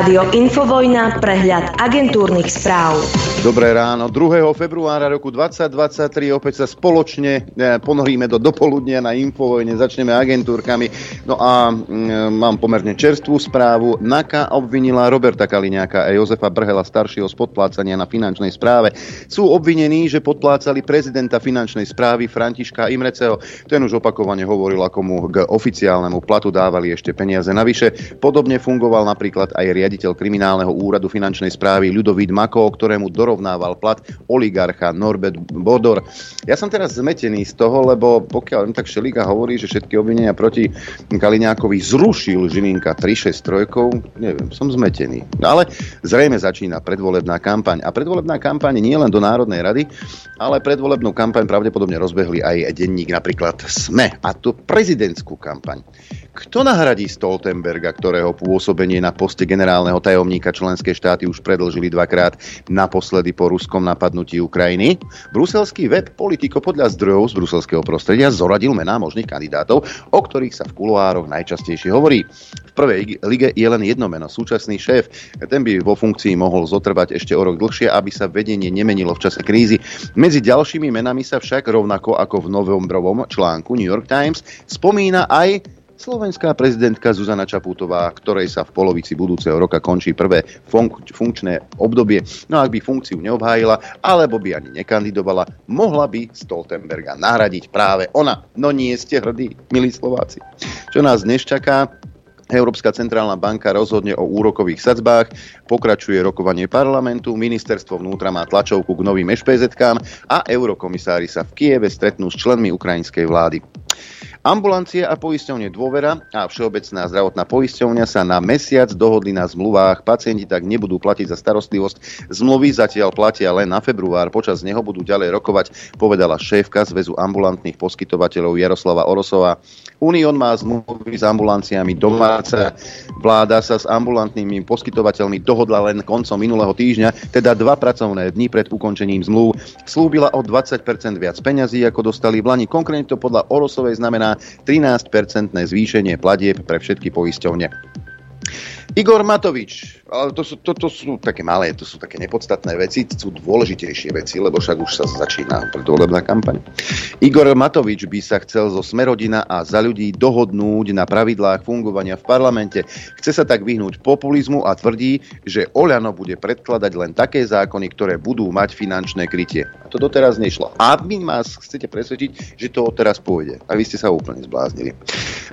Rádio Infovojna, prehľad agentúrnych správ. Dobré ráno. 2. februára roku 2023 opäť sa spoločne e, ponoríme do dopoludnia na Infovojne. Začneme agentúrkami. No a mm, mám pomerne čerstvú správu. NAKA obvinila Roberta Kaliňáka a Jozefa Brhela staršieho z podplácania na finančnej správe. Sú obvinení, že podplácali prezidenta finančnej správy Františka Imreceho. Ten už opakovane hovoril, ako mu k oficiálnemu platu dávali ešte peniaze navyše. Podobne fungoval napríklad aj riaditeľ kriminálneho úradu finančnej správy Ľudovít Mako, ktorému dorovnával plat oligarcha Norbert Bodor. Ja som teraz zmetený z toho, lebo pokiaľ tak Šeliga hovorí, že všetky obvinenia proti Kaliňákovi zrušil Žilinka 363, neviem, som zmetený. Ale zrejme začína predvolebná kampaň. A predvolebná kampaň nie len do Národnej rady, ale predvolebnú kampaň pravdepodobne rozbehli aj denník napríklad SME, a to prezidentskú kampaň. Kto nahradí Stoltenberga, ktorého pôsobenie na poste generálneho tajomníka členské štáty už predlžili dvakrát, naposledy po ruskom napadnutí Ukrajiny? Bruselský web Politico podľa zdrojov z bruselského prostredia zoradil mená možných kandidátov, o ktorých sa v kuloároch najčastejšie hovorí. V prvej lige je len jedno meno, súčasný šéf. Ten by vo funkcii mohol zotrvať ešte o rok dlhšie, aby sa vedenie nemenilo v čase krízy. Medzi ďalšími menami sa však rovnako ako v novembrovom článku New York Times spomína aj Slovenská prezidentka Zuzana Čaputová, ktorej sa v polovici budúceho roka končí prvé fun- funkčné obdobie. No ak by funkciu neobhájila, alebo by ani nekandidovala, mohla by Stoltenberga nahradiť práve ona. No nie ste hrdí, milí Slováci. Čo nás dnes čaká? Európska centrálna banka rozhodne o úrokových sadzbách, pokračuje rokovanie parlamentu, ministerstvo vnútra má tlačovku k novým ešpezetkám a eurokomisári sa v Kieve stretnú s členmi ukrajinskej vlády. Ambulancie a poisťovne Dôvera a Všeobecná zdravotná poisťovňa sa na mesiac dohodli na zmluvách. Pacienti tak nebudú platiť za starostlivosť. Zmluvy zatiaľ platia len na február. Počas neho budú ďalej rokovať, povedala šéfka Zväzu ambulantných poskytovateľov Jaroslava Orosová. Unión má zmluvy s ambulanciami domáca. Vláda sa s ambulantnými poskytovateľmi dohodla len koncom minulého týždňa, teda dva pracovné dni pred ukončením zmluv. Slúbila o 20% viac peňazí, ako dostali v Lani. Konkrétne to podľa Orosovej znamená 13-percentné zvýšenie platieb pre všetky poisťovne. Igor Matovič, ale to sú, to, to sú také malé, to sú také nepodstatné veci, sú dôležitejšie veci, lebo však už sa začína predvolebná kampaň. Igor Matovič by sa chcel zo Smerodina a za ľudí dohodnúť na pravidlách fungovania v parlamente. Chce sa tak vyhnúť populizmu a tvrdí, že Oľano bude predkladať len také zákony, ktoré budú mať finančné krytie. A to doteraz nešlo. A vy vás chcete presvedčiť, že to teraz pôjde. A vy ste sa úplne zbláznili.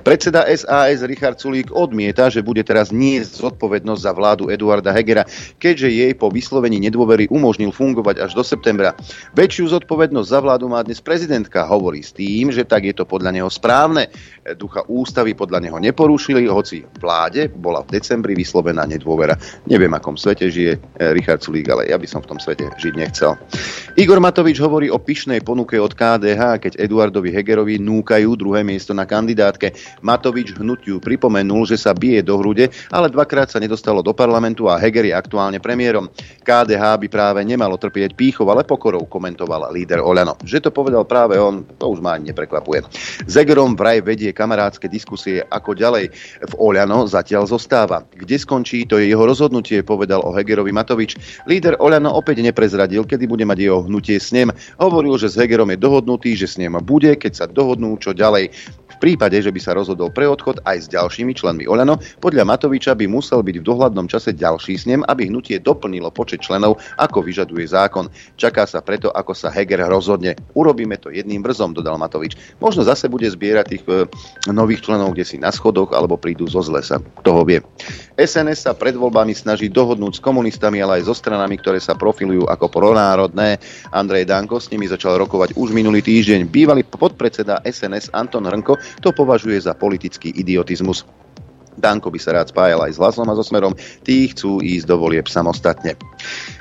Predseda SAS Richard Sulík odmieta, že bude teraz nie zodpovednosť za vládu Eduarda Hegera, keďže jej po vyslovení nedôvery umožnil fungovať až do septembra. Väčšiu zodpovednosť za vládu má dnes prezidentka, hovorí s tým, že tak je to podľa neho správne. Ducha ústavy podľa neho neporušili, hoci vláde bola v decembri vyslovená nedôvera. Neviem, akom svete žije eh, Richard Sulík, ale ja by som v tom svete žiť nechcel. Igor Matovič hovorí o pyšnej ponuke od KDH, keď Eduardovi Hegerovi núkajú druhé miesto na kandidátke. Matovič hnutiu pripomenul, že sa bije do hrude, ale dvakrát sa nedostalo do parlamentu a Heger je aktuálne premiérom. KDH by práve nemalo trpieť pýchov, ale pokorou komentoval líder Oľano. Že to povedal práve on, to už ma ani neprekvapuje. S Hegerom vraj vedie kamarádske diskusie, ako ďalej v Oľano zatiaľ zostáva. Kde skončí, to je jeho rozhodnutie, povedal o Hegerovi Matovič. Líder Oľano opäť neprezradil, kedy bude mať jeho hnutie s ním. Hovoril, že s Hegerom je dohodnutý, že s ním bude, keď sa dohodnú, čo ďalej. Prípade, že by sa rozhodol pre odchod aj s ďalšími členmi Oľano, podľa Matoviča by musel byť v dohľadnom čase ďalší snem, aby hnutie doplnilo počet členov, ako vyžaduje zákon. Čaká sa preto, ako sa Heger rozhodne. Urobíme to jedným brzom, dodal Matovič. Možno zase bude zbierať tých e, nových členov, kde si na schodoch alebo prídu zo zlesa. Kto ho vie. SNS sa pred voľbami snaží dohodnúť s komunistami, ale aj so stranami, ktoré sa profilujú ako pronárodné. Andrej Danko s nimi začal rokovať už minulý týždeň. Bývalý podpredseda SNS Anton Hrnko to považuje za politický idiotizmus. Danko by sa rád spájal aj s hlasom a so smerom. Tí chcú ísť do volieb samostatne.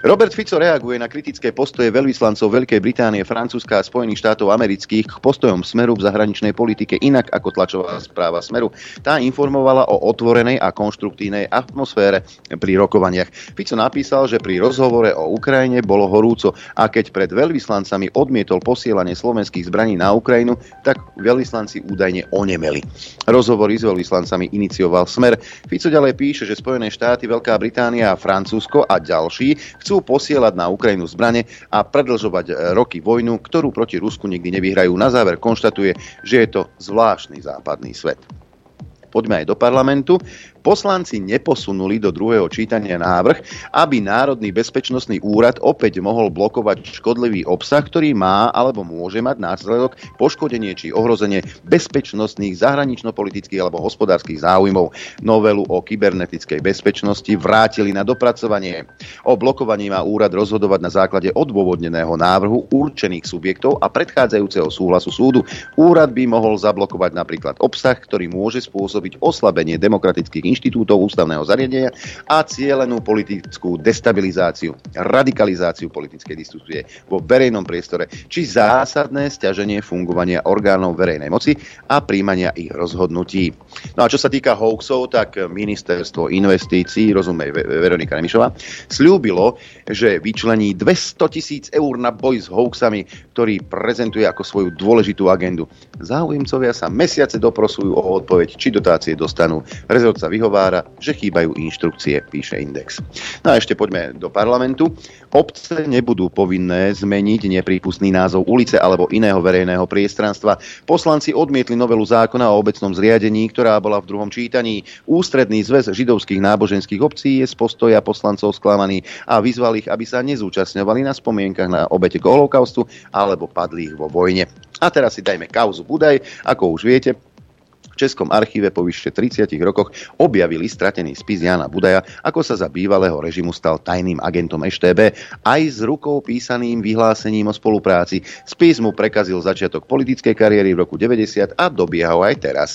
Robert Fico reaguje na kritické postoje veľvyslancov Veľkej Británie, Francúzska a Spojených štátov amerických k postojom smeru v zahraničnej politike inak ako tlačová správa smeru. Tá informovala o otvorenej a konštruktívnej atmosfére pri rokovaniach. Fico napísal, že pri rozhovore o Ukrajine bolo horúco a keď pred veľvyslancami odmietol posielanie slovenských zbraní na Ukrajinu, tak veľvyslanci údajne onemeli. Rozhovory s veľvyslancami inicioval Smer. Fico ďalej píše, že Spojené štáty, Veľká Británia a Francúzsko a ďalší chcú posielať na Ukrajinu zbrane a predlžovať roky vojnu, ktorú proti Rusku nikdy nevyhrajú. Na záver konštatuje, že je to zvláštny západný svet poďme aj do parlamentu poslanci neposunuli do druhého čítania návrh, aby Národný bezpečnostný úrad opäť mohol blokovať škodlivý obsah, ktorý má alebo môže mať následok poškodenie či ohrozenie bezpečnostných, zahranično-politických alebo hospodárskych záujmov. Novelu o kybernetickej bezpečnosti vrátili na dopracovanie. O blokovaní má úrad rozhodovať na základe odôvodneného návrhu určených subjektov a predchádzajúceho súhlasu súdu. Úrad by mohol zablokovať napríklad obsah, ktorý môže spôsobiť oslabenie demokratických inštitútov ústavného zariadenia a cielenú politickú destabilizáciu, radikalizáciu politickej diskusie vo verejnom priestore či zásadné stiaženie fungovania orgánov verejnej moci a príjmania ich rozhodnutí. No a čo sa týka hoaxov, tak ministerstvo investícií, rozumej Veronika Remišová, slúbilo, že vyčlení 200 tisíc eur na boj s hoaxami, ktorý prezentuje ako svoju dôležitú agendu. Záujemcovia sa mesiace doprosujú o odpoveď, či dotácie dostanú. Rezort sa vyhovára, že chýbajú inštrukcie, píše Index. No a ešte poďme do parlamentu. Obce nebudú povinné zmeniť neprípustný názov ulice alebo iného verejného priestranstva. Poslanci odmietli novelu zákona o obecnom zriadení, ktorá bola v druhom čítaní. Ústredný zväz židovských náboženských obcí je z postoja poslancov sklamaný a vyzval ich, aby sa nezúčastňovali na spomienkach na obete holokaustu alebo padlých vo vojne. A teraz si dajme kauzu Budaj. Ako už viete, Českom archíve po vyše 30 rokoch objavili stratený spis Jana Budaja, ako sa za bývalého režimu stal tajným agentom EŠTB, aj s rukou písaným vyhlásením o spolupráci. Spis mu prekazil začiatok politickej kariéry v roku 90 a dobieha ho aj teraz.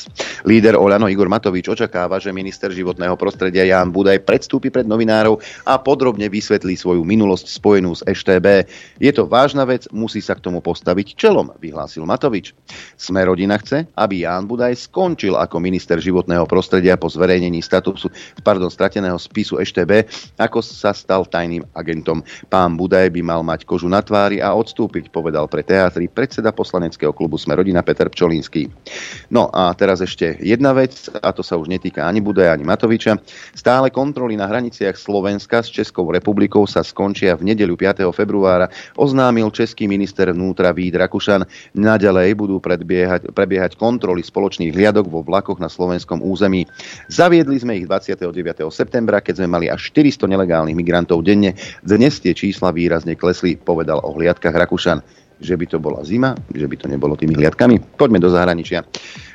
Líder Oľano Igor Matovič očakáva, že minister životného prostredia Jan Budaj predstúpi pred novinárov a podrobne vysvetlí svoju minulosť spojenú s EŠTB. Je to vážna vec, musí sa k tomu postaviť čelom, vyhlásil Matovič. Sme rodina chce, aby Ján Budaj skončil skončil ako minister životného prostredia po zverejnení statusu, pardon, strateného spisu EŠTB, ako sa stal tajným agentom. Pán Budaj by mal mať kožu na tvári a odstúpiť, povedal pre teatri predseda poslaneckého klubu Sme rodina Peter Pčolínsky. No a teraz ešte jedna vec, a to sa už netýka ani Budaja, ani Matoviča. Stále kontroly na hraniciach Slovenska s Českou republikou sa skončia v nedeľu 5. februára, oznámil český minister vnútra Vít Rakušan. Naďalej budú prebiehať kontroly spoločných hliadok poriadok vo vlakoch na slovenskom území. Zaviedli sme ich 29. septembra, keď sme mali až 400 nelegálnych migrantov denne. Dnes tie čísla výrazne klesli, povedal o hliadkach Rakušan že by to bola zima, že by to nebolo tými hliadkami. Poďme do zahraničia.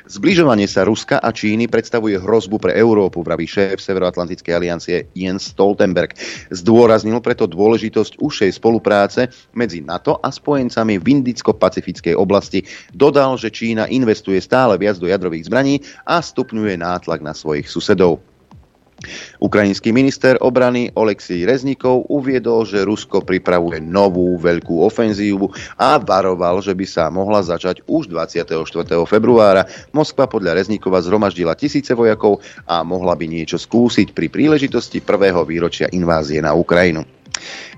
Zbližovanie sa Ruska a Číny predstavuje hrozbu pre Európu, vraví šéf Severoatlantickej aliancie Jens Stoltenberg. Zdôraznil preto dôležitosť užšej spolupráce medzi NATO a spojencami v Indicko-Pacifickej oblasti. Dodal, že Čína investuje stále viac do jadrových zbraní a stupňuje nátlak na svojich susedov. Ukrajinský minister obrany Oleksij Reznikov uviedol, že Rusko pripravuje novú veľkú ofenzívu a varoval, že by sa mohla začať už 24. februára. Moskva podľa Reznikova zhromaždila tisíce vojakov a mohla by niečo skúsiť pri príležitosti prvého výročia invázie na Ukrajinu.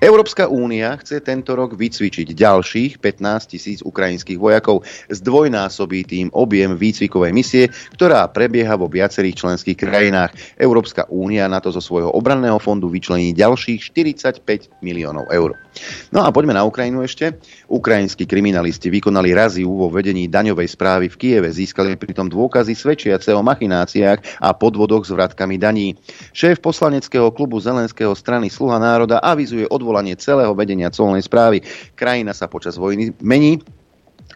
Európska únia chce tento rok vycvičiť ďalších 15 tisíc ukrajinských vojakov. Zdvojnásobí tým objem výcvikovej misie, ktorá prebieha vo viacerých členských krajinách. Európska únia na to zo svojho obranného fondu vyčlení ďalších 45 miliónov eur. No a poďme na Ukrajinu ešte. Ukrajinskí kriminalisti vykonali raziu vo vedení daňovej správy v Kieve. Získali pritom dôkazy svedčiace o machináciách a podvodoch s vratkami daní. Šéf poslaneckého klubu Zelenského strany Sluha národa avizuje odvolanie celého vedenia colnej správy. Krajina sa počas vojny mení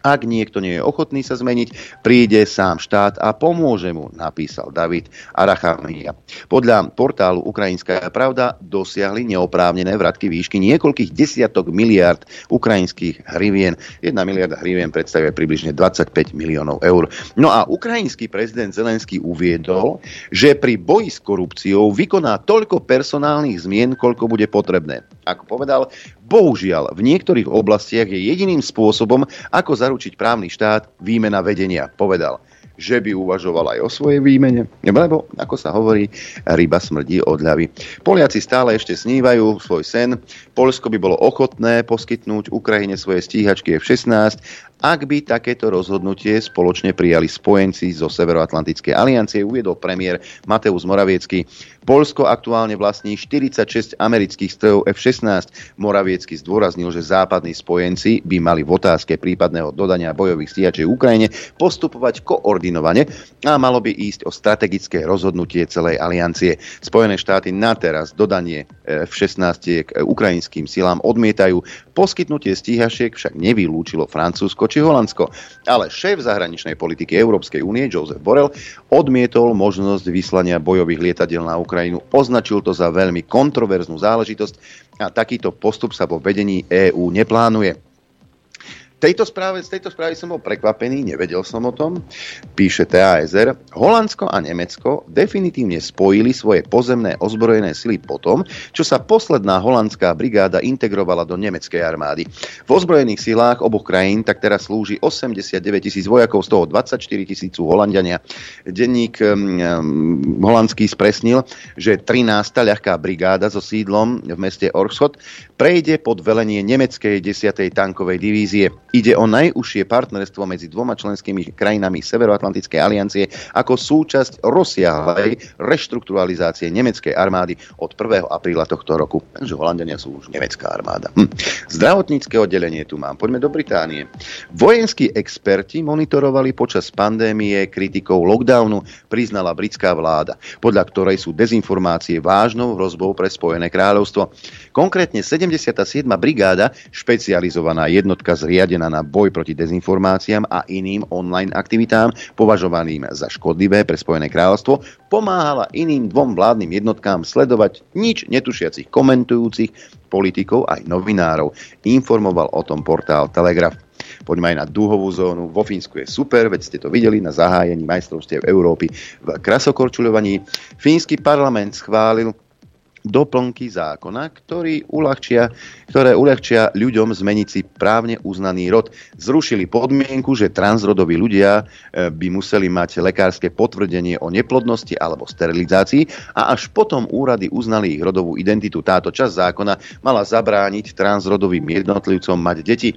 ak niekto nie je ochotný sa zmeniť, príde sám štát a pomôže mu, napísal David Arachamia. Podľa portálu Ukrajinská pravda dosiahli neoprávnené vratky výšky niekoľkých desiatok miliard ukrajinských hrivien. Jedna miliarda hrivien predstavuje približne 25 miliónov eur. No a ukrajinský prezident Zelenský uviedol, že pri boji s korupciou vykoná toľko personálnych zmien, koľko bude potrebné. Ako povedal, bohužiaľ v niektorých oblastiach je jediným spôsobom, ako zaručiť právny štát výmena vedenia, povedal že by uvažoval aj o svojej výmene, lebo, ako sa hovorí, ryba smrdí od hľavy. Poliaci stále ešte snívajú svoj sen. Polsko by bolo ochotné poskytnúť Ukrajine svoje stíhačky F-16 ak by takéto rozhodnutie spoločne prijali spojenci zo Severoatlantickej aliancie, uviedol premiér Mateus Moraviecky. Polsko aktuálne vlastní 46 amerických strojov F-16. Moraviecky zdôraznil, že západní spojenci by mali v otázke prípadného dodania bojových stíhačov Ukrajine postupovať koordinovane a malo by ísť o strategické rozhodnutie celej aliancie. Spojené štáty na teraz dodanie F-16 k ukrajinským silám odmietajú. Poskytnutie stíhačiek však nevylúčilo Francúzsko či Holandsko. Ale šéf zahraničnej politiky Európskej únie Joseph Borrell odmietol možnosť vyslania bojových lietadiel na Ukrajinu. Označil to za veľmi kontroverznú záležitosť a takýto postup sa vo vedení EÚ neplánuje tejto správe, z tejto správy som bol prekvapený, nevedel som o tom. Píše TASR, Holandsko a Nemecko definitívne spojili svoje pozemné ozbrojené sily potom, čo sa posledná holandská brigáda integrovala do nemeckej armády. V ozbrojených silách oboch krajín tak teraz slúži 89 tisíc vojakov, z toho 24 tisícu Holandiania. Denník um, holandský spresnil, že 13. ľahká brigáda so sídlom v meste Orschot prejde pod velenie nemeckej 10. tankovej divízie. Ide o najúžšie partnerstvo medzi dvoma členskými krajinami Severoatlantickej aliancie ako súčasť rozsiahlej reštrukturalizácie nemeckej armády od 1. apríla tohto roku. Takže Holandiania sú už nemecká armáda. Hm. Zdravotnícke oddelenie tu mám. Poďme do Británie. Vojenskí experti monitorovali počas pandémie kritikou lockdownu, priznala britská vláda, podľa ktorej sú dezinformácie vážnou hrozbou pre Spojené kráľovstvo. Konkrétne 77. brigáda, špecializovaná jednotka zriadená zameraná na boj proti dezinformáciám a iným online aktivitám považovaným za škodlivé pre Spojené kráľovstvo, pomáhala iným dvom vládnym jednotkám sledovať nič netušiacich komentujúcich politikov aj novinárov. Informoval o tom portál Telegraph. Poďme aj na dúhovú zónu. Vo Fínsku je super, veď ste to videli na zahájení majstrovstiev Európy v krasokorčuľovaní. Fínsky parlament schválil doplnky zákona, ktorý uľahčia, ktoré uľahčia ľuďom zmeniť si právne uznaný rod. Zrušili podmienku, že transrodoví ľudia e, by museli mať lekárske potvrdenie o neplodnosti alebo sterilizácii a až potom úrady uznali ich rodovú identitu. Táto časť zákona mala zabrániť transrodovým jednotlivcom mať deti.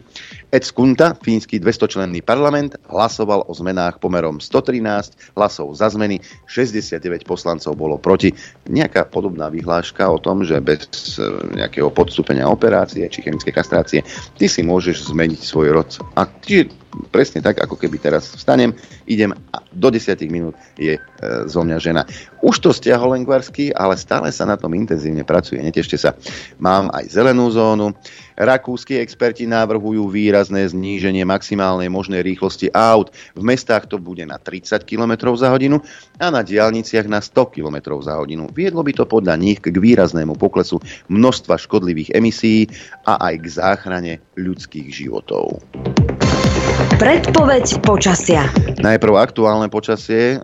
Ed Skunta, fínsky 200-členný parlament, hlasoval o zmenách pomerom 113 hlasov za zmeny, 69 poslancov bolo proti. Nejaká podobná vyhláška o tom, že bez e, nejakého podstúpenia operácie či chemické kastrácie ty si môžeš zmeniť svoj rod. A čiže presne tak, ako keby teraz vstanem, idem a do 10 minút je e, zo mňa žena. Už to stiahol Lengvarsky, ale stále sa na tom intenzívne pracuje. Netešte sa. Mám aj zelenú zónu. Rakúsky experti navrhujú výrazné zníženie maximálnej možnej rýchlosti aut. V mestách to bude na 30 km za hodinu a na diálniciach na 100 km za hodinu. Viedlo by to podľa nich k výraznému poklesu množstva škodlivých emisí a aj k záchrane ľudských životov. Predpoveď počasia. Najprv aktuálne počasie, eh,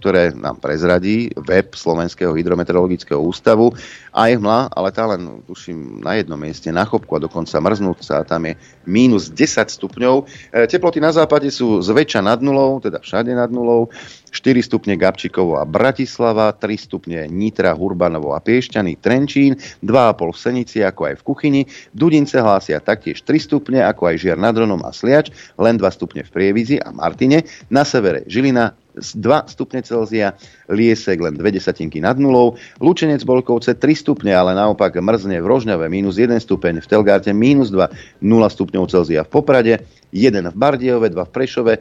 ktoré nám prezradí web Slovenského hydrometeorologického ústavu. A je hmla, ale tá len, tuším, na jednom mieste, na chopku a dokonca mrznúca. Tam je mínus 10 stupňov. Eh, teploty na západe sú zväčša nad nulou, teda všade nad nulou. 4 stupne Gabčíkovo a Bratislava, 3 stupne Nitra, Hurbanovo a Piešťany, Trenčín, 2,5 v Senici ako aj v Kuchyni. Dudince hlásia taktiež 3 stupne ako aj Žiar nad Ronom a Sliač, len 2 stupne v Prievizi a Martine. Na severe Žilina 2 stupne Celzia, Liesek len 2 desatinky nad nulou, Lučenec Bolkovce 3 stupne, ale naopak mrzne v Rožňave minus 1 stupeň, v Telgárte minus 2, 0 stupňov Celzia v Poprade, jeden v Bardiove, dva v Prešove, e,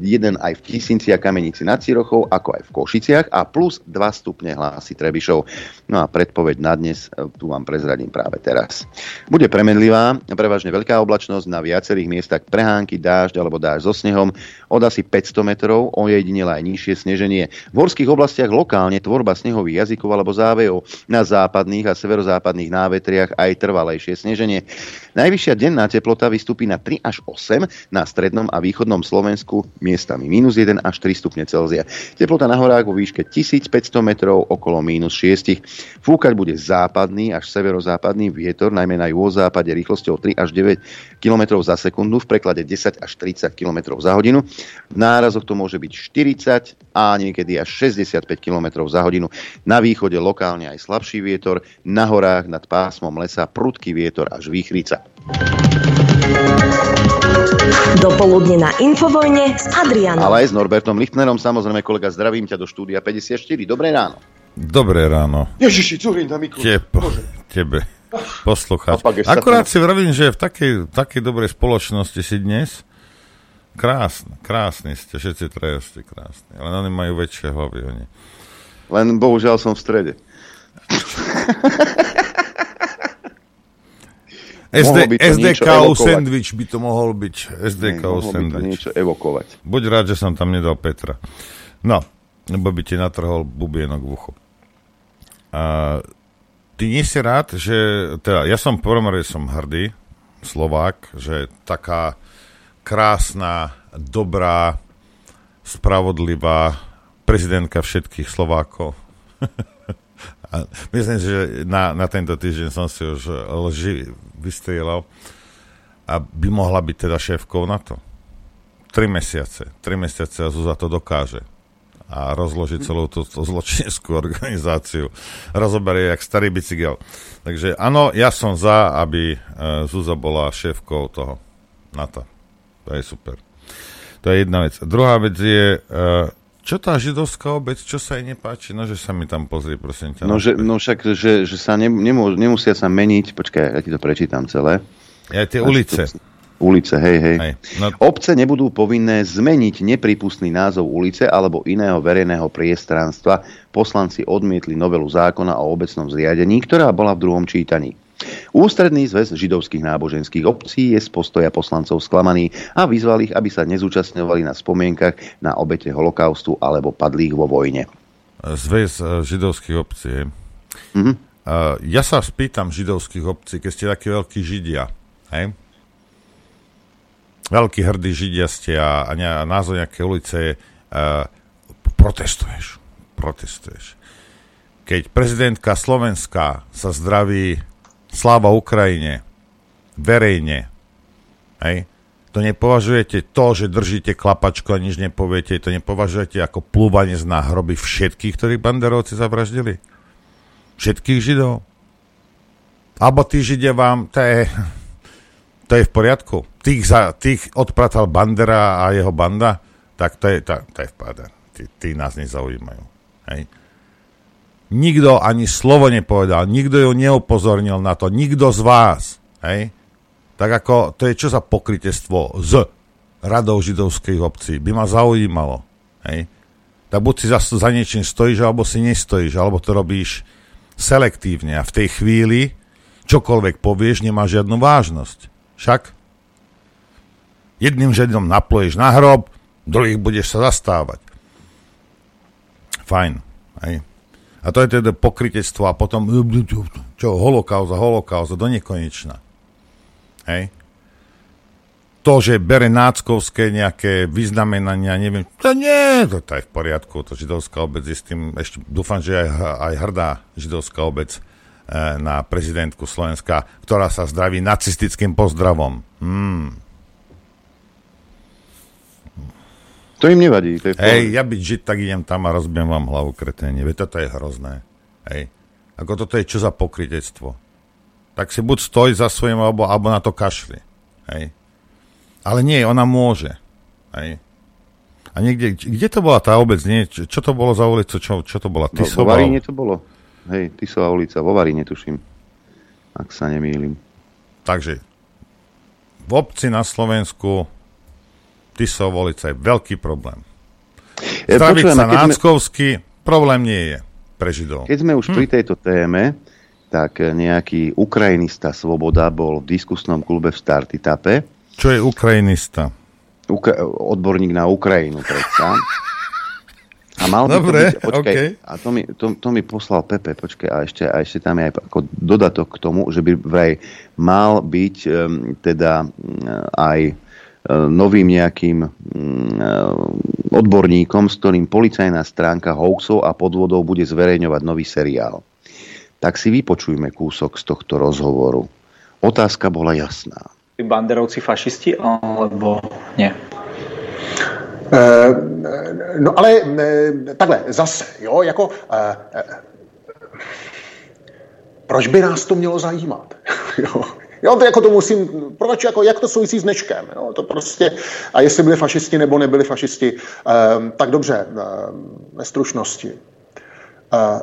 jeden aj v Tisinci a Kamenici nad Cirochou, ako aj v Košiciach a plus 2 stupne hlási Trebišov. No a predpoveď na dnes e, tu vám prezradím práve teraz. Bude premenlivá, prevažne veľká oblačnosť, na viacerých miestach prehánky, dážď alebo dážď so snehom, od asi 500 metrov, ojedinele aj nižšie sneženie. Horských oblastiach lokálne tvorba snehových jazykov alebo závejov, na západných a severozápadných návetriach aj trvalejšie sneženie. Najvyššia denná teplota vystúpi na 3 až 8, na strednom a východnom Slovensku miestami minus 1 až 3 stupne Celzia. Teplota na horách vo výške 1500 metrov okolo minus 6. Fúkať bude západný až severozápadný vietor, najmä na juhozápade rýchlosťou 3 až 9 km za sekundu, v preklade 10 až 30 km za hodinu. V nárazoch to môže byť 40 a niekedy až 65 km za hodinu. Na východe lokálne aj slabší vietor, na horách nad pásmom lesa prudký vietor až výchrica. Dopoludne na Infovojne s Adrianom. Ale aj s Norbertom Lichtnerom, samozrejme kolega, zdravím ťa do štúdia 54. Dobré ráno. Dobré ráno. Ježiši, curín tam Miku. Tebe, tebe poslucháč. Akurát si vravím, že v takej, takej dobrej spoločnosti si dnes. Krásne, krásni ste, všetci traja ste krásni. Ale oni majú väčšie hlavy, oni. Len bohužiaľ som v strede. SD, by SDK sandwich by to mohol byť. SDK Mohlo by to sandwich. niečo evokovať. Buď rád, že som tam nedal Petra. No, lebo by ti natrhol bubienok v uchu. A ty nie si rád, že... Teda, ja som prvom som hrdý, Slovák, že taká krásna, dobrá, spravodlivá prezidentka všetkých Slovákov. A myslím že na, na tento týždeň som si už lži vystrielal a by mohla byť teda šéfkou na to. Tri mesiace. Tri mesiace a Zuzá to dokáže. A rozloží celú tú, tú zločineckú organizáciu. Rozoberie jak starý bicykel. Takže áno, ja som za, aby e, Zúza bola šéfkou toho NATO. To je super. To je jedna vec. Druhá vec je, e, čo tá židovská obec, čo sa jej nepáči? No, že sa mi tam pozri, prosím ťa. No, že, no však, že, že sa ne, nemô, nemusia sa meniť, počkaj, ja ti to prečítam celé. Aj tie ulice. Ulice, hej, hej. Hej. No, Obce nebudú povinné zmeniť nepripustný názov ulice alebo iného verejného priestranstva. Poslanci odmietli novelu zákona o obecnom zriadení, ktorá bola v druhom čítaní. Ústredný zväz židovských náboženských obcí je z postoja poslancov sklamaný a vyzval ich, aby sa nezúčastňovali na spomienkach na obete holokaustu alebo padlých vo vojne. zväz e, židovských obcí. Mhm. Uh, ja sa spýtam židovských obcí, keď ste takí veľkí židia, hej? Veľkí hrdí židia ste a, a, ne, názov nejaké ulice je uh, protestuješ. Protestuješ. Keď prezidentka Slovenska sa zdraví sláva Ukrajine verejne, hej? To nepovažujete to, že držíte klapačku a nič nepoviete, to nepovažujete ako plúvanie na hroby všetkých, ktorých banderovci zavraždili? Všetkých židov? Alebo tí židia vám, to je, to je v poriadku. Tých, za, tých odpratal Bandera a jeho banda, tak to je, to, to je v páde. Tí, tí nás nezaujímajú. Hej. Nikto ani slovo nepovedal, nikto ju neupozornil na to, nikto z vás. Hej. Tak ako, to je čo za pokrytestvo z radou židovských obcí, by ma zaujímalo. Hej. Tak buď si za, za niečím stojíš, alebo si nestojíš, alebo to robíš selektívne a v tej chvíli čokoľvek povieš, nemá žiadnu vážnosť. Však? Jedným žedom naploješ na hrob, druhých budeš sa zastávať. Fajn. Hej. A to je teda pokrytectvo a potom čo, holokauza, holokauza, do nekonečna. Hej. To, že bere náckovské nejaké vyznamenania, neviem, to nie, to, to je v poriadku, to židovská obec je s tým, ešte dúfam, že aj, aj hrdá židovská obec e, na prezidentku Slovenska, ktorá sa zdraví nacistickým pozdravom. Hmm. To im nevadí. To je Hej, ja byť žid, tak idem tam a rozbijem vám hlavu, kreténe. Veď toto je hrozné. Hej. Ako toto je čo za pokrytectvo. Tak si buď stoj za svojím, alebo, alebo na to kašli. Hej. Ale nie, ona môže. Hej. A niekde, kde to bola tá obec? Nie, čo, čo to bolo za ulicu? Čo, čo to bola? No, vo Tisová? Varíne to bolo. Hej, Tisová ulica, vo Varíne tuším. Ak sa nemýlim. Takže v obci na Slovensku Tisová ulica je veľký problém. E, Zdraviť počujem, sa keď sme- problém nie je pre Židov. Keď sme Hm. už pri tejto téme, tak nejaký ukrajinista Svoboda bol v diskusnom klube v Startitape, Čo je ukrajinista? Ukra- odborník na Ukrajinu predsa. A mal by Dobre, to byť, počkaj, okej. a to mi, to, to mi poslal Pepe, počkaj, a ešte, a ešte tam je aj ako dodatok k tomu, že by vraj mal byť um, teda um, aj novým nejakým um, odborníkom, s ktorým policajná stránka hoaxov a podvodov bude zverejňovať nový seriál. Tak si vypočujme kúsok z tohto rozhovoru. Otázka bola jasná. banderovci fašisti, alebo nie? Eh, No ale takhle, zase, jo, jako... Proč by nás to mělo zajímat? Jo. Jo, to jako to musím, proč, jako, jak to souvisí s Nečkem, jo, to prostě, a jestli byli fašisti nebo nebyli fašisti, um, tak dobře, ve stručnosti. Uh,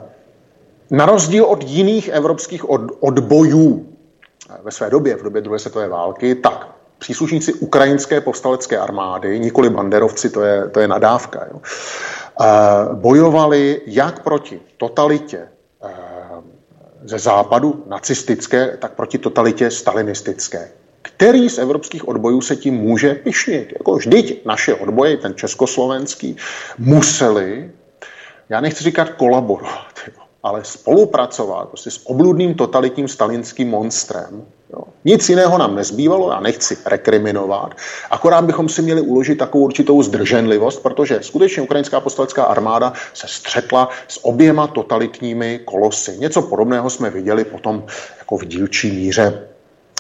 na rozdíl od jiných evropských od, odbojů ve své době, v době druhé světové války, tak příslušníci ukrajinské povstalecké armády, nikoli banderovci, to je, to je nadávka, jo, uh, bojovali jak proti totalitě ze západu nacistické, tak proti totalitě stalinistické. Který z evropských odbojů se tím může pišnit? Jako vždyť naše odboje, ten československý, museli, já nechci říkat kolaborovat, ale spolupracovat prostě s obludným totalitním stalinským monstrem. Nic jiného nám nezbývalo, já nechci rekriminovat, akorát bychom si měli uložit takovou určitou zdrženlivost, protože skutečně ukrajinská postalecká armáda se střetla s oběma totalitními kolosy. Něco podobného jsme viděli potom jako v dílčí míře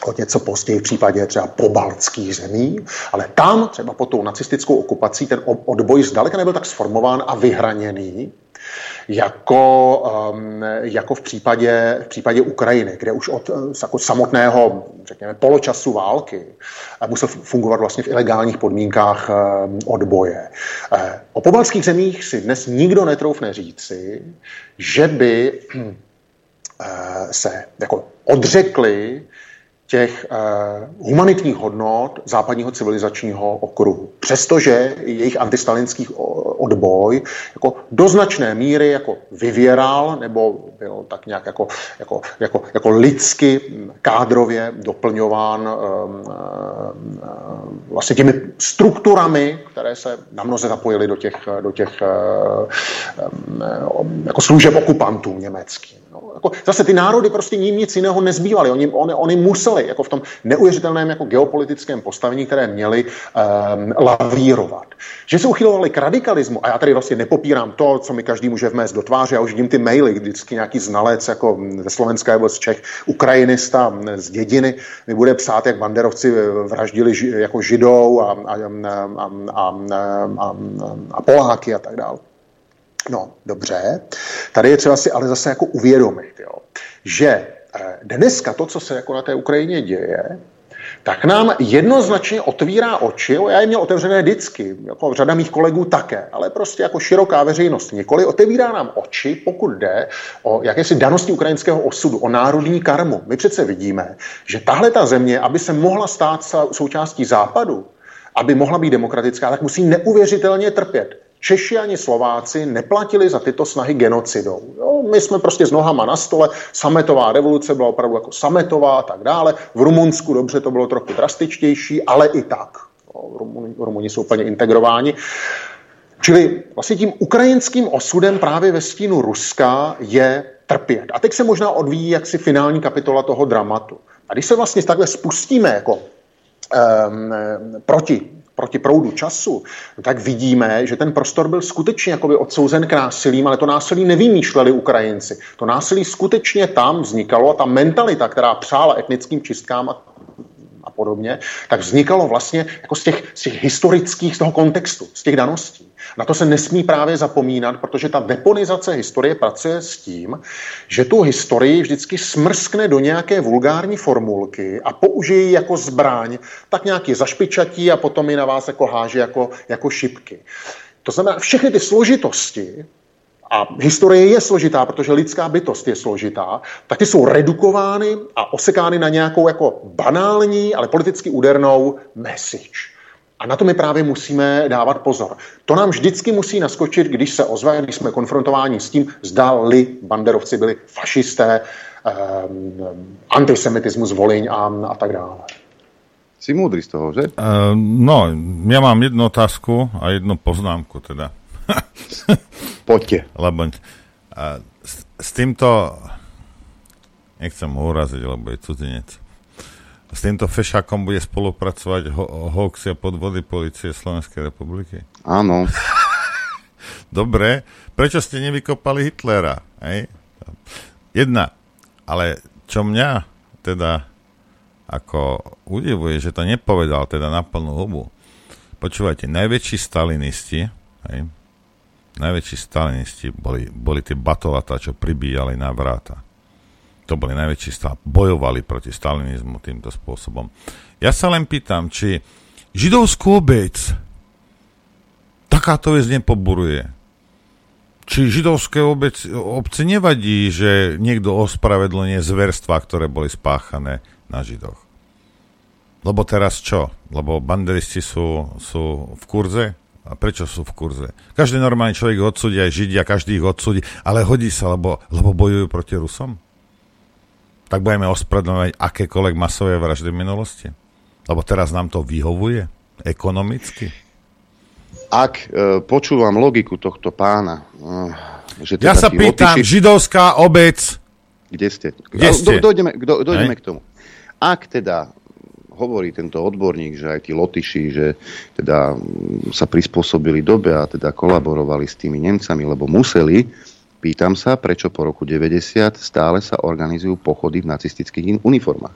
o něco později v případě třeba pobaltských zemí, ale tam třeba pod tou nacistickou okupací ten odboj zdaleka nebyl tak sformován a vyhraněný, jako, um, jako v, případě, v případě Ukrajiny, kde už od jako samotného, řekněme, poločasu války musel fungovat vlastně v ilegálních podmínkách um, odboje. Eh, o pobalských zemích si dnes nikdo netroufne říci, že by se jako odřekli těch uh, humanitních hodnot západního civilizačního okruhu. Přestože jejich antistalinský odboj jako do značné míry jako vyvěral nebo byl tak nějak jako, jako, jako, jako lidsky kádrově doplňován vlastně těmi strukturami, které se na mnoze zapojily do těch, do těch um, jako služeb okupantů německých. No, zase ty národy prostě ním nic jiného nezbývaly. Oni, oni, oni museli jako v tom neuvěřitelném jako geopolitickém postavení, které měli um, lavírovat. Že se uchylovali k radikalismu, a já tady vlastně nepopírám to, co mi každý může vmést do tváře, já už vidím ty maily, vždycky nějaký znalec jako ze Slovenska nebo z Čech, Ukrajinista z dědiny, mi bude psát, jak banderovci vraždili ži, jako židou a, a, a, a, a, a Poláky a tak dále. No, dobře. Tady je třeba si ale zase jako uvědomit, jo, že eh, dneska to, co se jako na té Ukrajině děje, tak nám jednoznačně otvírá oči, já je měl otevřené vždycky, jako řada mých kolegů také, ale prostě jako široká veřejnost nikoli, otevírá nám oči, pokud jde o jakési danosti ukrajinského osudu, o národní karmu. My přece vidíme, že tahle ta země, aby se mohla stát součástí západu, aby mohla být demokratická, tak musí neuvěřitelně trpět. Češi ani Slováci neplatili za tyto snahy genocidou. Jo, my jsme prostě s nohama na stole, sametová revoluce byla opravdu jako sametová a tak dále. V Rumunsku dobře to bylo trochu drastičtější, ale i tak. Jo, Rumuni, Rumuni jsou úplně integrováni. Čili vlastně tím ukrajinským osudem právě ve stínu Ruska je trpět. A teď se možná odvíjí jaksi finální kapitola toho dramatu. A když se vlastně takhle spustíme jako proti proti proudu času, tak vidíme, že ten prostor byl skutečně jakoby odsouzen k násilím, ale to násilí nevymýšleli Ukrajinci. To násilí skutečně tam vznikalo a ta mentalita, která přála etnickým čistkám a a podobně, tak vznikalo vlastně jako z těch, z těch historických, z toho kontextu, z těch daností. Na to se nesmí právě zapomínat, protože ta deponizace historie pracuje s tím, že tu historii vždycky smrskne do nějaké vulgární formulky a použije ji jako zbraň, tak nějaký zašpičatí a potom ji na vás jako háže jako, jako šipky. To znamená, všechny ty složitosti, a historie je složitá, protože lidská bytost je složitá, tak ty jsou redukovány a osekány na nějakou jako banální, ale politicky údernou message. A na to my právě musíme dávat pozor. To nám vždycky musí naskočit, když se ozve, když jsme konfrontováni s tím, zda-li banderovci byli fašisté, um, antisemitismus, voliň a, a tak dále. Si múdry z toho, že? Uh, no, ja mám jednu otázku a jednu poznámku teda. Poďte. Lebo uh, s, s týmto nechcem ho uraziť, lebo je cudzinec s týmto fešákom bude spolupracovať ho- hoaxy a podvody policie Slovenskej republiky? Áno. Dobre, prečo ste nevykopali Hitlera? Hej? Jedna, ale čo mňa teda ako udivuje, že to nepovedal teda na plnú hubu. Počúvajte, najväčší stalinisti, hej, najväčší stalinisti boli, boli tie batolatá, čo pribíjali na vráta. To boli najväčší stál. Bojovali proti stalinizmu týmto spôsobom. Ja sa len pýtam, či židovskú obec takáto vec nepoburuje. Či židovské obec, obce nevadí, že niekto ospravedlnie zverstva, ktoré boli spáchané na židoch. Lebo teraz čo? Lebo banderisti sú, sú v kurze? A prečo sú v kurze? Každý normálny človek odsúdi, aj Židia, každý ich odsúdi, ale hodí sa, lebo, lebo bojujú proti Rusom? Tak budeme ospravedlňovať akékoľvek masové vraždy v minulosti? Lebo teraz nám to vyhovuje ekonomicky? Ak e, počúvam logiku tohto pána, e, že teda ja sa pýtam, opiši... židovská obec... Kde ste? Kde ste? Do, dojdeme, do, dojdeme k tomu. Ak teda hovorí tento odborník, že aj tí Lotyši, že teda sa prispôsobili dobe a teda kolaborovali s tými Nemcami, lebo museli, pýtam sa, prečo po roku 90 stále sa organizujú pochody v nacistických uniformách.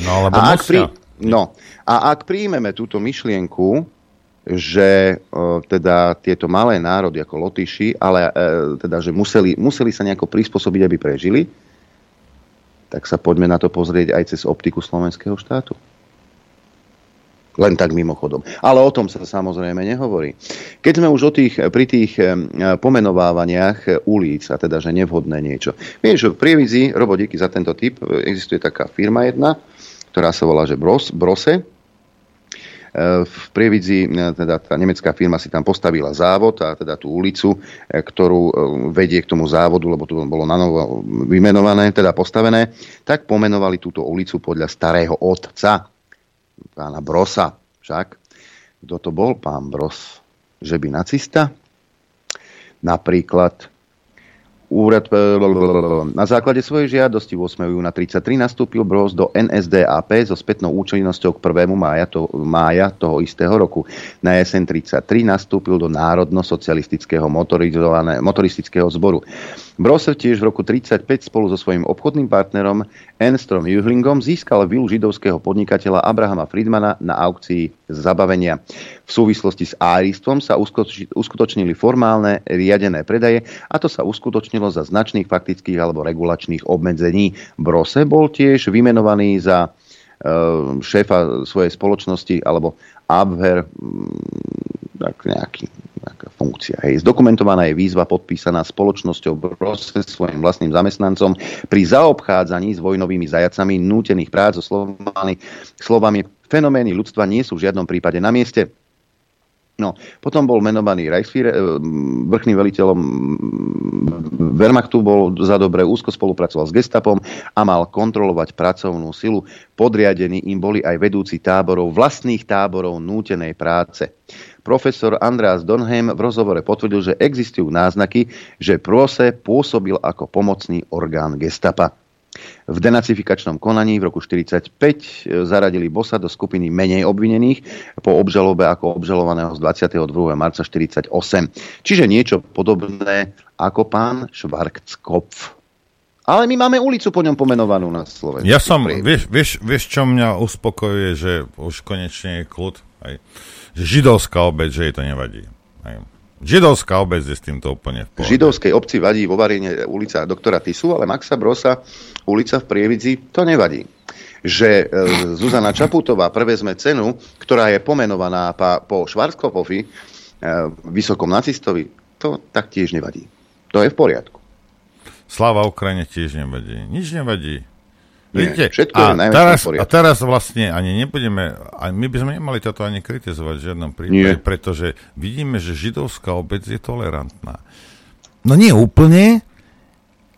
No, lebo a ak, pri, no, a ak príjmeme túto myšlienku, že uh, teda tieto malé národy ako Lotyši, ale uh, teda, že museli, museli sa nejako prispôsobiť, aby prežili, tak sa poďme na to pozrieť aj cez optiku slovenského štátu. Len tak mimochodom. Ale o tom sa samozrejme nehovorí. Keď sme už o tých, pri tých pomenovávaniach ulic, a teda, že nevhodné niečo. Vieš, v Prievidzi, Robo, díky za tento typ, existuje taká firma jedna, ktorá sa volá, že Bros, Brose, v Prievidzi e, teda tá nemecká firma si tam postavila závod a teda tú ulicu, e, ktorú vedie k tomu závodu, lebo tu bolo na novo vymenované, teda postavené, tak pomenovali túto ulicu podľa starého otca, pána Brosa. Však, kto to bol pán Bros? Že by nacista? Napríklad Úrad na základe svojej žiadosti 8. júna 33 nastúpil Bros do NSDAP so spätnou účinnosťou k 1. mája, to, mája toho istého roku. Na jeseň 33 nastúpil do Národno-socialistického motoristického zboru. Brose tiež v roku 1935 spolu so svojím obchodným partnerom Enstrom Juhlingom získal vilu židovského podnikateľa Abrahama Friedmana na aukcii zabavenia. V súvislosti s árijstvom sa uskutočnili formálne riadené predaje a to sa uskutočnilo za značných faktických alebo regulačných obmedzení. Brose bol tiež vymenovaný za e, šéfa svojej spoločnosti alebo Abwehr, tak nejaký funkcia. Hej. Zdokumentovaná je výzva podpísaná spoločnosťou Brose svojim vlastným zamestnancom pri zaobchádzaní s vojnovými zajacami nútených prác so slovami, slovami fenomény ľudstva nie sú v žiadnom prípade na mieste. No, potom bol menovaný Reichsführer, eh, vrchným veliteľom Wehrmachtu, bol za dobre, úzko spolupracoval s gestapom a mal kontrolovať pracovnú silu. Podriadení im boli aj vedúci táborov, vlastných táborov nútenej práce. Profesor Andreas Donheim v rozhovore potvrdil, že existujú náznaky, že Prose pôsobil ako pomocný orgán gestapa. V denacifikačnom konaní v roku 1945 e, zaradili Bosa do skupiny menej obvinených po obžalobe ako obžalovaného z 22. marca 1948. Čiže niečo podobné ako pán Schwarzkopf. Ale my máme ulicu po ňom pomenovanú na Slovensku. Ja som, vieš, vieš, vieš, čo mňa uspokojuje, že už konečne je kľud? Aj že židovská obec, že jej to nevadí. Aj. Židovská obec je s týmto úplne v pohode. Židovskej obci vadí vo Varine ulica doktora Tisu, ale Maxa Brosa ulica v Prievidzi to nevadí. Že e, Zuzana Čaputová prevezme cenu, ktorá je pomenovaná po Švarskopovi, e, vysokom nacistovi, to taktiež nevadí. To je v poriadku. Sláva Ukrajine tiež nevadí. Nič nevadí. Vidíte, všetko a, je teraz, a teraz vlastne ani nebudeme, a my by sme nemali toto ani kritizovať v žiadnom prípade, nie. pretože vidíme, že židovská obec je tolerantná. No nie úplne,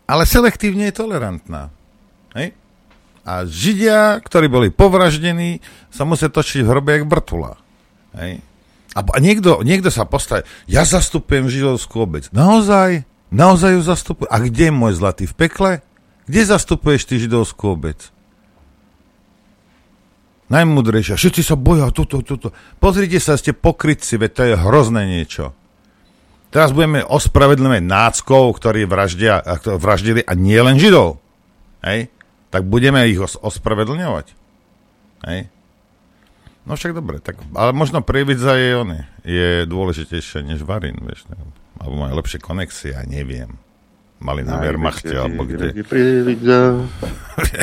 ale selektívne je tolerantná. Hej? A Židia, ktorí boli povraždení, sa musia točiť v hrobe jak vrtula. Hej? A niekto, niekto sa postaví, ja zastupujem židovskú obec. Naozaj? Naozaj ju zastupujem? A kde je môj zlatý? V pekle? Kde zastupuješ ty židovskú obec? Najmudrejšia. Všetci sa boja, toto, toto. Pozrite sa, ste pokrytci, veď to je hrozné niečo. Teraz budeme ospravedlňovať náckov, ktorí vraždia, vraždili a nie len židov. Hej? Tak budeme ich os- ospravedlňovať. Hej? No však dobre, tak, ale možno Prievidza je, on, je dôležitejšie než Varin, vieš, alebo majú lepšie konexie, ja neviem. Mali na Wehrmachte, alebo kde.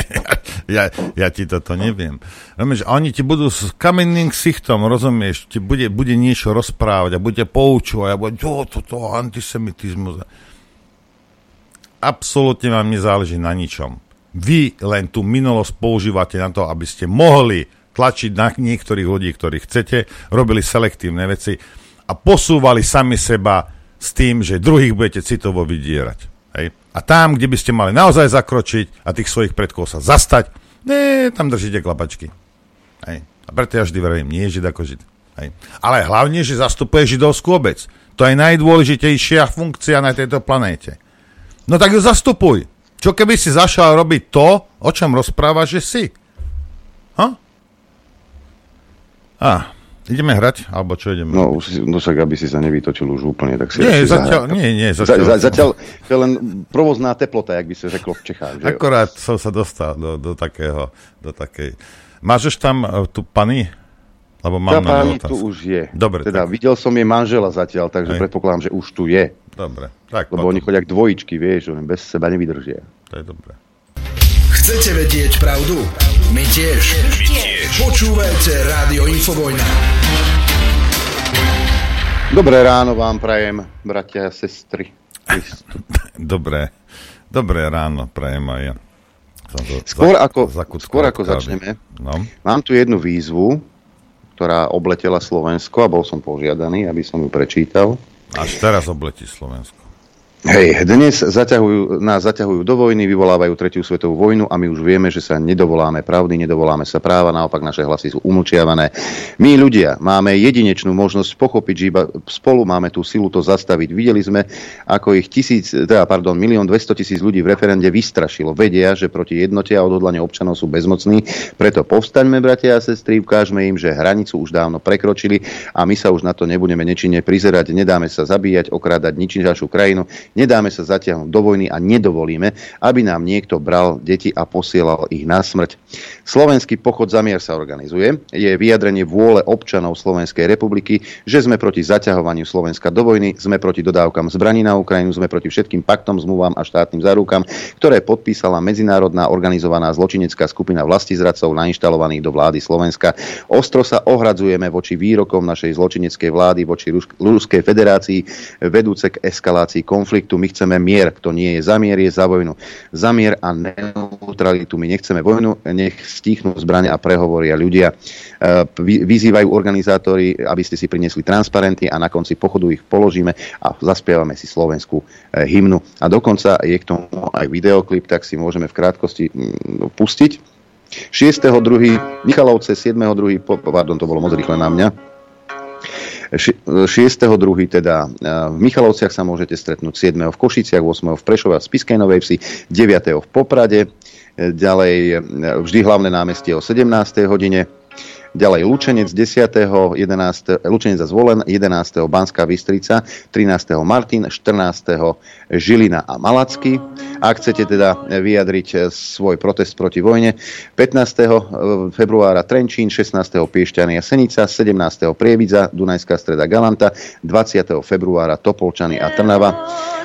ja, ja ti toto neviem. Rozumieš, oni ti budú s kamenným ksichtom, rozumieš, ti bude, bude niečo rozprávať a bude poučovať a bude, to, toto, antisemitizmus. Absolútne vám nezáleží na ničom. Vy len tú minulosť používate na to, aby ste mohli tlačiť na niektorých ľudí, ktorých chcete, robili selektívne veci a posúvali sami seba s tým, že druhých budete citovo vydierať. Hej? A tam, kde by ste mali naozaj zakročiť a tých svojich predkov sa zastať, ne, tam držíte klapačky. Hej? A preto ja vždy verím, nie je žid ako žid. Hej? Ale hlavne, že zastupuje židovskú obec. To je najdôležitejšia funkcia na tejto planéte. No tak ju zastupuj. Čo keby si zašal robiť to, o čom rozprávaš, že si? Ha? A, ideme hrať? Alebo čo ideme? No, no však, aby si sa nevytočil už úplne, tak si... Nie, zatiaľ, nie, nie, zatiaľ. Za, zatiaľ to je len provozná teplota, jak by sa řeklo v Čechách. Že Akorát jo? som sa dostal do, do takého, do takej... Máš tam uh, tu pani? Lebo mám Tá pani tu už je. Dobre. Teda tak. videl som jej manžela zatiaľ, takže Hej. predpokladám, že už tu je. Dobre. Tak, Lebo potom. oni chodia k dvojičky, vieš, oni bez seba nevydržia. To je dobré. Chcete vedieť pravdu? My tiež. My tiež. Počúvajte Rádio Infovojna. Dobré ráno vám prajem, bratia a sestry. Dobré. Dobré ráno prajem aj ja. Skôr ako, skôr ako začneme, no. mám tu jednu výzvu, ktorá obletela Slovensko a bol som požiadaný, aby som ju prečítal. Až teraz obletí Slovensko. Hej, dnes zaťahujú, nás zaťahujú do vojny, vyvolávajú tretiu svetovú vojnu a my už vieme, že sa nedovoláme pravdy, nedovoláme sa práva, naopak naše hlasy sú umlčiavané. My ľudia máme jedinečnú možnosť pochopiť, že iba spolu máme tú silu to zastaviť. Videli sme, ako ich tisíc, teda, pardon, milión 200 tisíc ľudí v referende vystrašilo. Vedia, že proti jednote a odhodlanie občanov sú bezmocní, preto povstaňme, bratia a sestry, ukážme im, že hranicu už dávno prekročili a my sa už na to nebudeme nečine prizerať, nedáme sa zabíjať, okrádať, ničiť našu krajinu Nedáme sa zatiahnuť do vojny a nedovolíme, aby nám niekto bral deti a posielal ich na smrť. Slovenský pochod za mier sa organizuje. Je vyjadrenie vôle občanov Slovenskej republiky, že sme proti zaťahovaniu Slovenska do vojny, sme proti dodávkam zbraní na Ukrajinu, sme proti všetkým paktom, zmluvám a štátnym zárukám, ktoré podpísala medzinárodná organizovaná zločinecká skupina vlastizradcov nainštalovaných do vlády Slovenska. Ostro sa ohradzujeme voči výrokom našej zločineckej vlády, voči Ruskej federácii, vedúce k eskalácii konfliktu konfliktu. My chceme mier. Kto nie je za mier, je za vojnu. Za mier a neutralitu. My nechceme vojnu, nech stichnú zbrania a prehovoria ľudia. E, vyzývajú organizátori, aby ste si priniesli transparenty a na konci pochodu ich položíme a zaspievame si slovenskú e, hymnu. A dokonca je k tomu aj videoklip, tak si môžeme v krátkosti mm, pustiť. 6.2. Michalovce, 7.2. pardon, to bolo moc rýchle na mňa, 6.2. teda v Michalovciach sa môžete stretnúť 7. v Košiciach, 8. v Prešove a v Spiskej Novej Vsi, 9. v Poprade, ďalej vždy hlavné námestie o 17. hodine, Ďalej Lučenec 10. 11. Lučenec a Zvolen 11. Banská Bystrica, 13. Martin, 14. Žilina a Malacky. Ak chcete teda vyjadriť svoj protest proti vojne, 15. februára Trenčín, 16. Piešťany a Senica, 17. Prievidza, Dunajská streda Galanta, 20. februára Topolčany a Trnava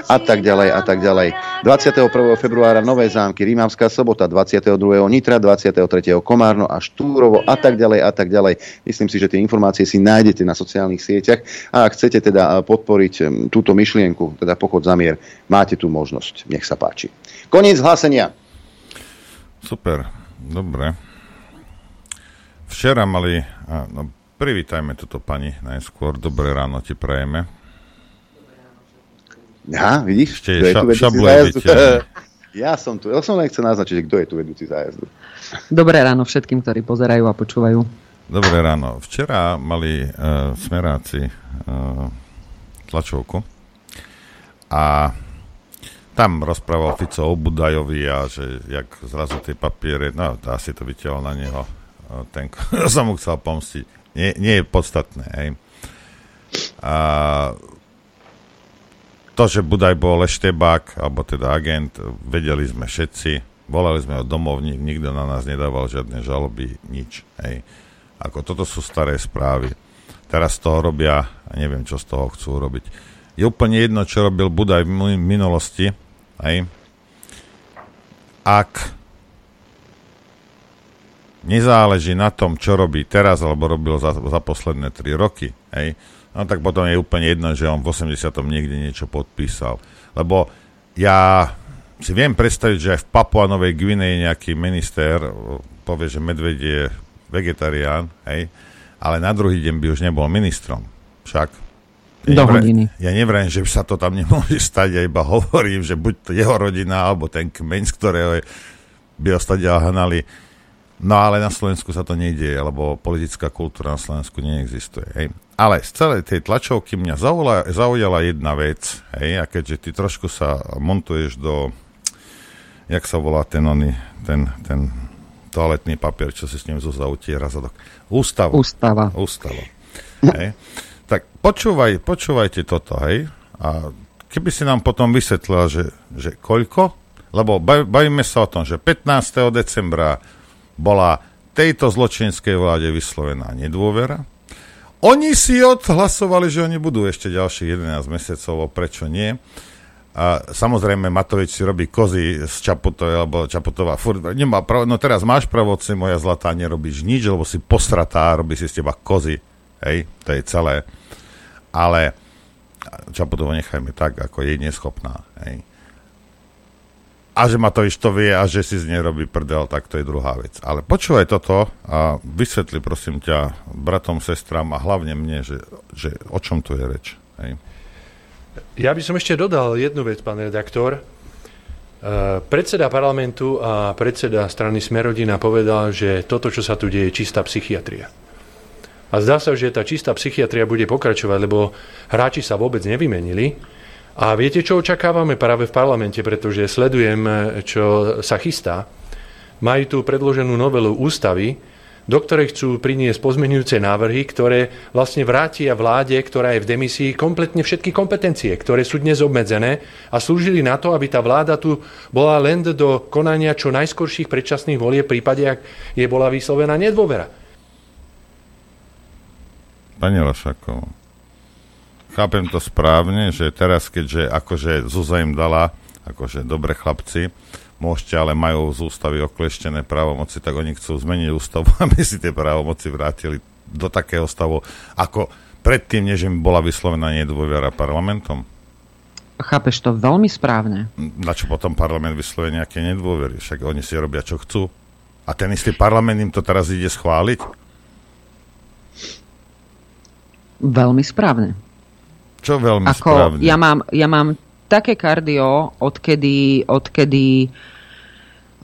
a tak ďalej a tak ďalej. 21. februára Nové zámky, Rímavská sobota, 22. Nitra, 23. Komárno a Štúrovo a tak ďalej a tak ďalej. Myslím si, že tie informácie si nájdete na sociálnych sieťach a ak chcete teda podporiť túto myšlienku, teda pochod za mier, máte tu možnosť. Nech sa páči. Koniec hlásenia. Super, dobre. Včera mali, no, privítajme túto pani najskôr, dobré ráno ti prajeme. Ja, vidíš? Ešte je ša, šabluje Ja som tu, ja som len chcel naznačiť, kto je tu vedúci zájazdu. Dobré ráno všetkým, ktorí pozerajú a počúvajú. Dobré ráno. Včera mali uh, smeráci uh, tlačovku a tam rozprával Fico o Budajovi a že jak zrazu tie papiere, no to asi to vytiahol na neho uh, ten, som mu chcel pomstiť. Nie, nie je podstatné, hej. A to, že Budaj bol eštebák, alebo teda agent, vedeli sme všetci, volali sme ho domov, nikto na nás nedával žiadne žaloby, nič. Hej. Ako toto sú staré správy. Teraz z toho robia, neviem, čo z toho chcú robiť. Je úplne jedno, čo robil Budaj v minulosti, hej, ak nezáleží na tom, čo robí teraz, alebo robil za, za posledné 3 roky, hej, no tak potom je úplne jedno, že on v 80. niekde niečo podpísal. Lebo ja si viem predstaviť, že aj v Papua Novej Gvineji nejaký minister povie, že medveď je vegetarián, hej, ale na druhý deň by už nebol ministrom. Však ja do hodiny. Ja nevrajím, že sa to tam nemôže stať, ja iba hovorím, že buď to jeho rodina, alebo ten kmeň, z ktorého by ostať hnali. No ale na Slovensku sa to nedieje, lebo politická kultúra na Slovensku neexistuje. Hej. Ale z celej tej tlačovky mňa zaujala, zaujala jedna vec, hej, a keďže ty trošku sa montuješ do, jak sa volá ten oný, ten, ten toaletný papier, čo si s ním zo zautiera zadok. Ústava. Ústava. Ústava. Hej. Tak počúvaj, počúvajte toto, hej. A keby si nám potom vysvetlila, že, že koľko, lebo bavíme sa o tom, že 15. decembra bola tejto zločinskej vláde vyslovená nedôvera. Oni si odhlasovali, že oni budú ešte ďalších 11 mesiacov, prečo nie. A samozrejme Matovič si robí kozy z Čaputovej, alebo Čaputová furt, nemá pravo, no teraz máš pravoci, moja zlatá, nerobíš nič, lebo si posratá, robí si z teba kozy, hej, to je celé ale Čaputovo nechajme tak, ako je neschopná. Hej. A že Matovič to vie a že si z nej robí prdel, tak to je druhá vec. Ale počúvaj toto a vysvetli prosím ťa bratom, sestram a hlavne mne, že, že o čom tu je reč. Hej. Ja by som ešte dodal jednu vec, pán redaktor. Uh, predseda parlamentu a predseda strany Smerodina povedal, že toto, čo sa tu deje, je čistá psychiatria. A zdá sa, že tá čistá psychiatria bude pokračovať, lebo hráči sa vôbec nevymenili. A viete, čo očakávame práve v parlamente, pretože sledujem, čo sa chystá. Majú tu predloženú novelu ústavy, do ktorej chcú priniesť pozmenujúce návrhy, ktoré vlastne vrátia vláde, ktorá je v demisii, kompletne všetky kompetencie, ktoré sú dnes obmedzené a slúžili na to, aby tá vláda tu bola len do konania čo najskorších predčasných volie v prípade, ak je bola vyslovená nedôvera. Pani Lašakovo, chápem to správne, že teraz, keďže akože Zuza im dala, akože dobre chlapci, môžete, ale majú z ústavy okleštené právomoci, tak oni chcú zmeniť ústavu, aby si tie právomoci vrátili do takého stavu, ako predtým, než im bola vyslovená nedôvera parlamentom? Chápeš to veľmi správne. Na čo potom parlament vyslovuje nejaké nedôvery? Však oni si robia, čo chcú. A ten istý parlament im to teraz ide schváliť? Veľmi správne. Čo veľmi Ako správne? Ja mám, ja mám také kardio, odkedy, odkedy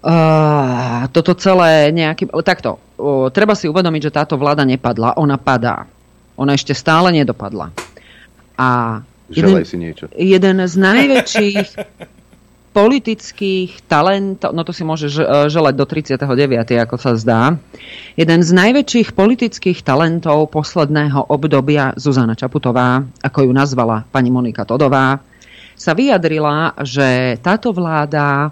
uh, toto celé nejaký... Takto, uh, treba si uvedomiť, že táto vláda nepadla, ona padá. Ona ešte stále nedopadla. A jeden, si niečo. jeden z najväčších politických talentov, no to si môže želať do 39. ako sa zdá, jeden z najväčších politických talentov posledného obdobia Zuzana Čaputová, ako ju nazvala pani Monika Todová, sa vyjadrila, že táto vláda,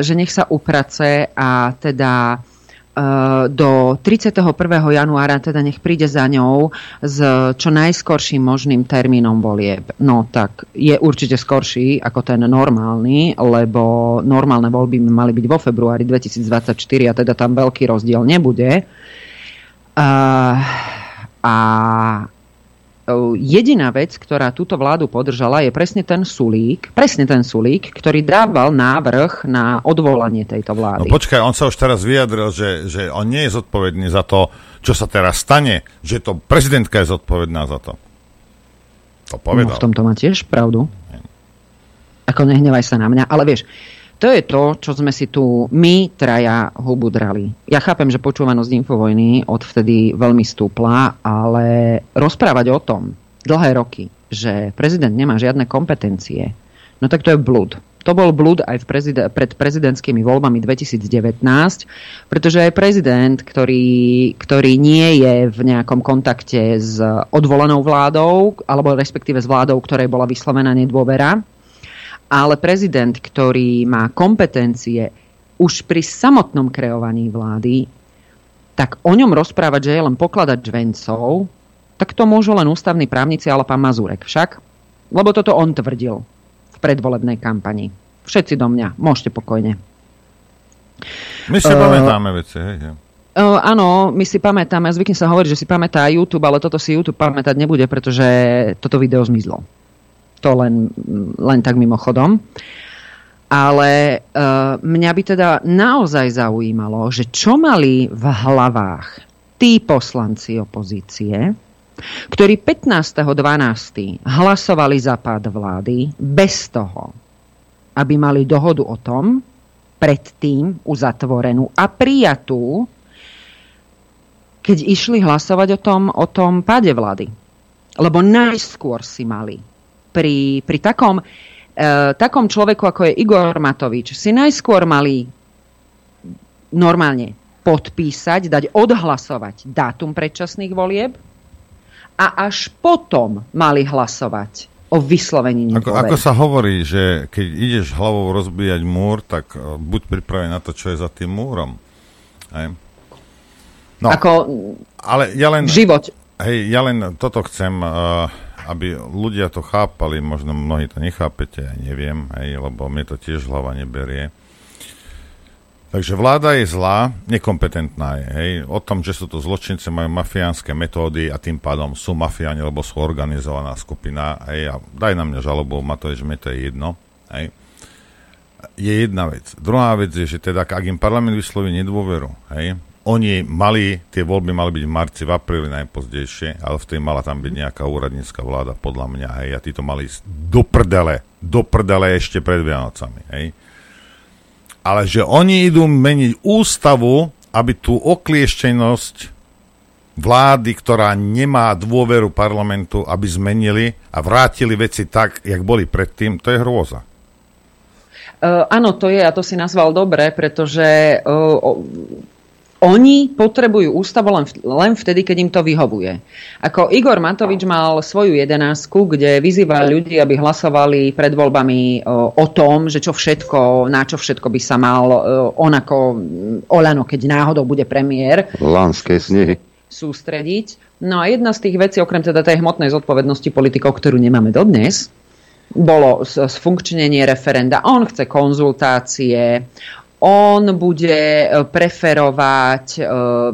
že nech sa uprace a teda Eh, do 31. januára teda nech príde za ňou s čo najskorším možným termínom volieb. No tak je určite skorší ako ten normálny, lebo normálne voľby by mali byť vo februári 2024 a teda tam veľký rozdiel nebude. Uh, a jediná vec, ktorá túto vládu podržala, je presne ten Sulík, presne ten Sulík, ktorý dával návrh na odvolanie tejto vlády. No počkaj, on sa už teraz vyjadril, že, že on nie je zodpovedný za to, čo sa teraz stane, že to prezidentka je zodpovedná za to. To povedal. No, v tomto má tiež pravdu. Ako nehnevaj sa na mňa, ale vieš, to je to, čo sme si tu my traja hubu drali. Ja chápem, že počúvanosť infovojny odvtedy veľmi stúpla, ale rozprávať o tom dlhé roky, že prezident nemá žiadne kompetencie, no tak to je blúd. To bol blúd aj v prezide- pred prezidentskými voľbami 2019, pretože aj prezident, ktorý, ktorý nie je v nejakom kontakte s odvolanou vládou, alebo respektíve s vládou, ktorej bola vyslovená nedôvera, ale prezident, ktorý má kompetencie už pri samotnom kreovaní vlády, tak o ňom rozprávať, že je len pokladať žvencov, tak to môžu len ústavní právnici, ale pán Mazurek však. Lebo toto on tvrdil v predvolebnej kampani. Všetci do mňa. Môžete pokojne. My si uh, pamätáme veci, hej, hej. Uh, áno, my si pamätáme, zvykne sa hovoriť, že si pamätá YouTube, ale toto si YouTube pamätať nebude, pretože toto video zmizlo. To len, len tak mimochodom. Ale uh, mňa by teda naozaj zaujímalo, že čo mali v hlavách tí poslanci opozície, ktorí 15.12. hlasovali za pád vlády bez toho, aby mali dohodu o tom, predtým uzatvorenú a prijatú, keď išli hlasovať o tom, o tom páde vlády. Lebo najskôr si mali pri, pri takom, e, takom človeku, ako je Igor Matovič, si najskôr mali normálne podpísať, dať odhlasovať dátum predčasných volieb a až potom mali hlasovať o vyslovení ako, ako sa hovorí, že keď ideš hlavou rozbíjať múr, tak uh, buď pripravený na to, čo je za tým múrom. Hej. No, ako ale ja len, život. Hej, ja len toto chcem, uh, aby ľudia to chápali, možno mnohí to nechápete, ja neviem, hej, lebo mne to tiež hlava neberie. Takže vláda je zlá, nekompetentná je. Hej. O tom, že sú to zločince, majú mafiánske metódy a tým pádom sú mafiáni, lebo sú organizovaná skupina. Hej. A daj na mňa žalobu, ma to je, že mi to je jedno. Hej. Je jedna vec. Druhá vec je, že teda, ak im parlament vysloví nedôveru, hej, oni mali, tie voľby mali byť v marci, v apríli najpozdejšie, ale v tej mala tam byť nejaká úradnícka vláda, podľa mňa, hej, a títo mali do prdele, do prdele ešte pred Vianocami, hej ale že oni idú meniť ústavu, aby tú oklieštenosť vlády, ktorá nemá dôveru parlamentu, aby zmenili a vrátili veci tak, jak boli predtým, to je hrôza. Uh, áno, to je, a to si nazval dobre, pretože uh, oni potrebujú ústavu len, len vtedy, keď im to vyhovuje. Ako Igor Matovič mal svoju jedenásku, kde vyzýva ľudí, aby hlasovali pred voľbami o, o tom, že čo všetko, na čo všetko by sa mal on ako Olano, keď náhodou bude premiér. Lánske snehy sústrediť. No a jedna z tých vecí, okrem teda tej hmotnej zodpovednosti politikov, ktorú nemáme dodnes, bolo sfunkčnenie referenda. On chce konzultácie, on bude e, preferovať e,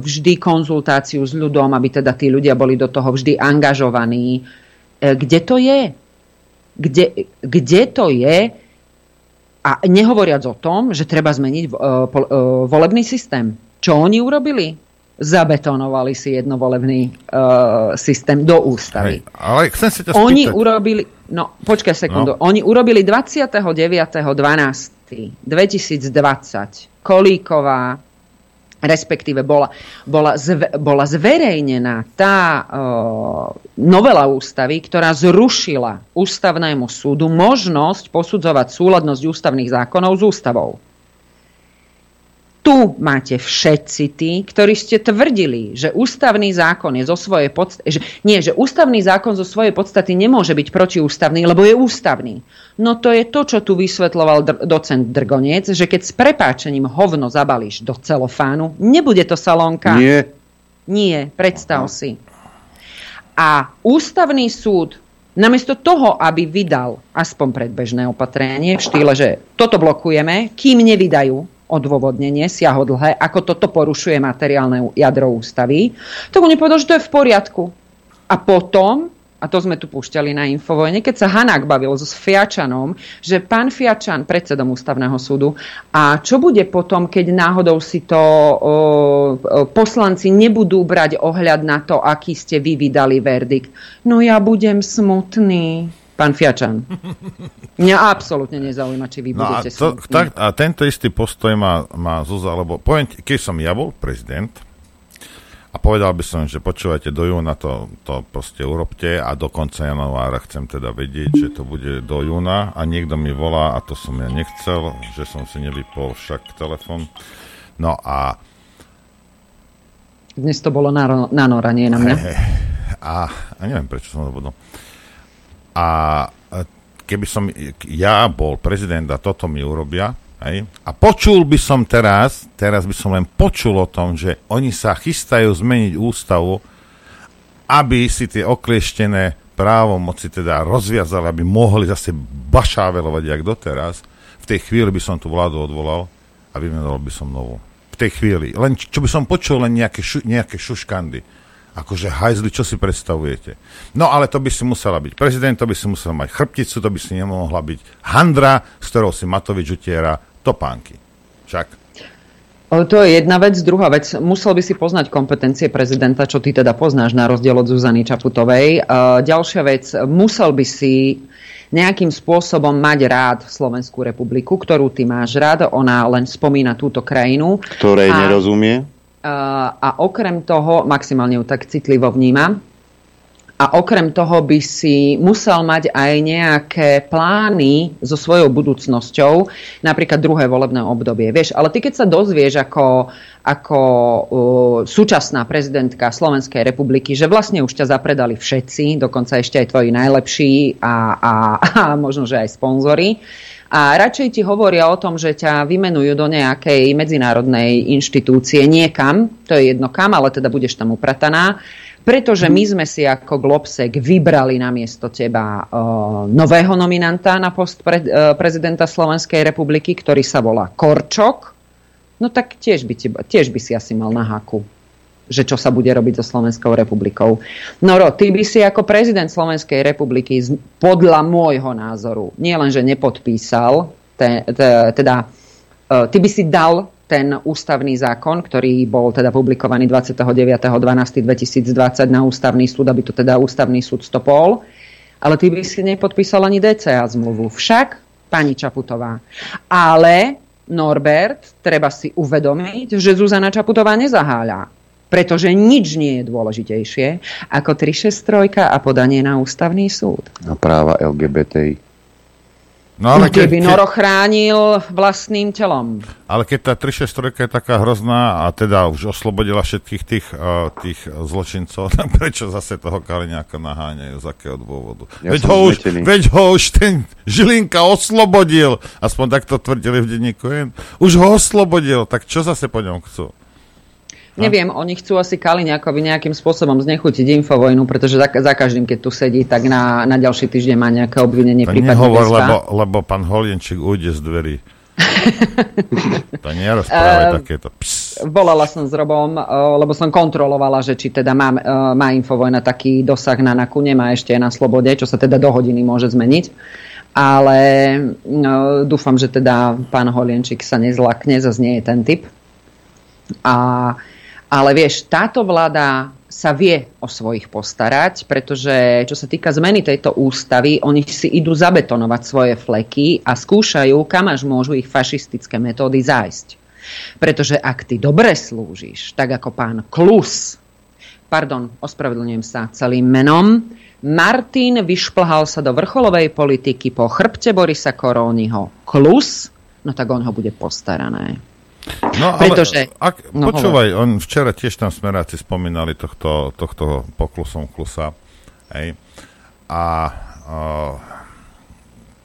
vždy konzultáciu s ľudom, aby teda tí ľudia boli do toho vždy angažovaní. E, kde to je? Kde, kde to je? A nehovoriac o tom, že treba zmeniť volebný systém. Čo oni urobili? Zabetonovali si jednovolebný uh, systém do ústavy. Hej, ale chcem sa ťa Oni urobili, no počkaj sekundu, no. oni urobili 29.12 2020 Kolíková respektíve bola, bola, zve, bola zverejnená tá uh, novela ústavy, ktorá zrušila ústavnému súdu možnosť posudzovať súladnosť ústavných zákonov s ústavou tu máte všetci tí, ktorí ste tvrdili, že ústavný zákon je zo svojej podstaty, že, nie, že ústavný zákon zo svojej podstaty nemôže byť protiústavný, lebo je ústavný. No to je to, čo tu vysvetloval dr- docent Drgonec, že keď s prepáčením hovno zabalíš do celofánu, nebude to salónka. Nie. Nie, predstav si. A ústavný súd namiesto toho, aby vydal aspoň predbežné opatrenie v štýle, že toto blokujeme, kým nevydajú odôvodnenie siahodlhé, ako toto porušuje materiálne jadro ústavy, tak on povedal, že to je v poriadku. A potom, a to sme tu púšťali na Infovojne, keď sa Hanák bavil so Fiačanom, že pán Fiačan, predsedom ústavného súdu, a čo bude potom, keď náhodou si to o, o, poslanci nebudú brať ohľad na to, aký ste vy vydali verdikt? No ja budem smutný. Pán Fiačan. Mňa absolútne nezaujíma, či vy no budete a, to, tak, a tento istý postoj má, má Zuzá, lebo poviem, keď som ja bol prezident a povedal by som, že počúvajte, do júna to, to proste urobte a do konca januára chcem teda vedieť, že to bude do júna a niekto mi volá a to som ja nechcel, že som si nevypol však telefon. No a dnes to bolo na, na Nora, nie na mňa. A, a neviem, prečo som to budol. A keby som ja bol prezident a toto mi urobia, hej, a počul by som teraz, teraz by som len počul o tom, že oni sa chystajú zmeniť ústavu, aby si tie oklieštené právomoci teda rozviazali, aby mohli zase bašávelovať jak doteraz, v tej chvíli by som tú vládu odvolal a vymenoval by som novú. V tej chvíli. Len čo by som počul, len nejaké, šu, nejaké šuškandy. Akože hajzli, čo si predstavujete. No ale to by si musela byť prezident, to by si musela mať chrbticu, to by si nemohla byť handra, s ktorou si Matovič utiera topánky. Však. To je jedna vec. Druhá vec, musel by si poznať kompetencie prezidenta, čo ty teda poznáš na rozdiel od Zuzany Čaputovej. Ďalšia vec, musel by si nejakým spôsobom mať rád Slovenskú republiku, ktorú ty máš rád. Ona len spomína túto krajinu. Ktorej a, nerozumie? A, a okrem toho, maximálne ju tak citlivo vníma, a okrem toho by si musel mať aj nejaké plány so svojou budúcnosťou, napríklad druhé volebné obdobie. Vieš, ale ty keď sa dozvieš ako, ako uh, súčasná prezidentka Slovenskej republiky, že vlastne už ťa zapredali všetci, dokonca ešte aj tvoji najlepší a, a, a možno, že aj sponzory, a radšej ti hovoria o tom, že ťa vymenujú do nejakej medzinárodnej inštitúcie niekam, to je jedno kam, ale teda budeš tam uprataná, pretože my sme si ako Globsek vybrali na miesto teba uh, nového nominanta na post pre, uh, prezidenta Slovenskej republiky, ktorý sa volá Korčok, no tak tiež by, ti, tiež by si asi mal na haku že čo sa bude robiť so Slovenskou republikou. No Ro, ty by si ako prezident Slovenskej republiky podľa môjho názoru nielen, že nepodpísal, te, te, teda uh, ty by si dal ten ústavný zákon, ktorý bol teda publikovaný 29.12.2020 na ústavný súd, aby to teda ústavný súd stopol. Ale ty by si nepodpísal ani DCA zmluvu. Však, pani Čaputová. Ale, Norbert, treba si uvedomiť, že Zuzana Čaputová nezaháľa. Pretože nič nie je dôležitejšie ako 363 a podanie na ústavný súd. A práva LGBTI. No, ale keď, by Noro chránil vlastným telom. Ale keď tá 363 je taká hrozná a teda už oslobodila všetkých tých, uh, tých zločincov, tak prečo zase toho Kaliňáka naháňajú, z akého dôvodu? Ja veď, ho už, veď ho už ten Žilinka oslobodil, aspoň takto tvrdili v denníku Už ho oslobodil, tak čo zase po ňom chcú? Neviem, oni chcú asi Kaliňákovi nejakým spôsobom znechutiť infovojnu, pretože za, za každým, keď tu sedí, tak na, na ďalší týždeň má nejaké obvinenie. To nehovor, lebo, lebo pán Holienčík ujde z dverí. to nerozprávaj uh, takéto. Ps. Volala som s Robom, uh, lebo som kontrolovala, že či teda má, uh, má Infovojna taký dosah na NAKU, nemá ešte na slobode, čo sa teda do hodiny môže zmeniť. Ale uh, dúfam, že teda pán Holienčík sa nezlakne, zase nie je ten typ. A uh, ale vieš, táto vláda sa vie o svojich postarať, pretože čo sa týka zmeny tejto ústavy, oni si idú zabetonovať svoje fleky a skúšajú, kam až môžu ich fašistické metódy zájsť. Pretože ak ty dobre slúžiš, tak ako pán Klus, pardon, ospravedlňujem sa celým menom, Martin vyšplhal sa do vrcholovej politiky po chrbte Borisa Koróniho. Klus, no tak on ho bude postarané. No, ale Pretože, ak, no, počúvaj, on včera tiež tam smeráci spomínali tohto, tohto poklusom klusa. Hej. A o,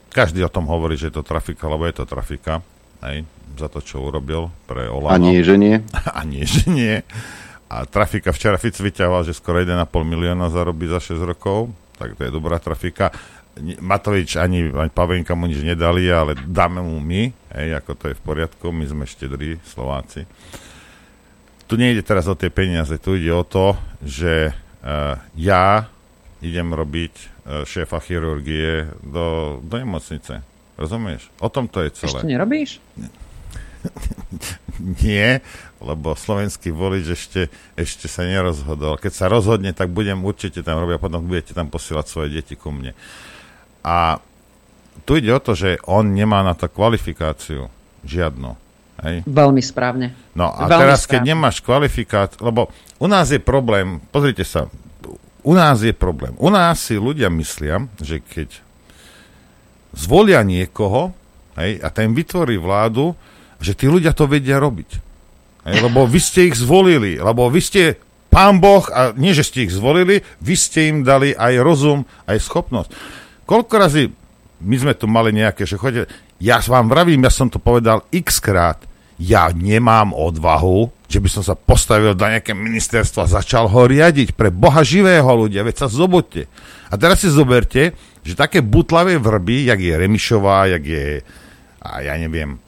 každý o tom hovorí, že je to trafika, lebo je to trafika. Hej, za to, čo urobil pre Olano. A nie, že nie? A nie, že nie. A trafika včera Fic vyťahoval, že skoro 1,5 milióna zarobí za 6 rokov, tak to je dobrá trafika. Matovič ani, ani Pavenka mu nič nedali, ale dáme mu my, hej, ako to je v poriadku, my sme štedrí Slováci. Tu nejde teraz o tie peniaze, tu ide o to, že uh, ja idem robiť uh, šéfa chirurgie do, do nemocnice. Rozumieš? O tom to je celé. Ešte nerobíš? Nie, lebo slovenský volič ešte, ešte sa nerozhodol. Keď sa rozhodne, tak budem určite tam robiť a potom budete tam posielať svoje deti ku mne. A tu ide o to, že on nemá na to kvalifikáciu žiadnu. Hej? Veľmi správne. No a Veľmi teraz, správne. keď nemáš kvalifikáciu, lebo u nás je problém, pozrite sa, u nás je problém. U nás si ľudia myslia, že keď zvolia niekoho hej, a ten vytvorí vládu, že tí ľudia to vedia robiť. Hej, lebo vy ste ich zvolili, lebo vy ste pán Boh, a nie, že ste ich zvolili, vy ste im dali aj rozum, aj schopnosť. Koľko razy my sme tu mali nejaké, že chodite, ja vám vravím, ja som to povedal x krát, ja nemám odvahu, že by som sa postavil do nejaké ministerstvo a začal ho riadiť. Pre Boha živého ľudia, veď sa zobudte. A teraz si zoberte, že také butlavé vrby, jak je Remišová, jak je a ja neviem,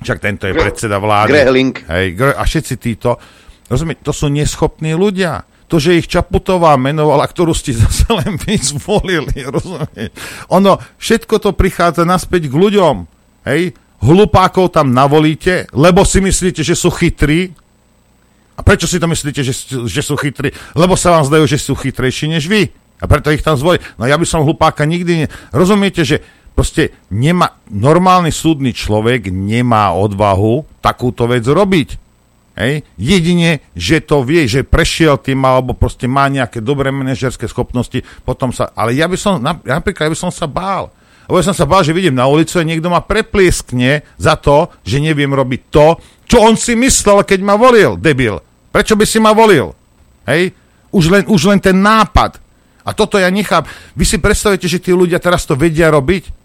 však tento je predseda vlády. Grehling. Hej, a všetci títo, rozumie, to sú neschopní ľudia. To, že ich Čaputová menovala, ktorú ste zase len vy zvolili, rozumie? Ono, všetko to prichádza naspäť k ľuďom. Hej? Hlupákov tam navolíte, lebo si myslíte, že sú chytrí. A prečo si to myslíte, že, že sú chytrí? Lebo sa vám zdajú, že sú chytrejší než vy. A preto ich tam zvolí. No ja by som hlupáka nikdy ne... Rozumiete, že proste nemá, normálny súdny človek nemá odvahu takúto vec robiť. Hej? Jedine, že to vie, že prešiel tým, alebo proste má nejaké dobré manažerské schopnosti, potom sa... Ale ja by som, napríklad, ja by som sa bál. Lebo ja som sa bál, že vidím na ulicu a niekto ma preplieskne za to, že neviem robiť to, čo on si myslel, keď ma volil, debil. Prečo by si ma volil? Hej? Už len, už len ten nápad. A toto ja nechám. Vy si predstavíte, že tí ľudia teraz to vedia robiť?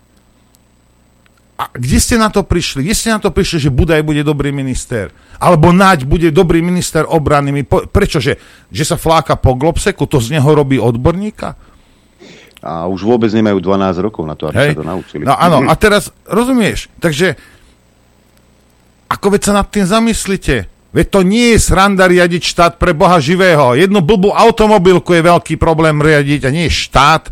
A kde ste na to prišli? Kde ste na to prišli, že Budaj bude dobrý minister? Alebo Naď bude dobrý minister obrany? Prečože? Že sa fláka po globseku? To z neho robí odborníka? A už vôbec nemajú 12 rokov na to, aby Hej. sa to naučili. No áno, a teraz rozumieš? Takže ako veď sa nad tým zamyslite? Veď to nie je sranda riadiť štát pre Boha živého. Jednu blbú automobilku je veľký problém riadiť a nie je štát.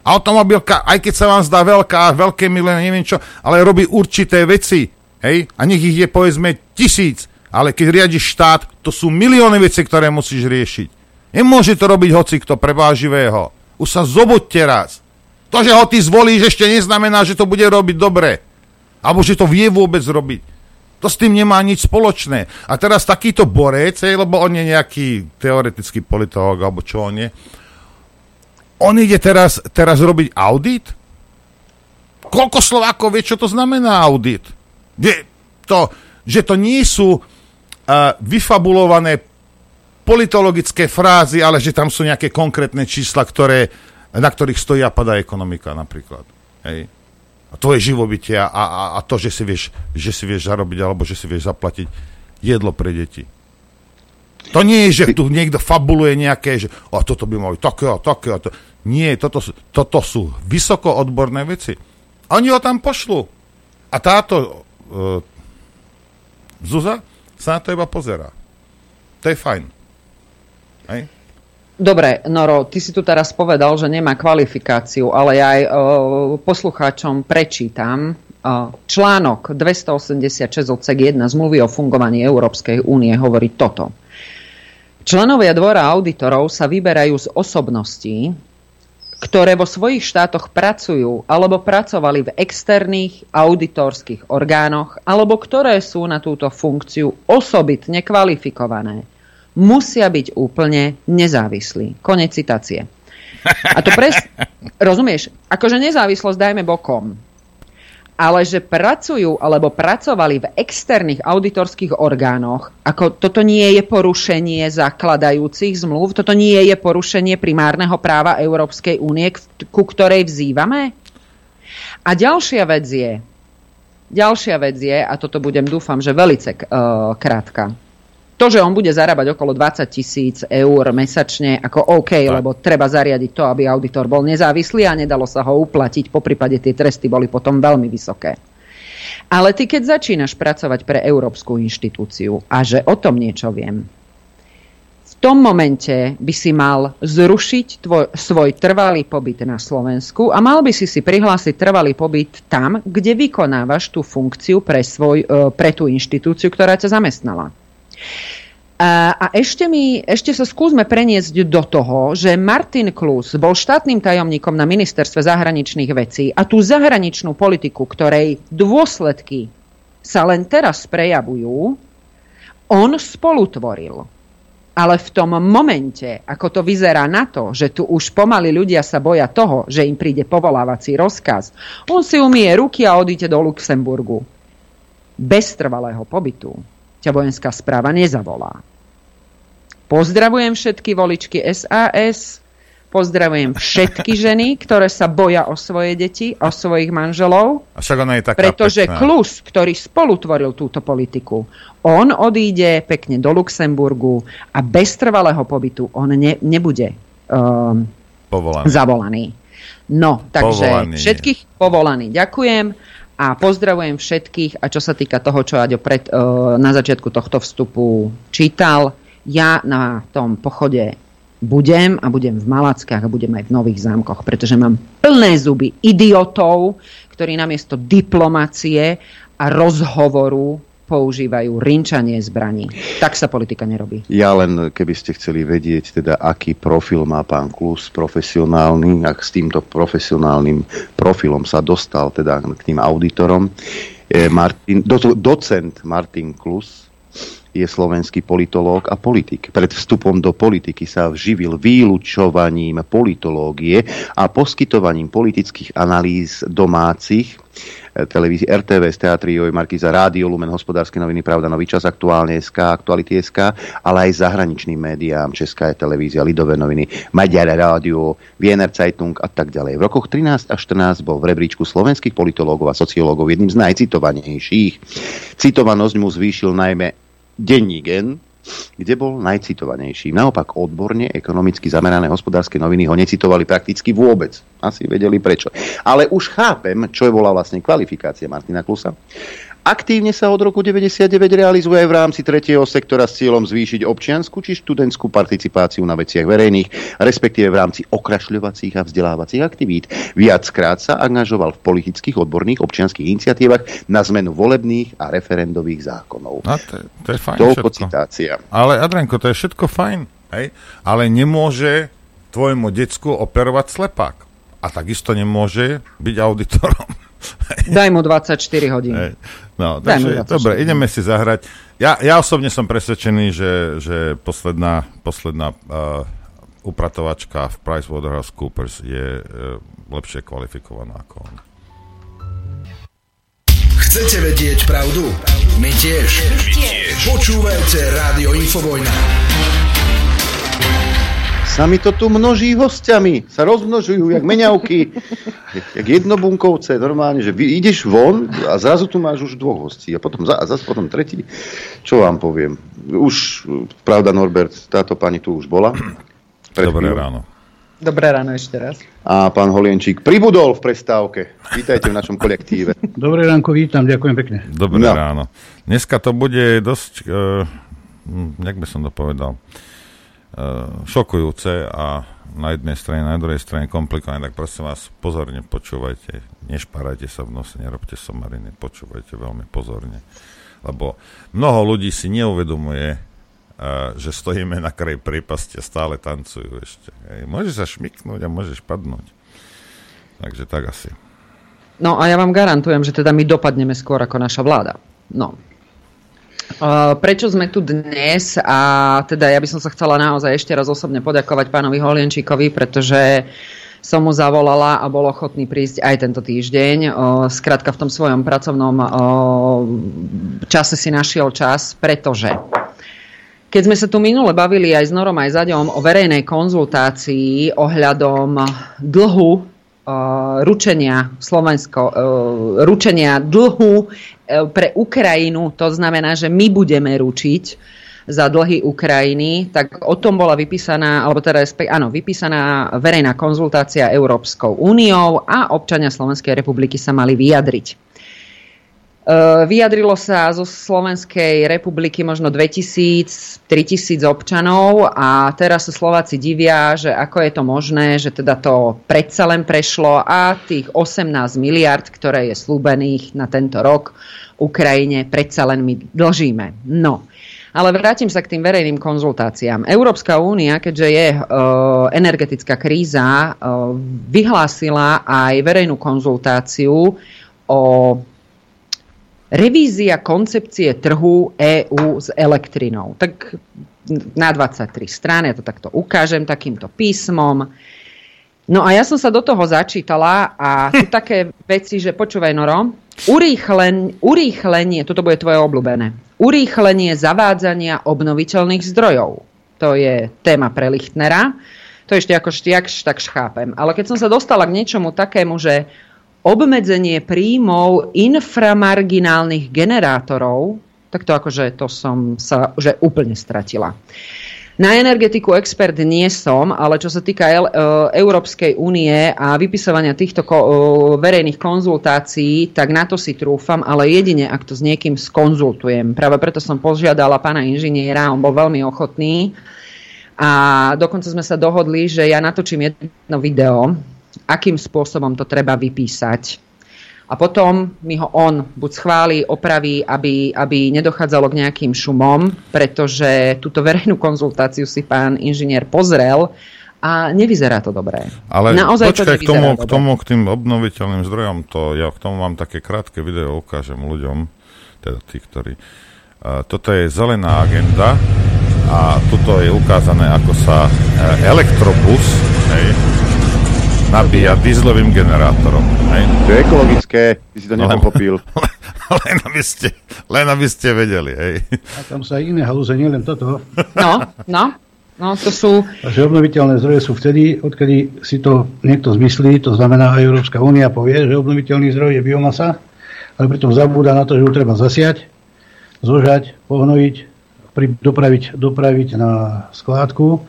Automobilka, aj keď sa vám zdá veľká, veľké milé, neviem čo, ale robí určité veci. Hej? A nech ich je povedzme tisíc. Ale keď riadiš štát, to sú milióny veci, ktoré musíš riešiť. Nemôže to robiť hoci kto preváživého. Už sa zobuďte raz. To, že ho ty zvolíš, ešte neznamená, že to bude robiť dobre. Alebo že to vie vôbec robiť. To s tým nemá nič spoločné. A teraz takýto borec, lebo on je nejaký teoretický politolog, alebo čo on je, on ide teraz, teraz robiť audit? Koľko Slovákov vie, čo to znamená audit? Vie to, že to nie sú uh, vyfabulované politologické frázy, ale že tam sú nejaké konkrétne čísla, ktoré, na ktorých stojí a padá ekonomika napríklad. Hej. A tvoje živobytie a, a, a to, že si, vieš, že si vieš zarobiť alebo že si vieš zaplatiť jedlo pre deti. To nie je, že tu niekto fabuluje nejaké, že a toto by mali také a také to. Nie, toto, toto sú vysoko odborné veci. Oni ho tam pošlu. A táto uh, Zuza sa na to iba pozera. To je fajn. Hej? Dobre, Noro, ty si tu teraz povedal, že nemá kvalifikáciu, ale ja aj uh, poslucháčom prečítam uh, článok 286 odsek 1 zmluvy o fungovaní Európskej únie hovorí toto. Členovia dvora auditorov sa vyberajú z osobností, ktoré vo svojich štátoch pracujú alebo pracovali v externých auditorských orgánoch alebo ktoré sú na túto funkciu osobitne kvalifikované. Musia byť úplne nezávislí. Konec citácie. A to pres... Rozumieš? Akože nezávislosť dajme bokom ale že pracujú alebo pracovali v externých auditorských orgánoch, ako toto nie je porušenie zakladajúcich zmluv, toto nie je porušenie primárneho práva Európskej únie, ku ktorej vzývame? A ďalšia vec je, ďalšia vec je, a toto budem dúfam, že velice uh, krátka, to, že on bude zarábať okolo 20 tisíc eur mesačne, ako OK, tak. lebo treba zariadiť to, aby auditor bol nezávislý a nedalo sa ho uplatiť, po prípade tie tresty boli potom veľmi vysoké. Ale ty, keď začínaš pracovať pre európsku inštitúciu a že o tom niečo viem, v tom momente by si mal zrušiť tvoj, svoj trvalý pobyt na Slovensku a mal by si si prihlásiť trvalý pobyt tam, kde vykonávaš tú funkciu pre, svoj, e, pre tú inštitúciu, ktorá ťa zamestnala. A, ešte, mi, ešte sa skúsme preniesť do toho, že Martin Klus bol štátnym tajomníkom na ministerstve zahraničných vecí a tú zahraničnú politiku, ktorej dôsledky sa len teraz prejavujú, on spolutvoril. Ale v tom momente, ako to vyzerá na to, že tu už pomaly ľudia sa boja toho, že im príde povolávací rozkaz, on si umie ruky a odíde do Luxemburgu. Bez trvalého pobytu ťa vojenská správa nezavolá. Pozdravujem všetky voličky SAS, pozdravujem všetky ženy, ktoré sa boja o svoje deti, o svojich manželov. A však ona je taká pretože pekná. Klus, ktorý spolutvoril túto politiku, on odíde pekne do Luxemburgu a bez trvalého pobytu on ne, nebude um, zavolaný. No, takže povolaný. všetkých povolaný. Ďakujem. A pozdravujem všetkých a čo sa týka toho, čo Aďo pred, na začiatku tohto vstupu čítal, ja na tom pochode budem a budem v Malackách a budem aj v Nových zámkoch, pretože mám plné zuby idiotov, ktorí namiesto diplomácie a rozhovoru používajú rinčanie zbraní. Tak sa politika nerobí. Ja len, keby ste chceli vedieť, teda aký profil má pán Klus, profesionálny, ak s týmto profesionálnym profilom sa dostal teda k tým auditorom, Martin, do, docent Martin Klus, je slovenský politológ a politik. Pred vstupom do politiky sa vživil výlučovaním politológie a poskytovaním politických analýz domácich televízii RTVS, Teatri Joj, Markiza, Rádio, Lumen, Hospodárske noviny, Pravda, Nový čas, Aktuálne SK, Aktuality SK, ale aj zahraničným médiám, Česká je televízia, Lidové noviny, Maďare rádio, Wiener Zeitung a tak ďalej. V rokoch 13 a 14 bol v rebríčku slovenských politológov a sociológov jedným z najcitovanejších. Citovanosť mu zvýšil najmä denní gen, kde bol najcitovanejší. Naopak odborne, ekonomicky zamerané hospodárske noviny ho necitovali prakticky vôbec. Asi vedeli prečo. Ale už chápem, čo je bola vlastne kvalifikácia Martina Klusa. Aktívne sa od roku 1999 realizuje aj v rámci tretieho sektora s cieľom zvýšiť občiansku či študentskú participáciu na veciach verejných, respektíve v rámci okrašľovacích a vzdelávacích aktivít. Viackrát sa angažoval v politických odborných občianských iniciatívach na zmenu volebných a referendových zákonov. A to, to je fajn Toľko citácia. Ale Adrenko, to je všetko fajn. Hej? Ale nemôže tvojmu decku operovať slepák. A takisto nemôže byť auditorom. Daj mu 24 hodín. Hej. No, takže, dobre, ideme si zahrať. Ja, ja osobne som presvedčený, že, že posledná, posledná uh, upratovačka v PricewaterhouseCoopers je uh, lepšie kvalifikovaná ako on. Chcete vedieť pravdu? My tiež. My tiež. Počúvajte Rádio Infovojna. Sami to tu množí hostiami. Sa rozmnožujú, jak meňavky. jak jednobunkovce, normálne, že vy ideš von a zrazu tu máš už dvoch hostí. A potom a zase potom tretí. Čo vám poviem? Už, pravda Norbert, táto pani tu už bola. Dobré ráno. Dobré ráno ešte raz. A pán Holienčík pribudol v prestávke. Vítajte v našom kolektíve. Dobré ránko, vítam, ďakujem pekne. Dobré no. ráno. Dneska to bude dosť, uh, jak by som to povedal, uh, šokujúce a na jednej strane, na druhej strane komplikované, tak prosím vás, pozorne počúvajte, nešparajte sa v nose, nerobte somariny, počúvajte veľmi pozorne. Lebo mnoho ľudí si neuvedomuje, uh, že stojíme na kraji prípasti a stále tancujú ešte. Môžeš sa šmiknúť a môžeš padnúť. Takže tak asi. No a ja vám garantujem, že teda my dopadneme skôr ako naša vláda. No, Prečo sme tu dnes a teda ja by som sa chcela naozaj ešte raz osobne poďakovať pánovi Holienčíkovi, pretože som mu zavolala a bol ochotný prísť aj tento týždeň. Skrátka v tom svojom pracovnom čase si našiel čas, pretože keď sme sa tu minule bavili aj s Norom aj s Aďom o verejnej konzultácii ohľadom dlhu ručenia Slovensko, ručenia dlhu pre Ukrajinu, to znamená, že my budeme ručiť za dlhy Ukrajiny, tak o tom bola vypísaná, alebo teda áno, vypísaná verejná konzultácia Európskou úniou a občania Slovenskej republiky sa mali vyjadriť. E, vyjadrilo sa zo Slovenskej republiky možno 2000, 3000 občanov a teraz sa Slováci divia, že ako je to možné, že teda to predsa len prešlo a tých 18 miliard, ktoré je slúbených na tento rok Ukrajine, predsa len my dlžíme. No, ale vrátim sa k tým verejným konzultáciám. Európska únia, keďže je e, energetická kríza, e, vyhlásila aj verejnú konzultáciu o revízia koncepcie trhu EÚ s elektrinou. Tak na 23 strán, ja to takto ukážem takýmto písmom. No a ja som sa do toho začítala a sú také veci, že počúvaj Noro, urýchlen, urýchlenie, toto bude tvoje obľúbené, urýchlenie zavádzania obnoviteľných zdrojov. To je téma pre Lichtnera. To ešte ako štiakš, tak chápem. Ale keď som sa dostala k niečomu takému, že obmedzenie príjmov inframarginálnych generátorov, tak to akože to som sa že úplne stratila. Na energetiku expert nie som, ale čo sa týka e, Európskej únie a vypisovania týchto e, verejných konzultácií, tak na to si trúfam, ale jedine, ak to s niekým skonzultujem. Práve preto som požiadala pána inžiniera, on bol veľmi ochotný a dokonca sme sa dohodli, že ja natočím jedno video, akým spôsobom to treba vypísať. A potom mi ho on buď schváli, opraví, aby, aby nedochádzalo k nejakým šumom, pretože túto verejnú konzultáciu si pán inžinier pozrel a nevyzerá to dobré. Ale Naozaj počkaj, to k tomu, k tomu, k tým obnoviteľným zdrojom, to ja k tomu mám také krátke video, ukážem ľuďom, teda tí, ktorí... Uh, toto je zelená agenda a tuto je ukázané, ako sa uh, elektrobus, hej, nabíja dieselovým generátorom. Hej? To je ekologické, ty si to no, nepochopil. len, aby ste, len aby ste vedeli. Hej. A tam sa aj iné halúze, nielen toto. No, no. No, to sú... Že obnoviteľné zdroje sú vtedy, odkedy si to niekto zmyslí, to znamená aj Európska únia povie, že obnoviteľný zdroj je biomasa, ale pritom zabúda na to, že ju treba zasiať, zložať, pohnojiť, dopraviť, dopraviť na skládku,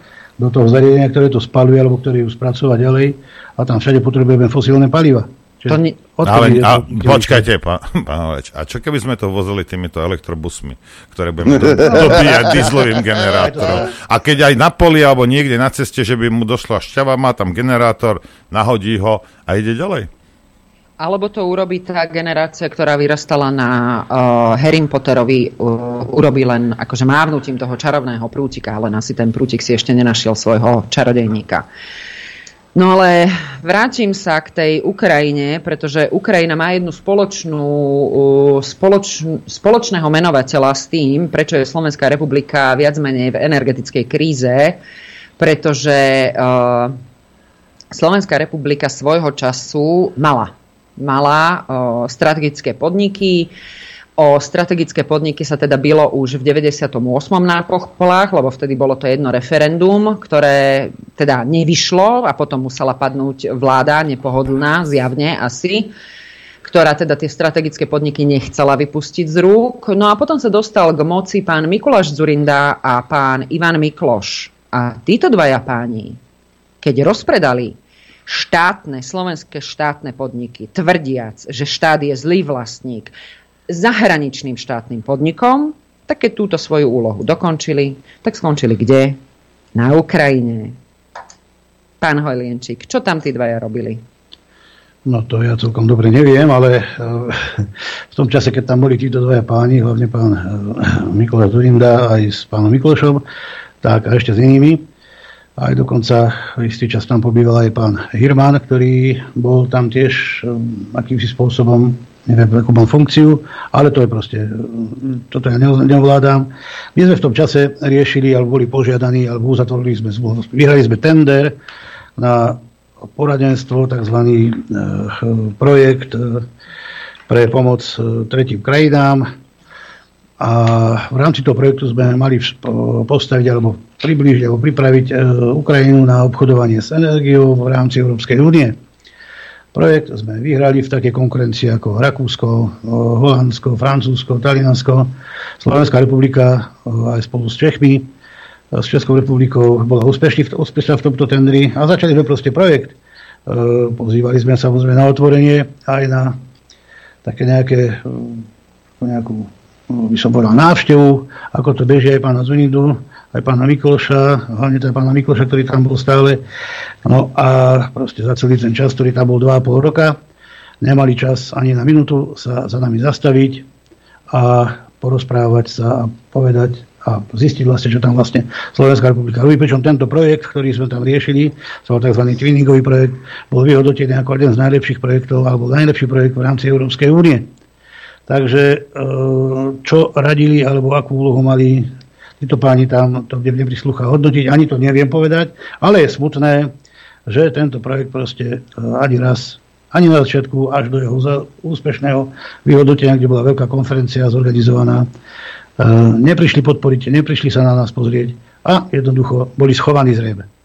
do toho zariadenia, ktoré to spaluje alebo ktoré ju spracovať ďalej a tam všade potrebujeme fosílne paliva. to ne... Ale, a, počkajte, pán, pán Leč, a čo keby sme to vozili týmito elektrobusmi, ktoré budeme do, dobíjať dieselovým generátorom? A keď aj na poli alebo niekde na ceste, že by mu došla šťava, má tam generátor, nahodí ho a ide ďalej? Alebo to urobí tá generácia, ktorá vyrastala na uh, Harry Potterovi, uh, urobí len akože mávnutím toho čarovného prútika, ale asi ten prútik si ešte nenašiel svojho čarodejníka. No ale vrátim sa k tej Ukrajine, pretože Ukrajina má jednu spoločnú, spoloč, spoločného menovateľa s tým, prečo je Slovenská republika viac menej v energetickej kríze, pretože uh, Slovenská republika svojho času mala. Mala uh, strategické podniky, O strategické podniky sa teda bylo už v 98. na polách, lebo vtedy bolo to jedno referendum, ktoré teda nevyšlo a potom musela padnúť vláda nepohodlná, zjavne asi ktorá teda tie strategické podniky nechcela vypustiť z rúk. No a potom sa dostal k moci pán Mikuláš Zurinda a pán Ivan Mikloš. A títo dvaja páni, keď rozpredali štátne, slovenské štátne podniky, tvrdiac, že štát je zlý vlastník, zahraničným štátnym podnikom, tak keď túto svoju úlohu dokončili, tak skončili kde? Na Ukrajine. Pán Hojlienčík, čo tam tí dvaja robili? No to ja celkom dobre neviem, ale eh, v tom čase, keď tam boli títo dvaja páni, hlavne pán eh, Mikuláš Zurinda aj s pánom Miklošom, tak a ešte s inými, aj dokonca istý čas tam pobýval aj pán Hirman, ktorý bol tam tiež eh, akýmsi spôsobom neviem, akú mám funkciu, ale to je proste, toto ja neovládam. My sme v tom čase riešili, alebo boli požiadaní, alebo uzatvorili sme, vyhrali sme tender na poradenstvo, tzv. Eh, projekt eh, pre pomoc eh, tretím krajinám. A v rámci toho projektu sme mali postaviť alebo približiť alebo pripraviť Ukrajinu na obchodovanie s energiou v rámci Európskej únie. Projekt sme vyhrali v takej konkurencii ako Rakúsko, Holandsko, Francúzsko, Taliansko, Slovenská republika aj spolu s Čechmi, s Českou republikou bola úspešná v tomto tendri a začali sme proste projekt. Pozývali sme samozrejme na otvorenie aj na také nejaké nejakú by som povedal návštevu, ako to beží aj pána Zunidu, aj pána Mikloša, hlavne teda pána Mikloša, ktorý tam bol stále. No a proste za celý ten čas, ktorý tam bol 2,5 roka, nemali čas ani na minútu sa za nami zastaviť a porozprávať sa a povedať a zistiť vlastne, čo tam vlastne Slovenská republika robí. Pričom tento projekt, ktorý sme tam riešili, to bol tzv. twinningový projekt, bol vyhodnotený ako jeden z najlepších projektov alebo najlepší projekt v rámci Európskej únie. Takže e, čo radili alebo akú úlohu mali títo páni tam, to kde neprislúcha hodnotiť, ani to neviem povedať, ale je smutné, že tento projekt proste e, ani raz, ani na začiatku, až do jeho úspešného vyhodnotenia, kde bola veľká konferencia zorganizovaná, e, neprišli podporiť, neprišli sa na nás pozrieť a jednoducho boli schovaní zrejme.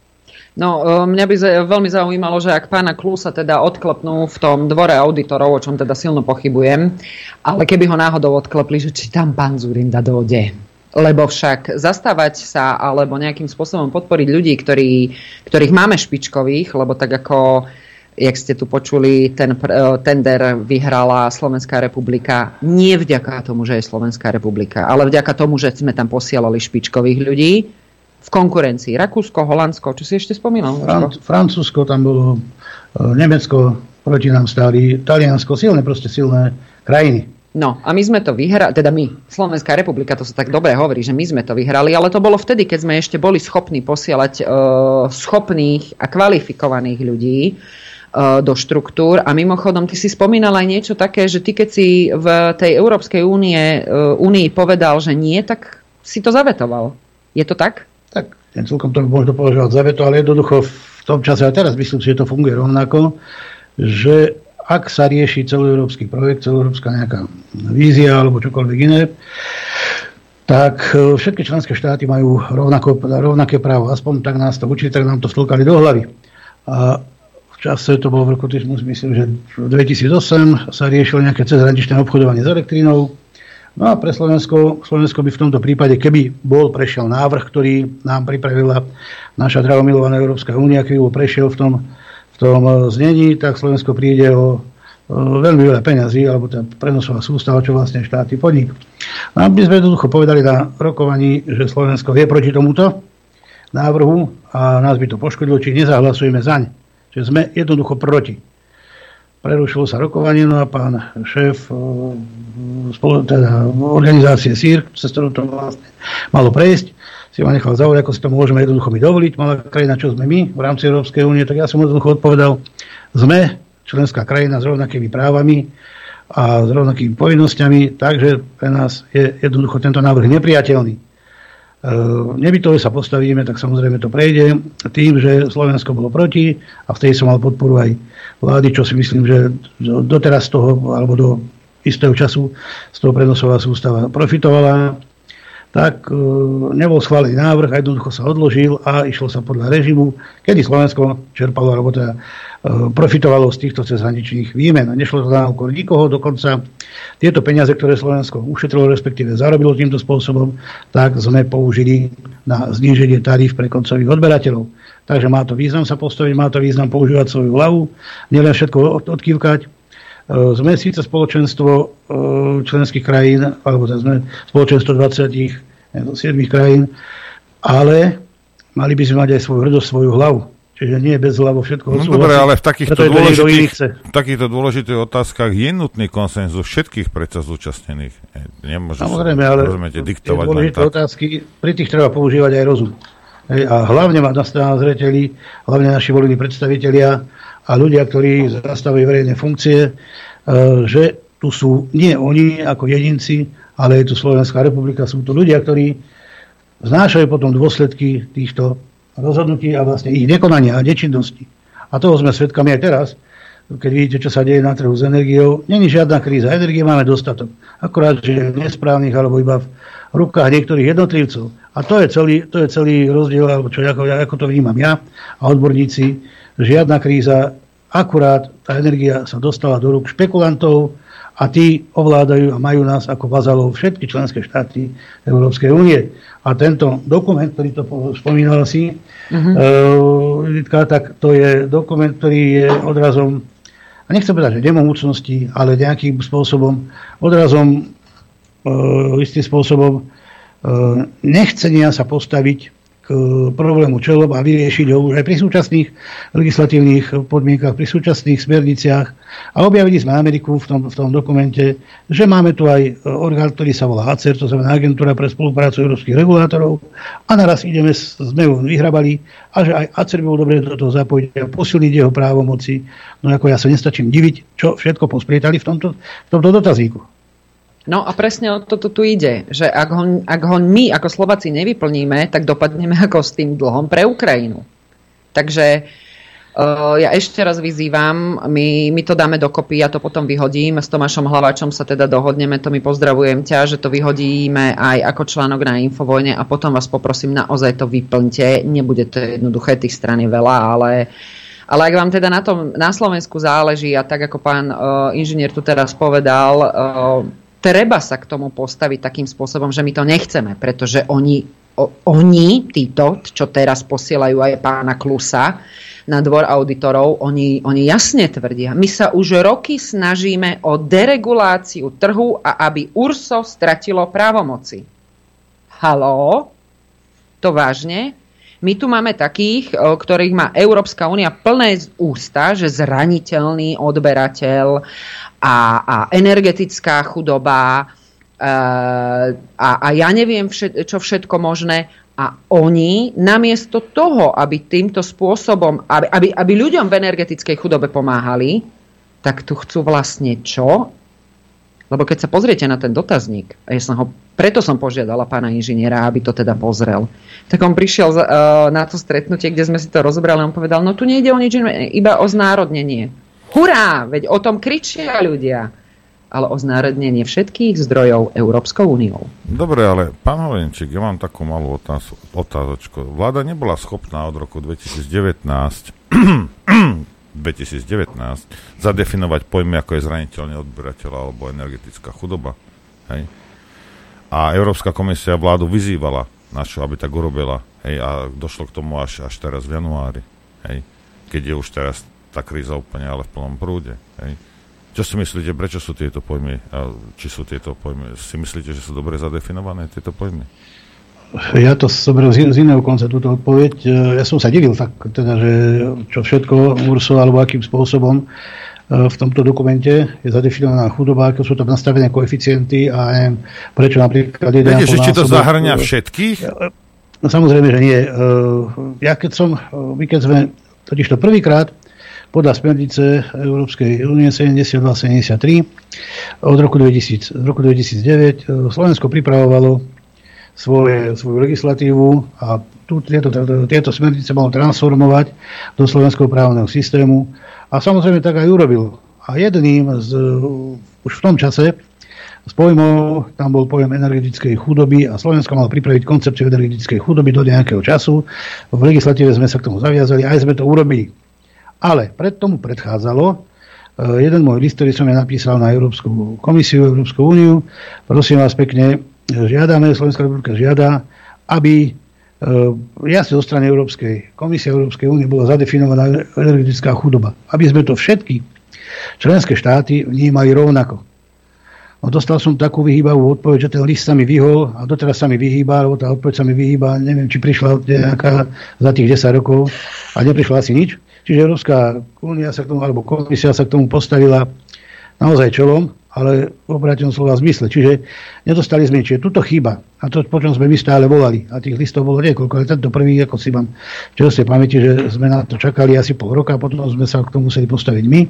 No, e, mňa by veľmi zaujímalo, že ak pána Klusa teda odklepnú v tom dvore auditorov, o čom teda silno pochybujem, ale keby ho náhodou odklepli, že či tam pán Zurinda dojde Lebo však zastávať sa alebo nejakým spôsobom podporiť ľudí, ktorí, ktorých máme špičkových, lebo tak ako jak ste tu počuli, ten tender vyhrala Slovenská republika nie vďaka tomu, že je Slovenská republika, ale vďaka tomu, že sme tam posielali špičkových ľudí v konkurencii. Rakúsko, Holandsko, čo si ešte spomínal? Fran- Francúzsko tam bolo, Nemecko proti nám stáli, Taliansko, silné, proste silné krajiny. No a my sme to vyhrali, teda my, Slovenská republika, to sa tak dobre hovorí, že my sme to vyhrali, ale to bolo vtedy, keď sme ešte boli schopní posielať uh, schopných a kvalifikovaných ľudí uh, do štruktúr. A mimochodom, ty si spomínal aj niečo také, že ty keď si v tej Európskej únie, uh, únii povedal, že nie, tak si to zavetoval. Je to tak? Tak, celkom to možno považovať za veto, ale jednoducho v tom čase, a teraz myslím si, že to funguje rovnako, že ak sa rieši celoeurópsky projekt, celoeurópska nejaká vízia alebo čokoľvek iné, tak e, všetky členské štáty majú rovnako, rovnaké právo. Aspoň tak nás to učili, tak nám to vtlkali do hlavy. A v čase, to bolo v roku, myslím, že v 2008 sa riešilo nejaké cezhraničné obchodovanie s elektrínou. No a pre Slovensko, Slovensko by v tomto prípade, keby bol prešiel návrh, ktorý nám pripravila naša drahomilovaná Európska únia, keby bol prešiel v tom v tom eh, znení, tak Slovensko príde o veľmi veľa peňazí, alebo tá prenosová sústava, čo vlastne štáty podnik. No a my sme jednoducho povedali na rokovaní, že Slovensko je proti tomuto návrhu a nás by to poškodilo, či nezahlasujeme zaň. Čiže sme jednoducho proti. Prerušilo sa rokovanie, no a pán šéf eh, teda organizácie SIR, cez ktorú to vlastne malo prejsť, si ma nechal zaujať, ako si to môžeme jednoducho mi dovoliť. Malá krajina, čo sme my v rámci Európskej únie, tak ja som jednoducho odpovedal, sme členská krajina s rovnakými právami a s rovnakými povinnosťami, takže pre nás je jednoducho tento návrh nepriateľný. E, nebytové sa postavíme, tak samozrejme to prejde tým, že Slovensko bolo proti a vtedy som mal podporu aj vlády, čo si myslím, že doteraz toho, alebo do istého času z toho prenosová sústava profitovala tak e, nebol schválený návrh a jednoducho sa odložil a išlo sa podľa režimu, kedy Slovensko čerpalo alebo teda e, profitovalo z týchto cezhraničných výmen. Nešlo to na úkor nikoho, dokonca tieto peniaze, ktoré Slovensko ušetrilo, respektíve zarobilo týmto spôsobom, tak sme použili na zníženie tarif pre koncových odberateľov. Takže má to význam sa postaviť, má to význam používať svoju hlavu, nielen všetko odkývkať, sme síce spoločenstvo e, členských krajín, alebo teda sme spoločenstvo 27 krajín, ale mali by sme mať aj svoju hrdosť, svoju hlavu. Čiže nie je bez hlavu všetko No dobre, ale v takýchto, dôležitých, v takýchto dôležitých otázkach je nutný konsenzus všetkých predsa zúčastnených. Nemôže Samozrejme, ale diktovať dôležité otázky, pri tých treba používať aj rozum. A hlavne mať na zreteli, hlavne naši volení predstavitelia, a ľudia, ktorí zastávajú verejné funkcie, e, že tu sú nie oni ako jedinci, ale je tu Slovenská republika, sú to ľudia, ktorí znášajú potom dôsledky týchto rozhodnutí a vlastne ich nekonania a nečinnosti. A toho sme svedkami aj teraz, keď vidíte, čo sa deje na trhu s energiou. Není žiadna kríza, energie máme dostatok. Akorát, že nesprávnych alebo iba v rukách niektorých jednotlivcov. A to je celý, to je celý rozdiel, alebo čo, ako, ako to vnímam ja a odborníci, žiadna kríza, akurát tá energia sa dostala do rúk špekulantov a tí ovládajú a majú nás ako vazalov všetky členské štáty Európskej únie. A tento dokument, ktorý to spomínal si, uh-huh. uh, tak to je dokument, ktorý je odrazom, a nechcem povedať, že nemomúcnosti, ale nejakým spôsobom, odrazom, uh, istým spôsobom uh, nechcenia sa postaviť k problému čelom a vyriešiť ho už aj pri súčasných legislatívnych podmienkach, pri súčasných smerniciach. A objavili sme Ameriku v tom, v tom dokumente, že máme tu aj orgán, ktorý sa volá ACER, to znamená Agentúra pre spoluprácu európskych regulátorov. A naraz ideme, sme ju vyhrabali a že aj ACER bol dobre do toho zapojiť a posilniť jeho právomoci. No ako ja sa nestačím diviť, čo všetko posprietali v tomto, v tomto dotazíku. No a presne o toto tu ide, že ak ho, ak ho my ako Slováci nevyplníme, tak dopadneme ako s tým dlhom pre Ukrajinu. Takže uh, ja ešte raz vyzývam, my, my to dáme dokopy, ja to potom vyhodím, s Tomášom Hlavačom sa teda dohodneme, to mi pozdravujem ťa, že to vyhodíme aj ako článok na Infovojne a potom vás poprosím, naozaj to vyplňte, nebude to jednoduché, tých strany veľa, ale ale ak vám teda na tom na Slovensku záleží a tak ako pán uh, inžinier tu teraz povedal, uh, treba sa k tomu postaviť takým spôsobom, že my to nechceme, pretože oni, o, oni títo, čo teraz posielajú aj pána Klusa na dvor auditorov, oni, oni jasne tvrdia, my sa už roky snažíme o dereguláciu trhu a aby URSO stratilo právomoci. Haló? To vážne? My tu máme takých, ktorých má Európska únia plné ústa, že zraniteľný odberateľ a, a energetická chudoba a, a, a ja neviem, všet, čo všetko možné. A oni namiesto toho, aby týmto spôsobom, aby, aby, aby ľuďom v energetickej chudobe pomáhali, tak tu chcú vlastne čo? Lebo keď sa pozriete na ten dotazník, a ja som ho, preto som požiadala pána inžiniera, aby to teda pozrel, tak on prišiel uh, na to stretnutie, kde sme si to rozobrali on povedal, no tu nejde o nič, iba o znárodnenie. Hurá, veď o tom kričia ľudia ale o znárodnenie všetkých zdrojov Európskou úniou. Dobre, ale pán Holenčík, ja mám takú malú otáz, otázočku. Vláda nebola schopná od roku 2019 2019 zadefinovať pojmy ako je zraniteľný odberateľ alebo energetická chudoba. Hej? A Európska komisia vládu vyzývala na čo, aby tak urobila. Hej? A došlo k tomu až, až teraz v januári. Hej? Keď je už teraz tá kríza úplne ale v plnom prúde. Hej? Čo si myslíte, prečo sú tieto pojmy, či sú tieto pojmy, si myslíte, že sú dobre zadefinované tieto pojmy? Ja to zoberiem z, z iného konca túto odpoveď. E, ja som sa divil fakt, teda, že čo všetko URSO alebo akým spôsobom e, v tomto dokumente je zadefinovaná chudoba, ako sú tam nastavené koeficienty a neviem, prečo napríklad... Viete, že či to zahrňa všetkých? No samozrejme, že nie. E, ja keď som, my keď sme totiž to prvýkrát podľa smernice Európskej únie 72-73 od roku 2000, od roku 2009 Slovensko pripravovalo svoje, svoju legislatívu a tu, tieto, tieto smernice mal transformovať do slovenského právneho systému a samozrejme tak aj urobil. A jedným z, už v tom čase z pojmov, tam bol pojem energetickej chudoby a Slovensko mal pripraviť koncepciu energetickej chudoby do nejakého času. V legislatíve sme sa k tomu zaviazali, aj sme to urobili. Ale pred tomu predchádzalo eh, jeden môj list, ktorý som ja napísal na Európsku komisiu, Európsku úniu. Prosím vás pekne, žiadame, Slovenská republika žiada, aby e, jasne zo strany Európskej komisie Európskej únie bola zadefinovaná energetická chudoba. Aby sme to všetky členské štáty vnímali rovnako. No, dostal som takú vyhýbavú odpoveď, že ten list sa mi vyhol a doteraz sa mi vyhýba, alebo tá odpoveď sa mi vyhýba, neviem, či prišla nejaká za tých 10 rokov a neprišla asi nič. Čiže Európska únia sa k tomu, alebo komisia sa k tomu postavila naozaj čelom ale v obratenom slova zmysle. Čiže nedostali sme, čiže tuto chyba. A to, po čom sme my stále volali. A tých listov bolo niekoľko, ale tento prvý, ako si mám čerstvej pamäti, že sme na to čakali asi pol roka, a potom sme sa k tomu museli postaviť my.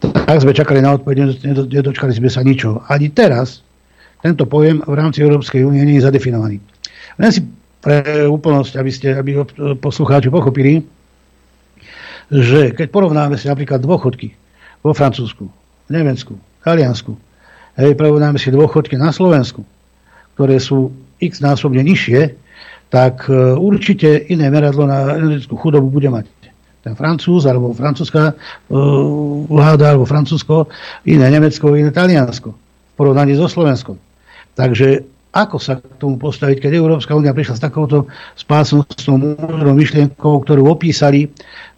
Tak sme čakali na odpoveď, nedočkali sme sa ničo. Ani teraz tento pojem v rámci Európskej únie nie je zadefinovaný. Len si pre úplnosť, aby, ste, aby poslucháči pochopili, že keď porovnáme si napríklad dôchodky vo Francúzsku, v Nemecku, Taliansku. Hej, porovnáme si dôchodky na Slovensku, ktoré sú x násobne nižšie, tak e, určite iné meradlo na energetickú chudobu bude mať ten Francúz, alebo francúzska uh, vláda, alebo Francúzsko, iné Nemecko, iné Taliansko v porovnaní so Slovenskom. Takže ako sa k tomu postaviť, keď Európska únia prišla s takouto spásnostnou múdrou myšlienkou, ktorú opísali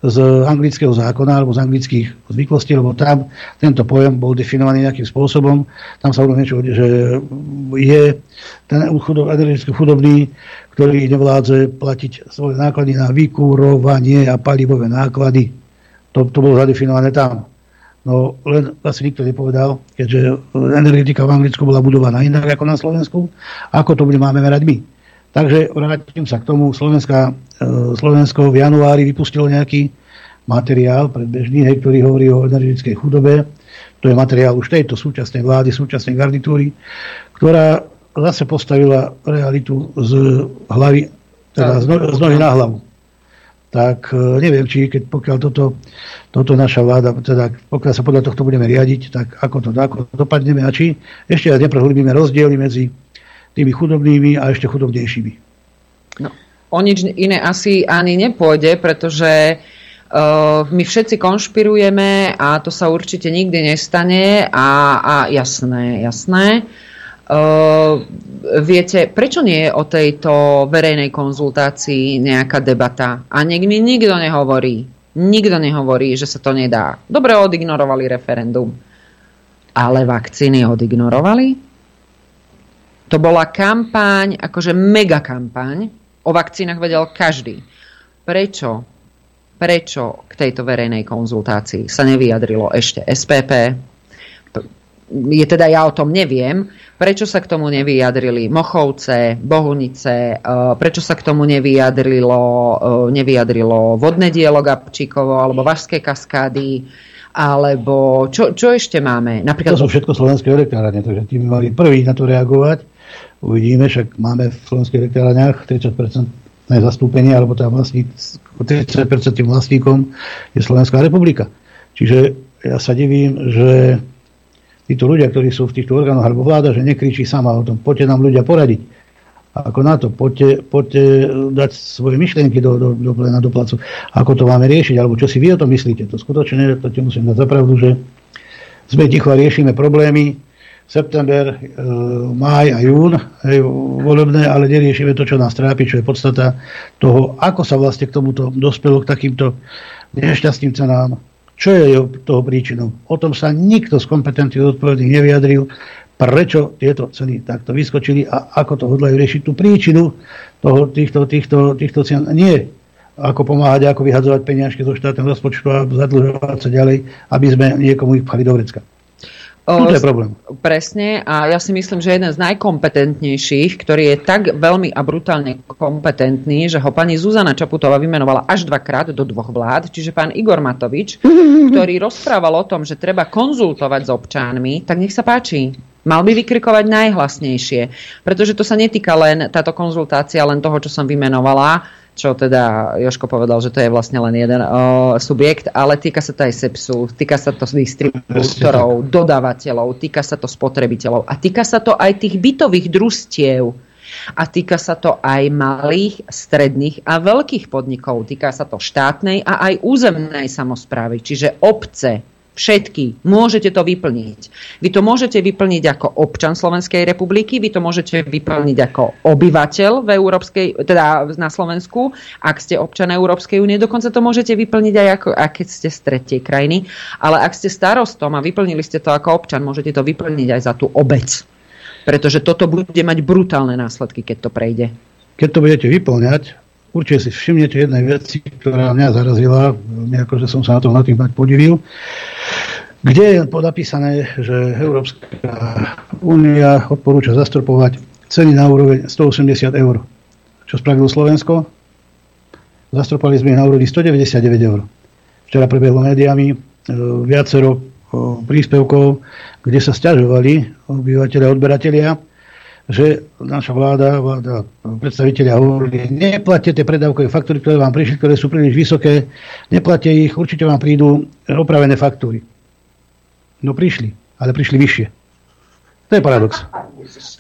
z anglického zákona alebo z anglických zvyklostí, lebo tam tento pojem bol definovaný nejakým spôsobom. Tam sa hovorí niečo, že je ten chudob, energeticky chudobný, ktorý nevládze platiť svoje náklady na vykúrovanie a palivové náklady. To, to bolo zadefinované tam. No len asi nikto nepovedal, keďže energetika v Anglicku bola budovaná inak ako na Slovensku, ako to bude máme merať my. Takže vrátim sa k tomu. Slovenská, e, Slovensko v januári vypustilo nejaký materiál predbežný, hej, ktorý hovorí o energetickej chudobe. To je materiál už tejto súčasnej vlády, súčasnej garnitúry, ktorá zase postavila realitu z hlavy, teda z, no, nohy na hlavu tak e, neviem, či keď pokiaľ toto, toto naša vláda, teda pokiaľ sa podľa tohto budeme riadiť, tak ako to, ako dopadneme a či ešte raz neprehlbíme rozdiely medzi tými chudobnými a ešte chudobnejšími. No, o nič iné asi ani nepôjde, pretože Uh, my všetci konšpirujeme a to sa určite nikdy nestane a, a jasné, jasné. Uh, viete, prečo nie je o tejto verejnej konzultácii nejaká debata? A nech mi nikto nehovorí, nikto nehovorí, že sa to nedá. Dobre odignorovali referendum, ale vakcíny odignorovali? To bola kampaň, akože mega kampaň. O vakcínach vedel každý. Prečo prečo k tejto verejnej konzultácii sa nevyjadrilo ešte SPP. Je teda ja o tom neviem, prečo sa k tomu nevyjadrili Mochovce, Bohunice, e, prečo sa k tomu nevyjadrilo, e, nevyjadrilo vodné dielo Gabčíkovo alebo Vašské kaskády, alebo čo, čo ešte máme? Napríklad... To sú všetko slovenské elektrárne, takže tým mali prvý na to reagovať. Uvidíme, však máme v slovenských elektrárniach 30% zastúpenie, alebo tá vlastník, 30% vlastníkom je Slovenská republika. Čiže ja sa divím, že títo ľudia, ktorí sú v týchto orgánoch alebo vláda, že nekričí sama o tom, poďte nám ľudia poradiť. Ako na to, poďte, poďte dať svoje myšlienky do, do, do, do, do placu, ako to máme riešiť, alebo čo si vy o tom myslíte. To skutočne, to ti musím dať zapravdu, že sme ticho a riešime problémy, september, e, máj a jún hej, volebné, ale neriešime to, čo nás trápi, čo je podstata toho, ako sa vlastne k tomuto dospelo k takýmto nešťastným cenám. Čo je toho príčinou? O tom sa nikto z kompetentných odpovedných nevyjadril, prečo tieto ceny takto vyskočili a ako to hodlajú riešiť tú príčinu toho, týchto, týchto, týchto cien. Nie ako pomáhať, ako vyhadzovať peniažky zo štátneho rozpočtu a zadlžovať sa ďalej, aby sme niekomu ich pchali do vrecka. No, to je problém. Presne a ja si myslím, že jeden z najkompetentnejších, ktorý je tak veľmi a brutálne kompetentný, že ho pani Zuzana Čaputová vymenovala až dvakrát do dvoch vlád, čiže pán Igor Matovič, ktorý rozprával o tom, že treba konzultovať s občanmi, tak nech sa páči. Mal by vykrikovať najhlasnejšie, pretože to sa netýka len táto konzultácia, len toho, čo som vymenovala, čo teda Joško povedal, že to je vlastne len jeden uh, subjekt, ale týka sa to aj SEPSu, týka sa to distribútorov, dodávateľov, týka sa to spotrebiteľov a týka sa to aj tých bytových družstiev. A týka sa to aj malých, stredných a veľkých podnikov. Týka sa to štátnej a aj územnej samozprávy, čiže obce, Všetky. Môžete to vyplniť. Vy to môžete vyplniť ako občan Slovenskej republiky, vy to môžete vyplniť ako obyvateľ v Európskej, teda na Slovensku, ak ste občan Európskej únie, dokonca to môžete vyplniť aj ako, ak keď ste z tretej krajiny, ale ak ste starostom a vyplnili ste to ako občan, môžete to vyplniť aj za tú obec. Pretože toto bude mať brutálne následky, keď to prejde. Keď to budete vyplňať, určite si všimnete jednej veci, ktorá mňa zarazila, nejako, že som sa na tom na tým podivil, kde je podapísané, že Európska únia odporúča zastropovať ceny na úroveň 180 eur. Čo spravilo Slovensko? Zastropovali sme na úrovni 199 eur. Včera prebehlo médiami e, viacero príspevkov, kde sa stiažovali obyvateľia a odberatelia, že naša vláda, vláda predstaviteľia hovorili, neplatte tie predávkové faktúry, ktoré vám prišli, ktoré sú príliš vysoké, neplatte ich, určite vám prídu opravené faktúry. No prišli, ale prišli vyššie. To je paradox.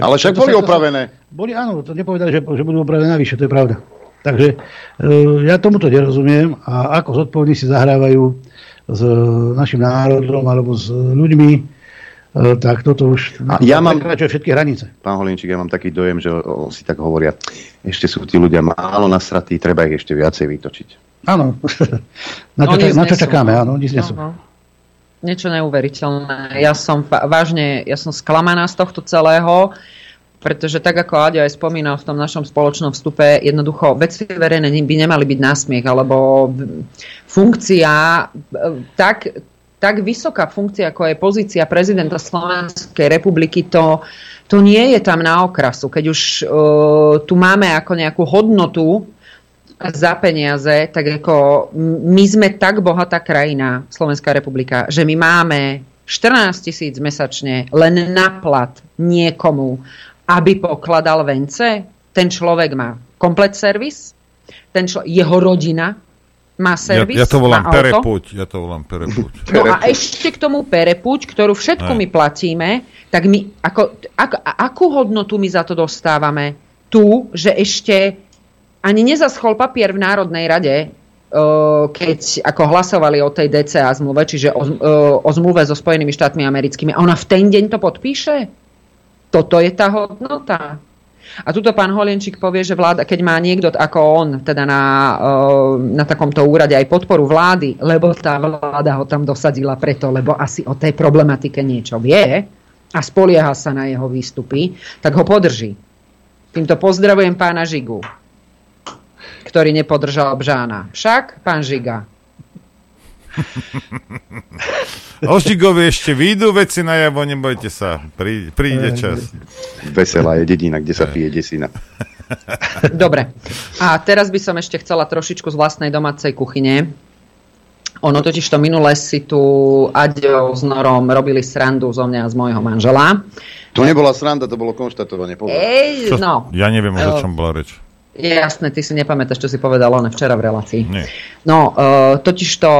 Ale však boli opravené. Boli, áno, to nepovedali, že, že budú opravené navyše, to je pravda. Takže e, ja tomuto nerozumiem a ako zodpovední si zahrávajú s našim národom alebo s ľuďmi, E, tak toto už a ja mám, všetky hranice. Pán Holinčík, ja mám taký dojem, že o, o, si tak hovoria, ešte sú tí ľudia málo nasratí, treba ich ešte viacej vytočiť. Áno, na, čo, čak, na čo čakáme, áno, nič nesú. Uh-huh. Niečo neuveriteľné. Ja som vážne, ja som sklamaná z tohto celého, pretože tak ako Aďo aj spomínal v tom našom spoločnom vstupe, jednoducho veci verejné by nemali byť násmiech, alebo funkcia tak, tak vysoká funkcia, ako je pozícia prezidenta Slovenskej republiky, to, to nie je tam na okrasu. Keď už uh, tu máme ako nejakú hodnotu za peniaze, tak ako my sme tak bohatá krajina, Slovenská republika, že my máme 14 tisíc mesačne len na plat niekomu, aby pokladal vence. Ten človek má komplet servis, ten člo- jeho rodina má servis, ja, ja to volám perepuť, ja to volám perepuť. No a ešte k tomu perepuť, ktorú všetku my platíme, tak my, ako, ako, akú hodnotu my za to dostávame? Tu, že ešte ani nezaschol papier v Národnej rade, keď ako hlasovali o tej DCA zmluve, čiže o, o zmluve so Spojenými štátmi americkými, a ona v ten deň to podpíše? Toto je tá hodnota. A tuto pán Holienčík povie, že vláda, keď má niekto ako on, teda na, na takomto úrade aj podporu vlády, lebo tá vláda ho tam dosadila preto, lebo asi o tej problematike niečo vie a spolieha sa na jeho výstupy, tak ho podrží. Týmto pozdravujem pána Žigu, ktorý nepodržal Bžána. Však, pán Žiga, O Žigovi ešte výjdu veci na javo, nebojte sa, Prí, príde čas. Veselá je dedina, kde sa pije desina. Dobre. A teraz by som ešte chcela trošičku z vlastnej domácej kuchyne. Ono totiž to minule si tu Aďo s Norom robili srandu zo mňa a z môjho manžela. To nebola sranda, to bolo konštatovanie. Ej, no. Ja neviem, o čom bola reč. Jasné, ty si nepamätáš, čo si povedal on včera v relácii. Nie. No, uh, totiž to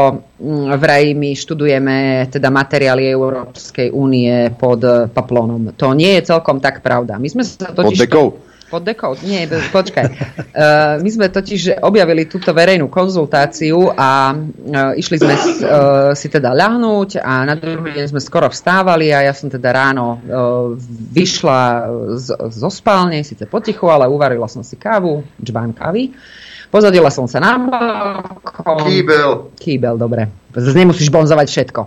vraj my študujeme teda materiály Európskej únie pod paplónom. To nie je celkom tak pravda. My sme sa totiž... Pod dekou? Pod dekou? Nie, počkaj. Uh, my sme totiž objavili túto verejnú konzultáciu a uh, išli sme uh, si teda ľahnúť a na druhý deň sme skoro vstávali a ja som teda ráno vyšla zo spálne, síce potichu, ale uvarila som si kávu, džbán kávy. Pozadila som sa na balkón. Kýbel. Kýbel, dobre. Nemusíš bonzovať všetko.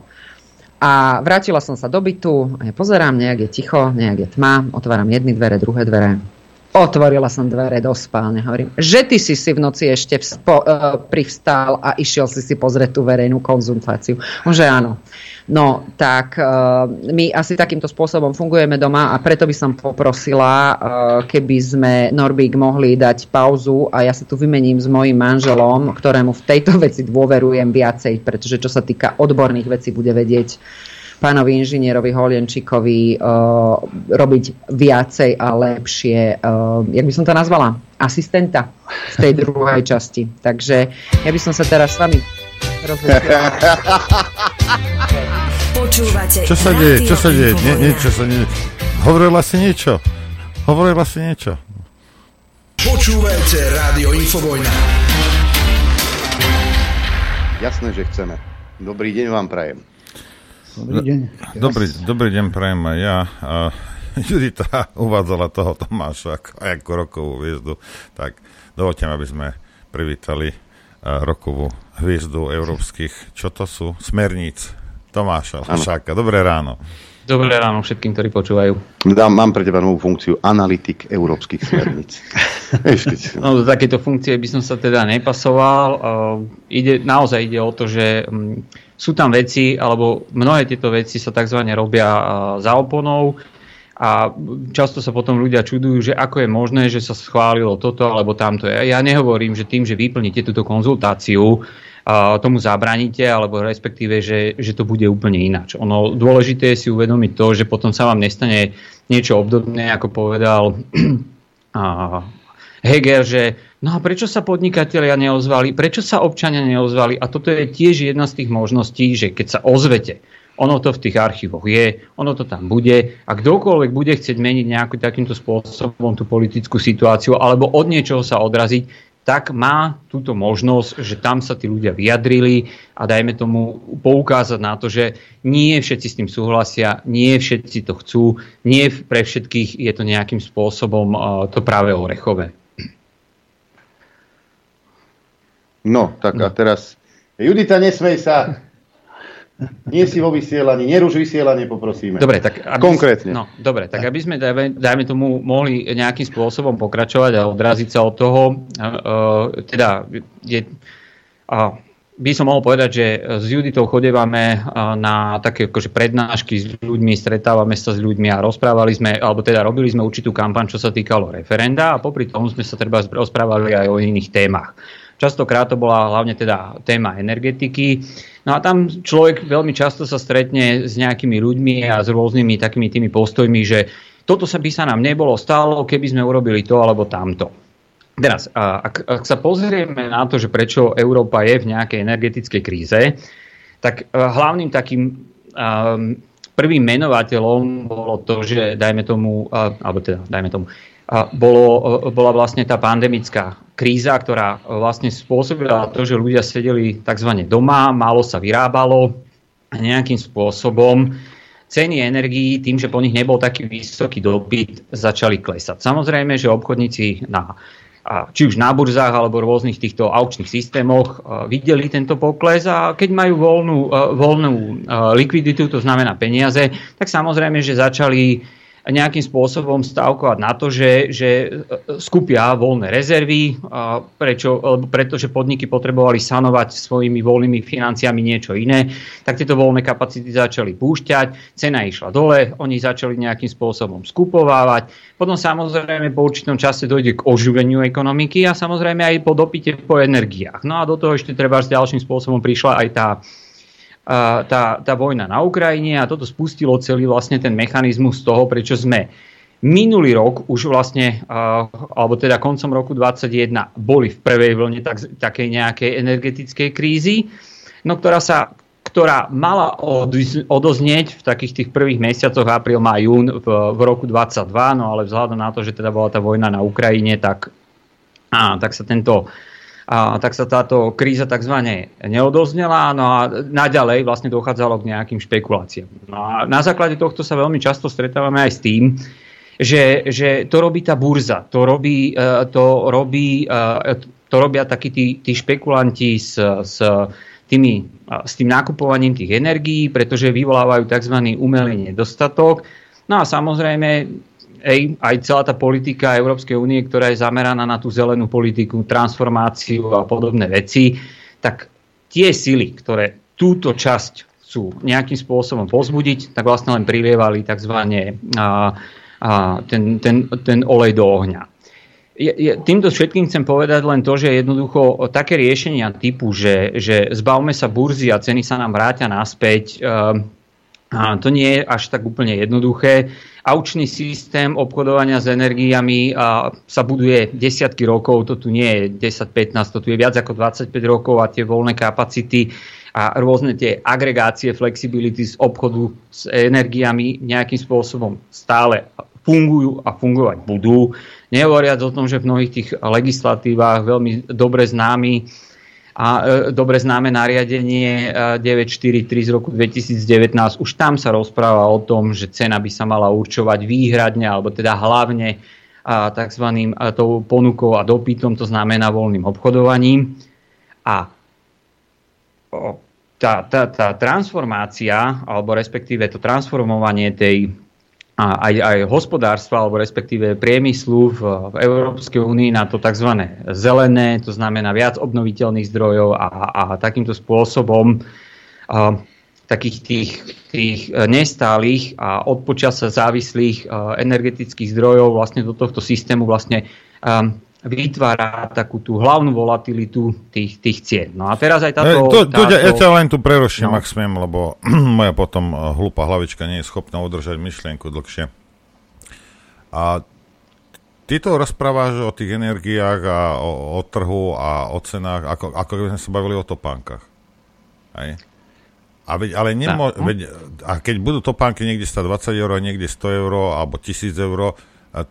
A vrátila som sa do bytu a ja pozerám, nejak je ticho, nejak je tma, otváram jedny dvere, druhé dvere Otvorila som dvere do spálne. Hovorím, že ty si si v noci ešte vzpo, uh, privstal a išiel si si pozrieť tú verejnú konzultáciu. Že áno. No, tak uh, my asi takýmto spôsobom fungujeme doma a preto by som poprosila, uh, keby sme Norbík mohli dať pauzu a ja sa tu vymením s mojim manželom, ktorému v tejto veci dôverujem viacej, pretože čo sa týka odborných vecí bude vedieť pánovi inžinierovi Holienčíkovi uh, robiť viacej a lepšie, uh, jak by som to nazvala, asistenta v tej druhej časti. Takže ja by som sa teraz s vami Počúvate. Čo sa deje? Čo sa deje? Nie, niečo sa nie... Hovorila si niečo? Hovorila si niečo? Počúvajte Rádio Infovojna. Jasné, že chceme. Dobrý deň vám prajem. Dobrý deň. Dobrý, dobrý deň, prajem aj ja. Uh, Judita uvádzala toho Tomáša ako, ako rokovú hviezdu. Tak dovolte aby sme privítali uh, rokovú hviezdu európskych, čo to sú? Smerníc Tomáša Lašáka. Dobré ráno. Dobré ráno všetkým, ktorí počúvajú. Dám, mám pre teba novú funkciu analytik európskych smerníc. no, do takéto funkcie by som sa teda nepasoval. Uh, ide, naozaj ide o to, že um, sú tam veci, alebo mnohé tieto veci sa tzv. robia za oponou a často sa potom ľudia čudujú, že ako je možné, že sa schválilo toto alebo tamto. Ja nehovorím, že tým, že vyplníte túto konzultáciu, tomu zabránite, alebo respektíve, že, že to bude úplne ináč. Ono dôležité je si uvedomiť to, že potom sa vám nestane niečo obdobné, ako povedal Heger, že No a prečo sa podnikatelia neozvali? Prečo sa občania neozvali? A toto je tiež jedna z tých možností, že keď sa ozvete, ono to v tých archívoch je, ono to tam bude a kdokoľvek bude chcieť meniť nejakým takýmto spôsobom tú politickú situáciu alebo od niečoho sa odraziť, tak má túto možnosť, že tam sa tí ľudia vyjadrili a dajme tomu poukázať na to, že nie všetci s tým súhlasia, nie všetci to chcú, nie pre všetkých je to nejakým spôsobom to práve orechové. No, tak a teraz... Judita, nesmej sa. Nie si vo vysielaní, neruš vysielanie, poprosíme. Dobre, tak aby, Konkrétne. No, dobre, tak aby sme, dajme, dajme tomu, mohli nejakým spôsobom pokračovať a odraziť sa od toho, uh, teda je, uh, by som mohol povedať, že s Juditou chodevame na také akože prednášky s ľuďmi, stretávame sa s ľuďmi a rozprávali sme, alebo teda robili sme určitú kampaň, čo sa týkalo referenda a popri tom sme sa treba rozprávali aj o iných témach. Častokrát to bola hlavne teda téma energetiky. No a tam človek veľmi často sa stretne s nejakými ľuďmi a s rôznymi takými tými postojmi, že toto sa by sa nám nebolo stalo, keby sme urobili to alebo tamto. Teraz, ak, ak sa pozrieme na to, že prečo Európa je v nejakej energetickej kríze, tak hlavným takým um, prvým menovateľom bolo to, že dajme tomu, alebo teda dajme tomu, bolo, bola vlastne tá pandemická kríza, ktorá vlastne spôsobila to, že ľudia sedeli tzv. doma, málo sa vyrábalo nejakým spôsobom ceny energií, tým, že po nich nebol taký vysoký dopyt, začali klesať. Samozrejme, že obchodníci na či už na burzách alebo rôznych týchto aukčných systémoch videli tento pokles a keď majú voľnú, voľnú likviditu, to znamená peniaze, tak samozrejme, že začali nejakým spôsobom stávkovať na to, že, že e, skupia voľné rezervy, prečo, pretože podniky potrebovali sanovať svojimi voľnými financiami niečo iné, tak tieto voľné kapacity začali púšťať, cena išla dole, oni začali nejakým spôsobom skupovávať, potom samozrejme po určitom čase dojde k oživeniu ekonomiky a samozrejme aj po dopite po energiách. No a do toho ešte treba s ďalším spôsobom prišla aj tá tá, tá vojna na Ukrajine a toto spustilo celý vlastne ten mechanizmus toho, prečo sme minulý rok už vlastne, alebo teda koncom roku 2021 boli v prvej vlne tak, takej nejakej energetickej krízy, no ktorá sa ktorá mala odoznieť v takých tých prvých mesiacoch apríl, maj, jún v, v roku 22, no ale vzhľadom na to, že teda bola tá vojna na Ukrajine, tak, á, tak sa tento a, tak sa táto kríza tzv. neodoznela no a naďalej vlastne dochádzalo k nejakým špekuláciám. No a na základe tohto sa veľmi často stretávame aj s tým, že, že to robí tá burza, to robí, e, to robí e, to robia takí tí, tí špekulanti s, s, tými, s tým nakupovaním tých energií, pretože vyvolávajú tzv. umelý nedostatok. No a samozrejme Ej, aj celá tá politika Európskej únie, ktorá je zameraná na tú zelenú politiku, transformáciu a podobné veci, tak tie sily, ktoré túto časť chcú nejakým spôsobom pozbudiť, tak vlastne len prilievali tzv. A, a, ten, ten, ten olej do ohňa. Je, je, týmto všetkým chcem povedať len to, že jednoducho také riešenia typu, že, že zbavme sa burzy a ceny sa nám vrátia naspäť, a to nie je až tak úplne jednoduché. Aučný systém obchodovania s energiami a, sa buduje desiatky rokov, to tu nie je 10-15, to tu je viac ako 25 rokov a tie voľné kapacity a rôzne tie agregácie, flexibility z obchodu s energiami nejakým spôsobom stále fungujú a fungovať budú. Nehovoriac o tom, že v mnohých tých legislatívach veľmi dobre známy a e, dobre známe nariadenie 943 e, z roku 2019, už tam sa rozpráva o tom, že cena by sa mala určovať výhradne, alebo teda hlavne a, tzv. A, tou ponukou a dopytom, to znamená voľným obchodovaním. A o, tá, tá, tá transformácia, alebo respektíve to transformovanie tej a aj, aj hospodárstva, alebo respektíve priemyslu v, v Európskej únii na to tzv. zelené, to znamená viac obnoviteľných zdrojov a, a takýmto spôsobom a, takých tých, tých nestálych a odpočasa závislých a, energetických zdrojov vlastne do tohto systému vlastne a, vytvára takú tú hlavnú volatilitu tých, tých cien. No a teraz aj táto... E, to, to, táto... Ja ťa len tu preruším, no. ak smiem, lebo moja potom uh, hlúpa hlavička nie je schopná udržať myšlienku dlhšie. A ty to rozprávaš o tých energiách a o, o trhu a o cenách, ako, ako by sme sa bavili o topánkach. Hej? A veď, ale nemo, no. veď, a keď budú topánky niekde stať 20 eur, niekde 100 eur alebo 1000 eur,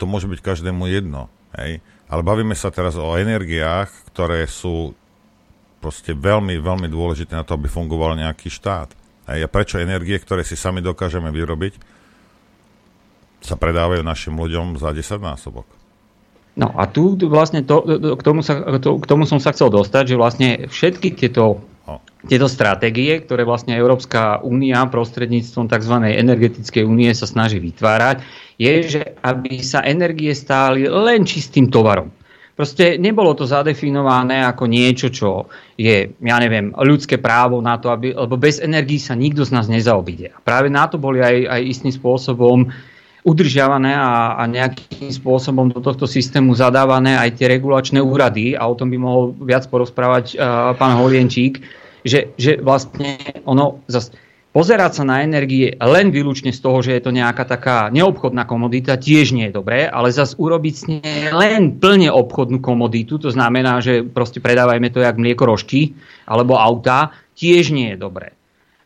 to môže byť každému jedno. Hej? Ale bavíme sa teraz o energiách, ktoré sú proste veľmi, veľmi dôležité na to, aby fungoval nejaký štát. A prečo energie, ktoré si sami dokážeme vyrobiť, sa predávajú našim ľuďom za 10 násobok. No a tu vlastne to, k, tomu sa, to, k tomu som sa chcel dostať, že vlastne všetky tieto. Tieto stratégie, ktoré vlastne Európska únia prostredníctvom tzv. energetickej únie sa snaží vytvárať, je, že aby sa energie stáli len čistým tovarom. Proste nebolo to zadefinované ako niečo, čo je, ja neviem, ľudské právo na to, aby, lebo bez energií sa nikto z nás nezaobíde. A práve na to boli aj, aj istým spôsobom udržiavané a, a nejakým spôsobom do tohto systému zadávané aj tie regulačné úrady a o tom by mohol viac porozprávať uh, pán Holienčík, že, že vlastne ono zase Pozerať sa na energie len výlučne z toho, že je to nejaká taká neobchodná komodita, tiež nie je dobré, ale zase urobiť s nej len plne obchodnú komoditu, to znamená, že proste predávajme to jak mlieko rožky alebo auta, tiež nie je dobré.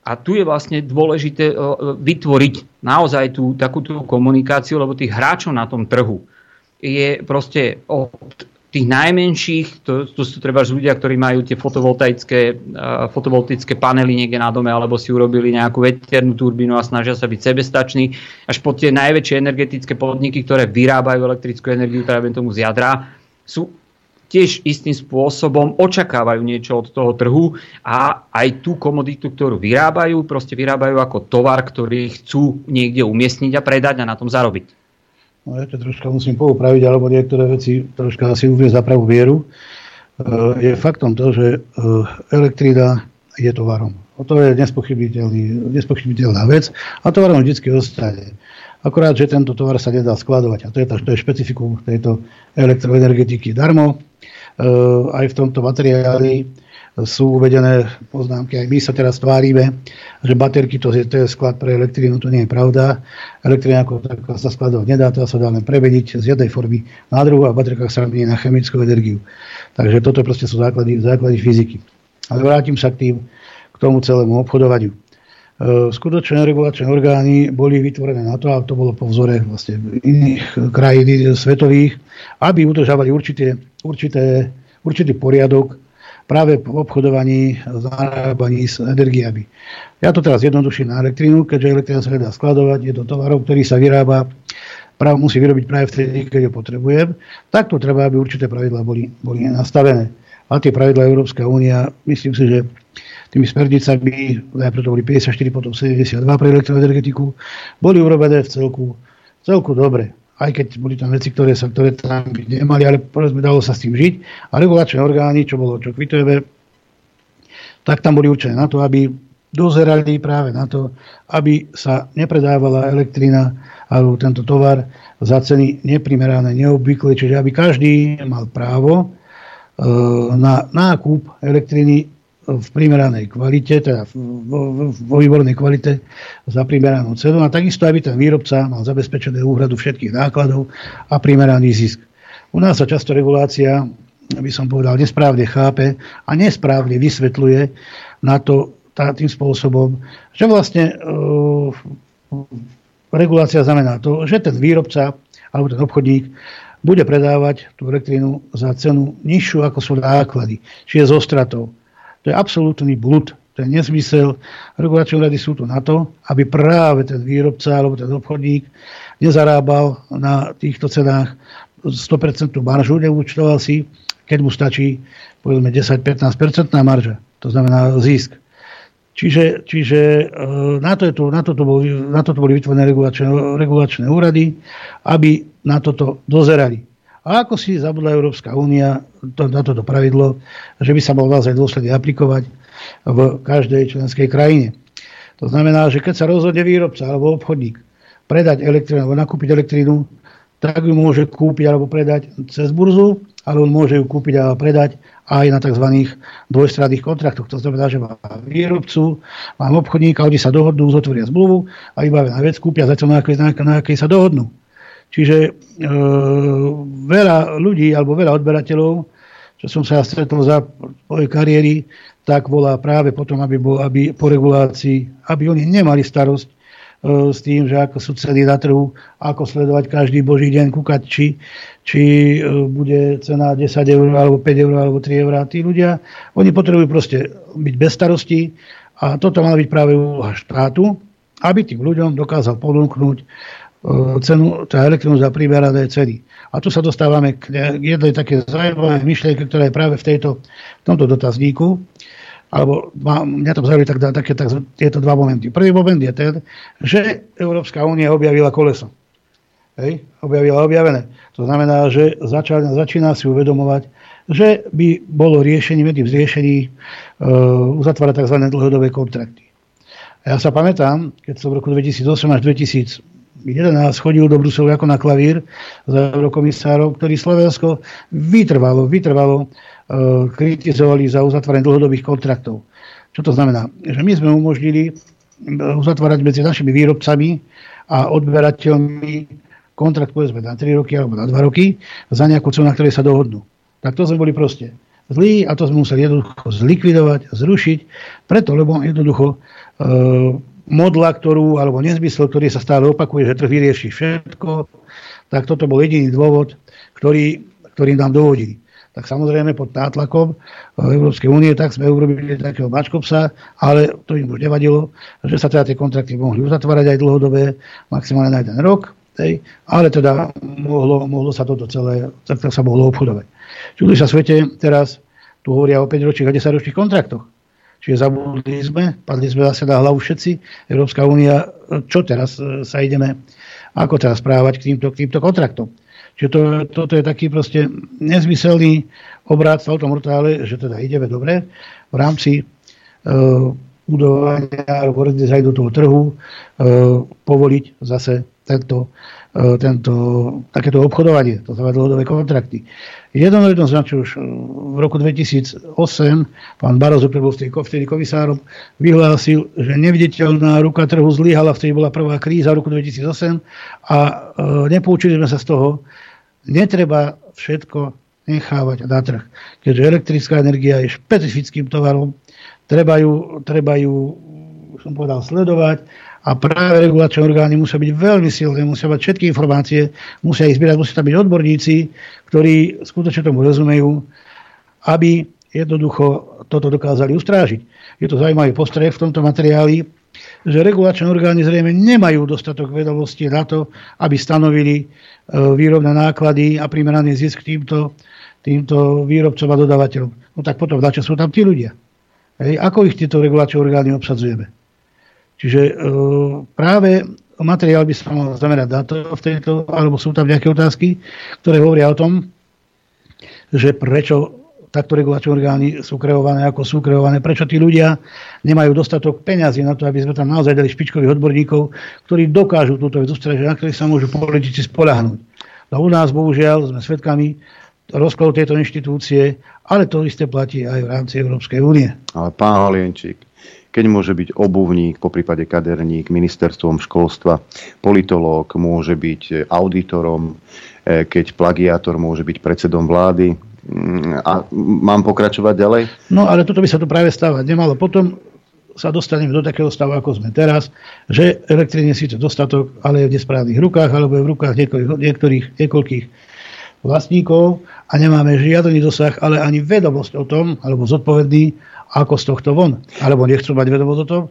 A tu je vlastne dôležité vytvoriť naozaj tú takúto komunikáciu, lebo tých hráčov na tom trhu je proste od tých najmenších, to, to sú treba ľudia, ktorí majú tie fotovoltaické, uh, fotovoltaické panely niekde na dome, alebo si urobili nejakú veternú turbínu a snažia sa byť sebestační, až po tie najväčšie energetické podniky, ktoré vyrábajú elektrickú energiu, ktorá tomu z jadra, sú tiež istým spôsobom očakávajú niečo od toho trhu a aj tú komoditu, ktorú vyrábajú, proste vyrábajú ako tovar, ktorý chcú niekde umiestniť a predať a na tom zarobiť. No ja to troška musím poupraviť, alebo niektoré veci troška asi uvieť za pravú vieru. E, je faktom to, že e, elektrina je tovarom. O to je nespochybiteľná vec a tovarom vždy ostane. Akorát, že tento tovar sa nedá skladovať. A to je, to, to je špecifikum tejto elektroenergetiky darmo. E, aj v tomto materiáli sú uvedené poznámky. Aj my sa teraz tvárime, že baterky to je, to je sklad pre elektrínu, to nie je pravda. Elektrina ako taká sa skladovať nedá, to sa dá len premeniť z jednej formy na druhú a v baterkách sa mení na chemickú energiu. Takže toto proste sú základy, základy fyziky. Ale vrátim sa k tým, k tomu celému obchodovaniu. E, skutočné regulačné orgány boli vytvorené na to, a to bolo po vzore vlastne iných krajín svetových, aby udržavali určité, určité, určitý poriadok práve v obchodovaní zarábaní s energiami. Ja to teraz jednoduším na elektrínu, keďže elektrina sa nedá skladovať, je to tovarov, ktorý sa vyrába, práve musí vyrobiť práve vtedy, keď ho potrebujem. Takto treba, aby určité pravidlá boli, boli nastavené. A tie pravidlá Európska únia, myslím si, že tými smernicami, najprv to boli 54, potom 72 pre elektroenergetiku, boli urobené v celku, celku dobre aj keď boli tam veci, ktoré, sa, ktoré tam byť nemali, ale povedzme, dalo sa s tým žiť. A regulačné orgány, čo bolo, čo kvitujeme, tak tam boli určené na to, aby dozerali práve na to, aby sa nepredávala elektrina alebo tento tovar za ceny neprimerané, neobvyklé, čiže aby každý mal právo e, na nákup elektriny v primeranej kvalite, teda vo, výbornej kvalite za primeranú cenu a takisto, aby ten výrobca mal zabezpečené úhradu všetkých nákladov a primeraný zisk. U nás sa často regulácia, by som povedal, nesprávne chápe a nesprávne vysvetľuje na to tá, tým spôsobom, že vlastne uh, regulácia znamená to, že ten výrobca alebo ten obchodník bude predávať tú elektrínu za cenu nižšiu ako sú náklady, čiže zo stratou. To je absolútny blud, to je nezmysel. Regulačné úrady sú tu na to, aby práve ten výrobca alebo ten obchodník nezarábal na týchto cenách 100% maržu, neúčtoval si, keď mu stačí povedzme 10-15% marža, to znamená zisk. Čiže, čiže e, na, to je to, na, toto boli, na toto boli vytvorené regulačné, regulačné úrady, aby na toto dozerali. A ako si zabudla Európska únia to, na toto pravidlo, že by sa mal naozaj dôsledne aplikovať v každej členskej krajine. To znamená, že keď sa rozhodne výrobca alebo obchodník predať elektrínu alebo nakúpiť elektrínu, tak ju môže kúpiť alebo predať cez burzu, ale on môže ju kúpiť alebo predať aj na tzv. dvojstranných kontraktoch. To znamená, že má výrobcu, má obchodníka, oni sa dohodnú, zotvoria zmluvu a iba na vec kúpia za to, na akej, na akej sa dohodnú. Čiže e, veľa ľudí alebo veľa odberateľov, čo som sa stretol za mojej kariéry, tak volá práve potom, aby, bol, aby po regulácii, aby oni nemali starosť e, s tým, že ako sú ceny na trhu, ako sledovať každý boží deň, kúkať, či, či e, bude cena 10 eur, alebo 5 eur, alebo 3 eur. Tí ľudia, oni potrebujú proste byť bez starostí a toto má byť práve úloha štátu, aby tým ľuďom dokázal ponúknuť cenu, tá elektrínu za primerané ceny. A tu sa dostávame k jednej také zaujímavé myšlienke, ktorá je práve v, tejto, v tomto dotazníku. Alebo mňa to zaujímavé tak, také, tak, tieto dva momenty. Prvý moment je ten, že Európska únia objavila koleso. Hej? Objavila objavené. To znamená, že začal, začína si uvedomovať, že by bolo riešením, jedným z riešení uh, uzatvárať tzv. dlhodobé kontrakty. A ja sa pamätám, keď som v roku 2008 až 2000 11 chodil do Bruselu ako na klavír za eurokomisárov, ktorí Slovensko vytrvalo, vytrvalo e, kritizovali za uzatváranie dlhodobých kontraktov. Čo to znamená? Že my sme umožnili e, uzatvárať medzi našimi výrobcami a odberateľmi kontrakt povedzme na 3 roky alebo na 2 roky za nejakú cenu, na ktorej sa dohodnú. Tak to sme boli proste zlí a to sme museli jednoducho zlikvidovať, zrušiť, preto, lebo jednoducho e, modla, ktorú, alebo nezmysel, ktorý sa stále opakuje, že trh vyrieši všetko, tak toto bol jediný dôvod, ktorý, ktorý nám dovodili. Tak samozrejme pod nátlakom Európskej únie, tak sme urobili takého mačkopsa, ale to im už nevadilo, že sa teda tie kontrakty mohli uzatvárať aj dlhodobé, maximálne na jeden rok, hej, ale teda mohlo, mohlo sa toto celé, tak sa mohlo obchodovať. Čuduj sa svete teraz tu hovoria o 5 ročných a 10 ročných kontraktoch. Čiže zabudli sme, padli sme zase na hlavu všetci. Európska únia, čo teraz e, sa ideme, ako teraz správať k týmto, k týmto kontraktom. Čiže to, toto je taký proste nezmyselný obrát v tom mortále, že teda ideme dobre v rámci uh, budovania alebo aj do toho trhu uh, povoliť zase tento, tento, takéto obchodovanie, to znamená dlhodobé kontrakty. Jedno jednoznačne už v roku 2008 pán Barozo, ktorý bol vtedy komisárom, vyhlásil, že neviditeľná ruka trhu zlyhala, vtedy bola prvá kríza v roku 2008 a e, nepoučili sme sa z toho. Netreba všetko nechávať na trh. Keďže elektrická energia je špecifickým tovarom, treba ju, treba ju som povedal, sledovať a práve regulačné orgány musia byť veľmi silné, musia mať všetky informácie, musia ich zbierať, musia tam byť odborníci, ktorí skutočne tomu rozumejú, aby jednoducho toto dokázali ustrážiť. Je to zaujímavý postreh v tomto materiáli, že regulačné orgány zrejme nemajú dostatok vedomostí na to, aby stanovili e, výrobné náklady a primeraný zisk týmto, týmto výrobcom a dodávateľom. No tak potom na čo sú tam tí ľudia? Ako ich tieto regulačné orgány obsadzujeme? Čiže e, práve materiál by sa mal zamerať na to v tejto, alebo sú tam nejaké otázky, ktoré hovoria o tom, že prečo takto regulačné orgány sú kreované, ako sú kreované, prečo tí ľudia nemajú dostatok peňazí na to, aby sme tam naozaj dali špičkových odborníkov, ktorí dokážu túto vec ustražiť, na ktorých sa môžu politici spolahnúť. No u nás, bohužiaľ, sme svedkami rozkladu tejto inštitúcie, ale to isté platí aj v rámci Európskej únie. Ale pán Halienčík, keď môže byť obuvník, po prípade kaderník, ministerstvom školstva, politológ, môže byť auditorom, e, keď plagiátor môže byť predsedom vlády. Mm, a mám pokračovať ďalej? No ale toto by sa tu práve stávať nemalo. Potom sa dostaneme do takého stavu, ako sme teraz, že elektrine síce dostatok, ale je v nesprávnych rukách, alebo je v rukách niektorých, niektorých, niekoľkých vlastníkov a nemáme žiadny dosah, ale ani vedomosť o tom, alebo zodpovedný, ako z tohto von. Alebo nechcú mať vedomosť o tom,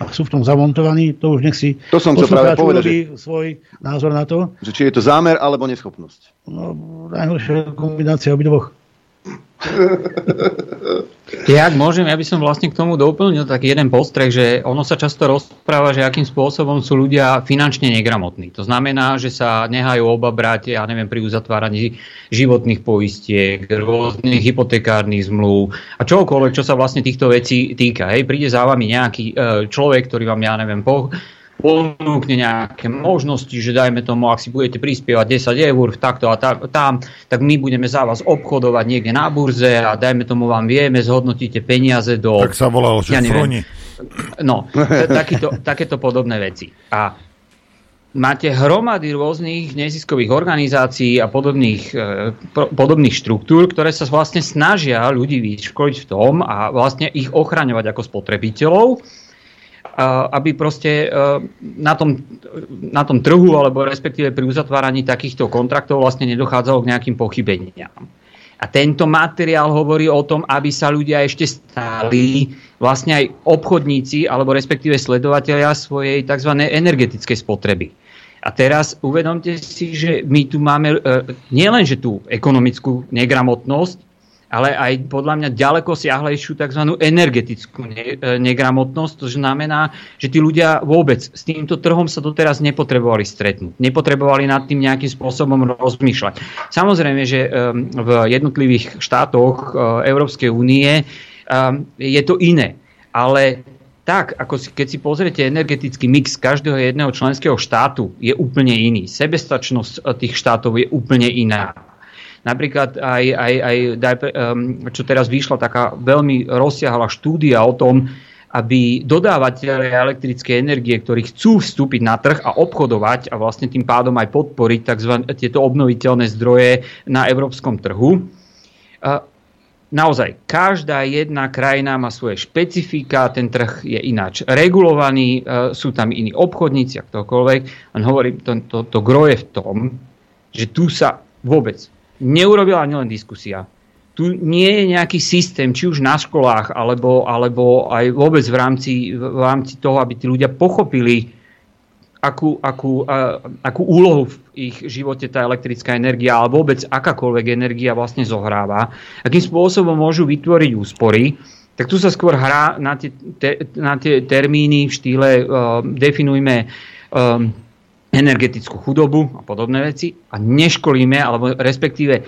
a sú v tom zamontovaní, to už nech si to som chcel práve povedať, že, svoj názor na to. Že či je to zámer alebo neschopnosť. No, najhoršia kombinácia obidvoch. Ja, ak môžem, ja by som vlastne k tomu doplnil tak jeden postreh, že ono sa často rozpráva, že akým spôsobom sú ľudia finančne negramotní. To znamená, že sa nehajú obabrať, ja neviem, pri uzatváraní životných poistiek, rôznych hypotekárnych zmluv a čokoľvek, čo sa vlastne týchto vecí týka. Hej, príde za vami nejaký e, človek, ktorý vám, ja neviem, po, ponúkne nejaké možnosti, že dajme tomu, ak si budete prispievať 10 eur takto a tak, tam, tak my budeme za vás obchodovať niekde na burze a dajme tomu vám vieme, zhodnotíte peniaze do... Tak sa volalo, že ja neviem, No, takýto, takéto podobné veci. A máte hromady rôznych neziskových organizácií a podobných, e, podobných štruktúr, ktoré sa vlastne snažia ľudí vyškoliť v tom a vlastne ich ochraňovať ako spotrebiteľov aby proste e, na tom, na tom trhu alebo respektíve pri uzatváraní takýchto kontraktov vlastne nedochádzalo k nejakým pochybeniam. A tento materiál hovorí o tom, aby sa ľudia ešte stali vlastne aj obchodníci alebo respektíve sledovateľia svojej tzv. energetickej spotreby. A teraz uvedomte si, že my tu máme e, nielenže tú ekonomickú negramotnosť, ale aj podľa mňa ďaleko siahlejšiu tzv. energetickú ne- e, negramotnosť. To znamená, že tí ľudia vôbec s týmto trhom sa doteraz nepotrebovali stretnúť. Nepotrebovali nad tým nejakým spôsobom rozmýšľať. Samozrejme, že v jednotlivých štátoch e, Európskej únie je to iné. Ale tak, ako si, keď si pozriete energetický mix každého jedného členského štátu, je úplne iný. Sebestačnosť e, tých štátov je úplne iná. Napríklad aj, aj, aj čo teraz vyšla taká veľmi rozsiahla štúdia o tom, aby dodávateľe elektrickej energie, ktorí chcú vstúpiť na trh a obchodovať a vlastne tým pádom aj podporiť tzv. tieto obnoviteľné zdroje na európskom trhu, naozaj každá jedna krajina má svoje špecifika, ten trh je ináč regulovaný, sú tam iní obchodníci, ak tokoľvek. Len hovorím, to, to, to groje v tom, že tu sa vôbec neurobila ani len diskusia. Tu nie je nejaký systém, či už na školách, alebo, alebo aj vôbec v rámci, v rámci toho, aby tí ľudia pochopili, akú, akú, a, akú úlohu v ich živote tá elektrická energia, alebo vôbec akákoľvek energia vlastne zohráva, akým spôsobom môžu vytvoriť úspory, tak tu sa skôr hrá na tie, te, na tie termíny v štýle uh, definujme um, energetickú chudobu a podobné veci a neškolíme, alebo respektíve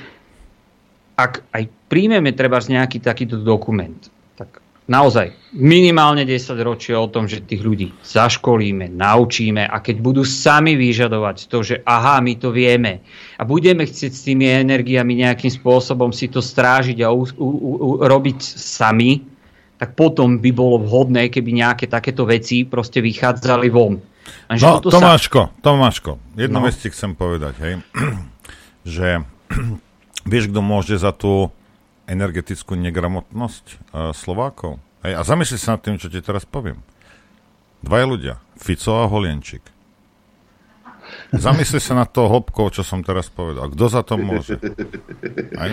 ak aj príjmeme treba nejaký takýto dokument, tak naozaj minimálne 10 ročie o tom, že tých ľudí zaškolíme, naučíme a keď budú sami vyžadovať to, že aha, my to vieme a budeme chcieť s tými energiami nejakým spôsobom si to strážiť a u, u, u, robiť sami, tak potom by bolo vhodné, keby nejaké takéto veci proste vychádzali von. No, Tomáško, sa... Tomáško, jednu no. vec ti chcem povedať, hej, že vieš, kto môže za tú energetickú negramotnosť uh, Slovákov? Hej, a zamysli sa nad tým, čo ti teraz poviem. Dvaja ľudia, Fico a Holienčík. Zamysli sa na to hlbkou, čo som teraz povedal. Kto za to môže? Hej?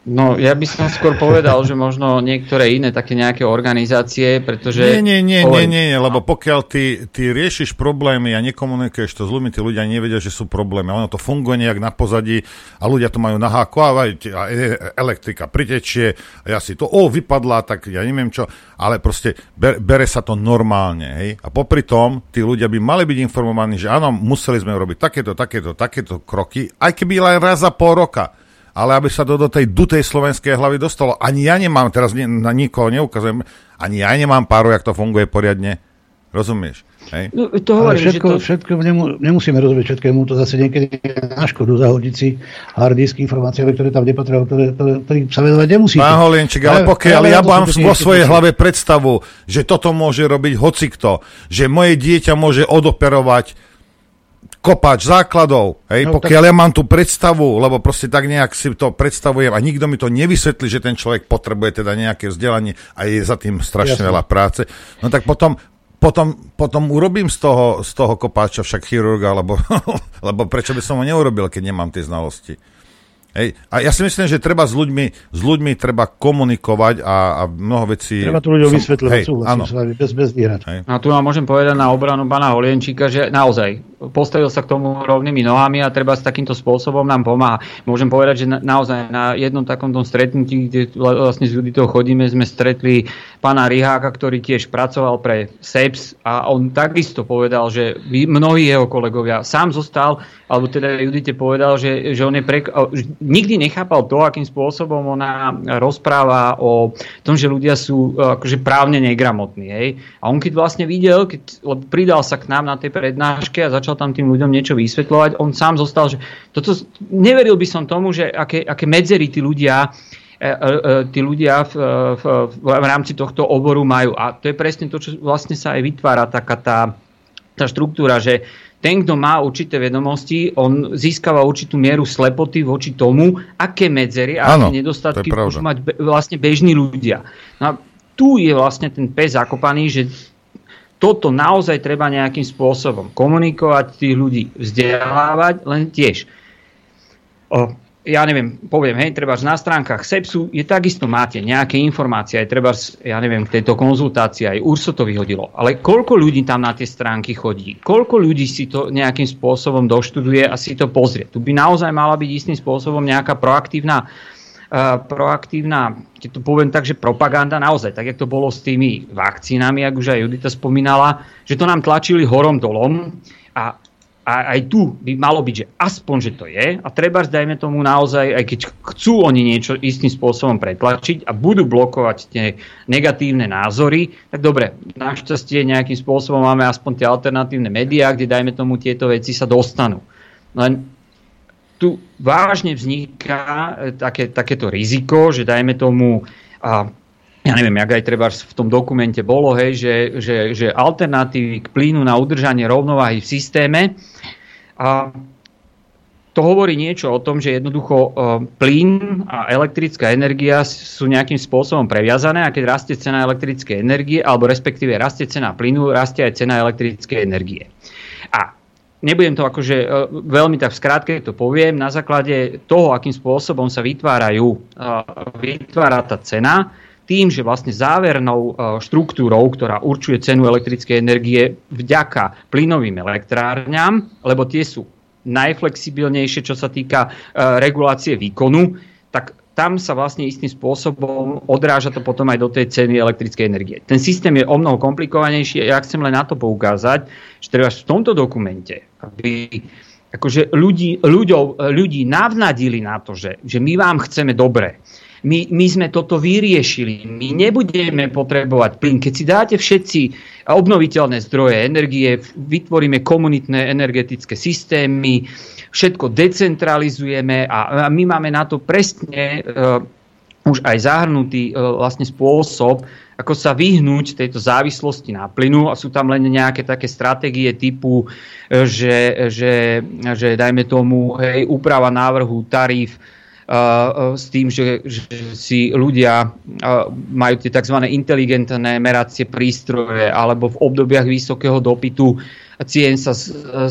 No, ja by som skôr povedal, že možno niektoré iné také nejaké organizácie, pretože... Nie, nie, nie, nie, nie, nie lebo pokiaľ ty, ty riešiš problémy a nekomunikuješ to s ľuďmi, tí ľudia nevedia, že sú problémy. Ono to funguje nejak na pozadí a ľudia to majú na háku a e, elektrika pritečie a ja si to, o, vypadla, tak ja neviem čo, ale proste ber, bere sa to normálne, hej. A popri tom, tí ľudia by mali byť informovaní, že áno, museli sme robiť takéto, takéto, takéto kroky, aj keby len raz za pol roka ale aby sa to do tej dutej slovenskej hlavy dostalo. Ani ja nemám, teraz na nikoho neukazujem, ani ja nemám páru, jak to funguje poriadne. Rozumieš? Hej? No, to hovorím, Ale všetko, že to... všetko nemu, nemusíme rozumieť všetkému, to zase niekedy na škodu zahodiť si hard disk informáciami, ktoré tam nepotrebujú, ktoré, ktoré, ktoré sa venovať nemusí. Pán Holienček, ale pokiaľ ja, ja mám vo svojej hlave predstavu, že toto môže robiť hocikto, že moje dieťa môže odoperovať kopáč základov, hej, no, pokiaľ tak... ja mám tú predstavu, lebo proste tak nejak si to predstavujem a nikto mi to nevysvetlí, že ten človek potrebuje teda nejaké vzdelanie a je za tým strašne Jasne. veľa práce, no tak potom potom, potom urobím z toho, z toho kopáča však chirurga, lebo, lebo prečo by som ho neurobil, keď nemám tie znalosti. Hej. A ja si myslím, že treba s ľuďmi, s ľuďmi treba komunikovať a, a mnoho vecí... Treba to ľuďom vysvetľovať, súhlasím s vami, bez, bez výhrad. A tu vám môžem povedať na obranu pána Holienčíka, že naozaj postavil sa k tomu rovnými nohami a treba s takýmto spôsobom nám pomáha. Môžem povedať, že na, naozaj na jednom takomto stretnutí, kde vlastne s Juditou chodíme, sme stretli pána Riháka, ktorý tiež pracoval pre SEPS a on takisto povedal, že mnohí jeho kolegovia sám zostal, alebo teda Judite povedal, že, že on je pre, nikdy nechápal to, akým spôsobom ona rozpráva o tom, že ľudia sú e, akože právne negramotní. Hej? A on keď vlastne videl, keď pridal sa k nám na tej prednáške a začal tam tým ľuďom niečo vysvetľovať, on sám zostal, že toto, neveril by som tomu, že aké, aké medzery tí ľudia e, e, tí ľudia v, v, v rámci tohto oboru majú. A to je presne to, čo vlastne sa aj vytvára taká tá, tá štruktúra, že ten, kto má určité vedomosti, on získava určitú mieru slepoty voči tomu, aké medzery a aké nedostatky môžu mať be, vlastne bežní ľudia. No a tu je vlastne ten pes zakopaný, že toto naozaj treba nejakým spôsobom komunikovať, tých ľudí vzdelávať, len tiež ja neviem, poviem, hej, treba na stránkach SEPSu je takisto máte nejaké informácie, aj treba, ja neviem, k tejto konzultácii aj URSO to vyhodilo. Ale koľko ľudí tam na tie stránky chodí? Koľko ľudí si to nejakým spôsobom doštuduje a si to pozrie? Tu by naozaj mala byť istým spôsobom nejaká proaktívna Uh, proaktívna, keď to poviem tak, že propaganda naozaj, tak jak to bolo s tými vakcínami, ak už aj Judita spomínala, že to nám tlačili horom dolom a a aj tu by malo byť, že aspoň, že to je a treba, dajme tomu naozaj, aj keď chcú oni niečo istým spôsobom pretlačiť a budú blokovať tie negatívne názory, tak dobre, našťastie nejakým spôsobom máme aspoň tie alternatívne médiá, kde dajme tomu tieto veci sa dostanú. Len tu vážne vzniká e, také, takéto riziko, že dajme tomu a, ja neviem, jak aj treba v tom dokumente bolo, hej, že, že, že alternatívy k plynu na udržanie rovnováhy v systéme. A to hovorí niečo o tom, že jednoducho e, plyn a elektrická energia sú nejakým spôsobom previazané a keď rastie cena elektrickej energie, alebo respektíve rastie cena plynu, rastie aj cena elektrickej energie. A nebudem to akože e, veľmi tak v skrátke to poviem, na základe toho, akým spôsobom sa vytvárajú, e, vytvára tá cena, tým, že vlastne závernou štruktúrou, ktorá určuje cenu elektrickej energie vďaka plynovým elektrárňam, lebo tie sú najflexibilnejšie, čo sa týka regulácie výkonu, tam sa vlastne istým spôsobom odráža to potom aj do tej ceny elektrickej energie. Ten systém je o mnoho komplikovanejší a ja chcem len na to poukázať, že treba v tomto dokumente, aby akože ľudí, ľuďov, ľudí navnadili na to, že, že my vám chceme dobre. My, my sme toto vyriešili. My nebudeme potrebovať plyn. Keď si dáte všetci obnoviteľné zdroje energie, vytvoríme komunitné energetické systémy, všetko decentralizujeme a my máme na to presne uh, už aj zahrnutý uh, vlastne spôsob, ako sa vyhnúť tejto závislosti na plynu a sú tam len nejaké také stratégie typu, e, že, že, že dajme tomu hej, úprava návrhu tarif s tým, že, že si ľudia majú tie tzv. inteligentné meracie prístroje alebo v obdobiach vysokého dopytu cien sa,